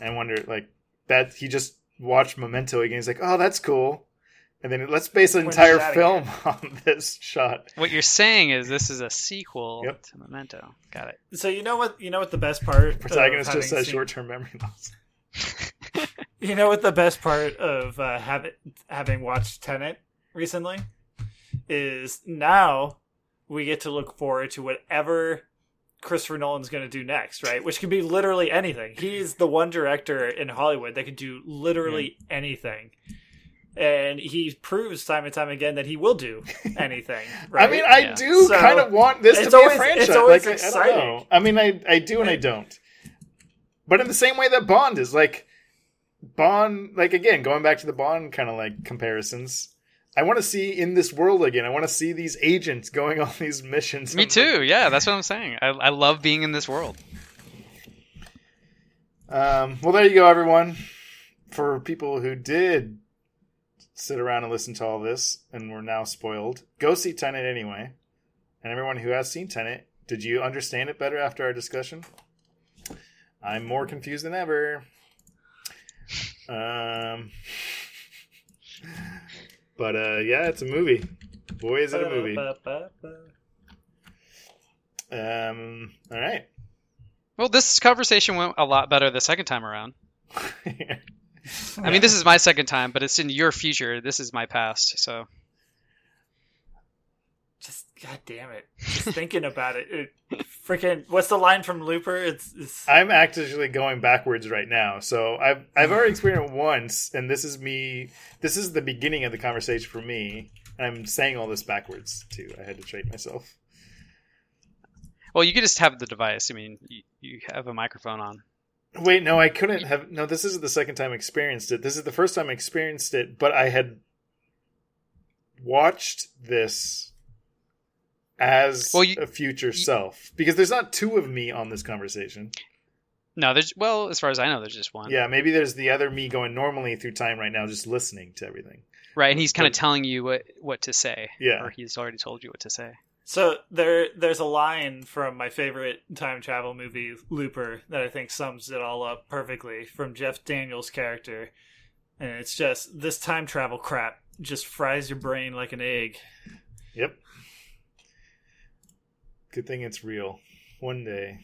I wonder like that he just watched Memento again. He's like, oh, that's cool. And then let's base an entire did that film on this shot. What you're saying is this is a sequel Yep. to Memento. Got it. So you know what? You know what the best part? of Protagonist having just says seen- short-term memory loss. You know what the best part of uh, having having watched Tenet recently is now we get to look forward to whatever Christopher Nolan's going to do next, right? Which can be literally anything. He's the one director in Hollywood that can do literally anything. And he proves time and time again that he will do anything. Right? I mean, I Yeah. do So, kind of want this to be always- a franchise. it's always like, I- I, don't exciting. know. I mean, I I do and I don't. But in the same way that Bond is like Bond, like again, going back to the Bond kind of like comparisons. I want to see in this world again. I want to see these agents going on these missions. Me I'm too. Yeah, that's what I'm saying. I, I love being in this world. Um, well, there you go, everyone. For people who did sit around and listen to all this and we're now spoiled, go see Tenet anyway. And everyone who has seen Tenet, did you understand it better after our discussion? I'm more confused than ever. Um, but uh, yeah, it's a movie. Boy, is it a movie. Um, all right. Well, this conversation went a lot better the second time around. I mean, this is my second time, but it's in your future. This is my past. So Just god damn it! Just thinking about it, it freaking. What's the line from Looper? It's, it's I'm actually going backwards right now. So I've I've already experienced it once, and this is me. This is the beginning of the conversation for me, and I'm saying all this backwards too. I had to trade myself. Well, you could just have the device. I mean, you, you have a microphone on. Wait, no, I couldn't have. No, this isn't the second time I experienced it. This is the first time I experienced it, but I had watched this as Well, you- a future self because there's not two of me on this conversation. No, there's well, as far as I know, there's just one. Yeah, maybe there's the other me going normally through time right now, just listening to everything. Right, and he's kind of telling you what what to say. Yeah. Or he's already told you what to say. So there, there's a line from my favorite time travel movie, Looper, that I think sums it all up perfectly from Jeff Daniels' character, and it's just this time travel crap just fries your brain like an egg. Yep. Good thing it's real. One day.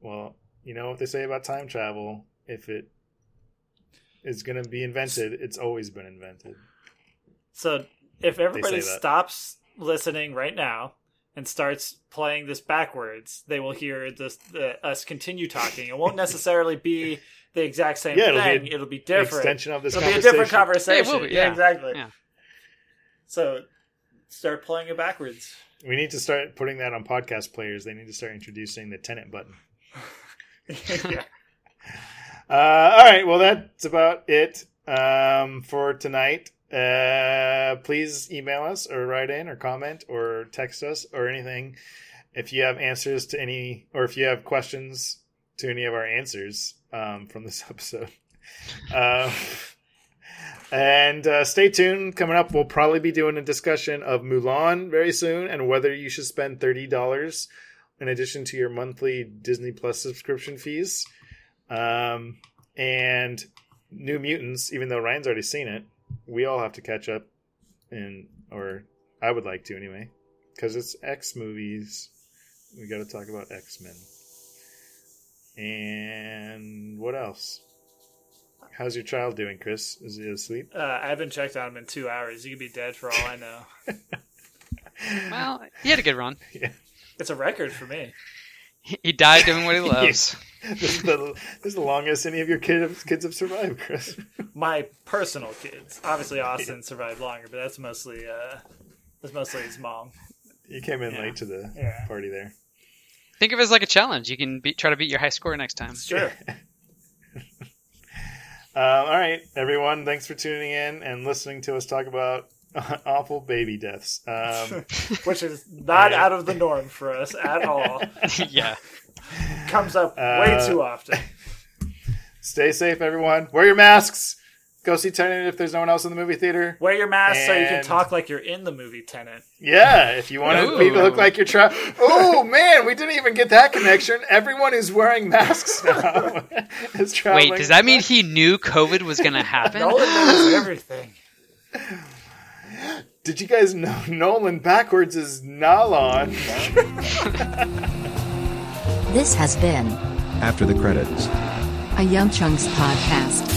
Well, you know what they say about time travel? If it is going to be invented, it's always been invented. So if everybody stops listening right now and starts playing this backwards, they will hear this, the, us continue talking. It won't necessarily be the exact same Yeah, it'll be thing. a- it'll be different. extension of this It'll be a different conversation. conversation. Yeah, it will be, yeah. yeah. exactly. Yeah. So start playing it backwards. We need to start putting that on podcast players. They need to start introducing the Tenet button. yeah. Uh, all right, well, that's about it um, for tonight. Uh, please email us or write in or comment or text us or anything if you have answers to any or if you have questions to any of our answers um, from this episode. Uh, and uh, stay tuned. Coming up, we'll probably be doing a discussion of Mulan very soon and whether you should spend thirty dollars in addition to your monthly Disney Plus subscription fees. Um, and New Mutants, even though Ryan's already seen it, we all have to catch up, and or I would like to anyway, because it's X movies. We got to talk about X Men. And what else? How's your child doing, Chris? Is he asleep? Uh, I haven't checked on him in two hours. He could be dead for all I know. Well, he had a good run. Yeah. it's a record for me. He died doing what he loves. this, is the, this is the longest any of your kids kids have survived, Chris. My personal kids. Obviously, Austin survived longer, but that's mostly uh, that's mostly his mom. You came in Yeah. late to the Yeah. party there. Think of it as like a challenge. You can beat, try to beat your high score next time. Sure. Um, all right, everyone. Thanks for tuning in and listening to us talk about awful baby deaths. Um, Which is not Yeah. out of the norm for us at all. yeah. Comes up Uh, way too often. stay safe, everyone. Wear your masks. Go see Tenet if there's no one else in the movie theater. Wear your mask so you can talk like you're in the movie Tenet. Yeah, if you want Ooh. people to look like you're trying. Oh man, we didn't even get that connection. Everyone is wearing masks now is. Wait, does that mean he knew COVID was going to happen? Nolan knows everything. Did you guys know Nolan backwards is Nalon? This has been After the credits. a Yum Chunks podcast.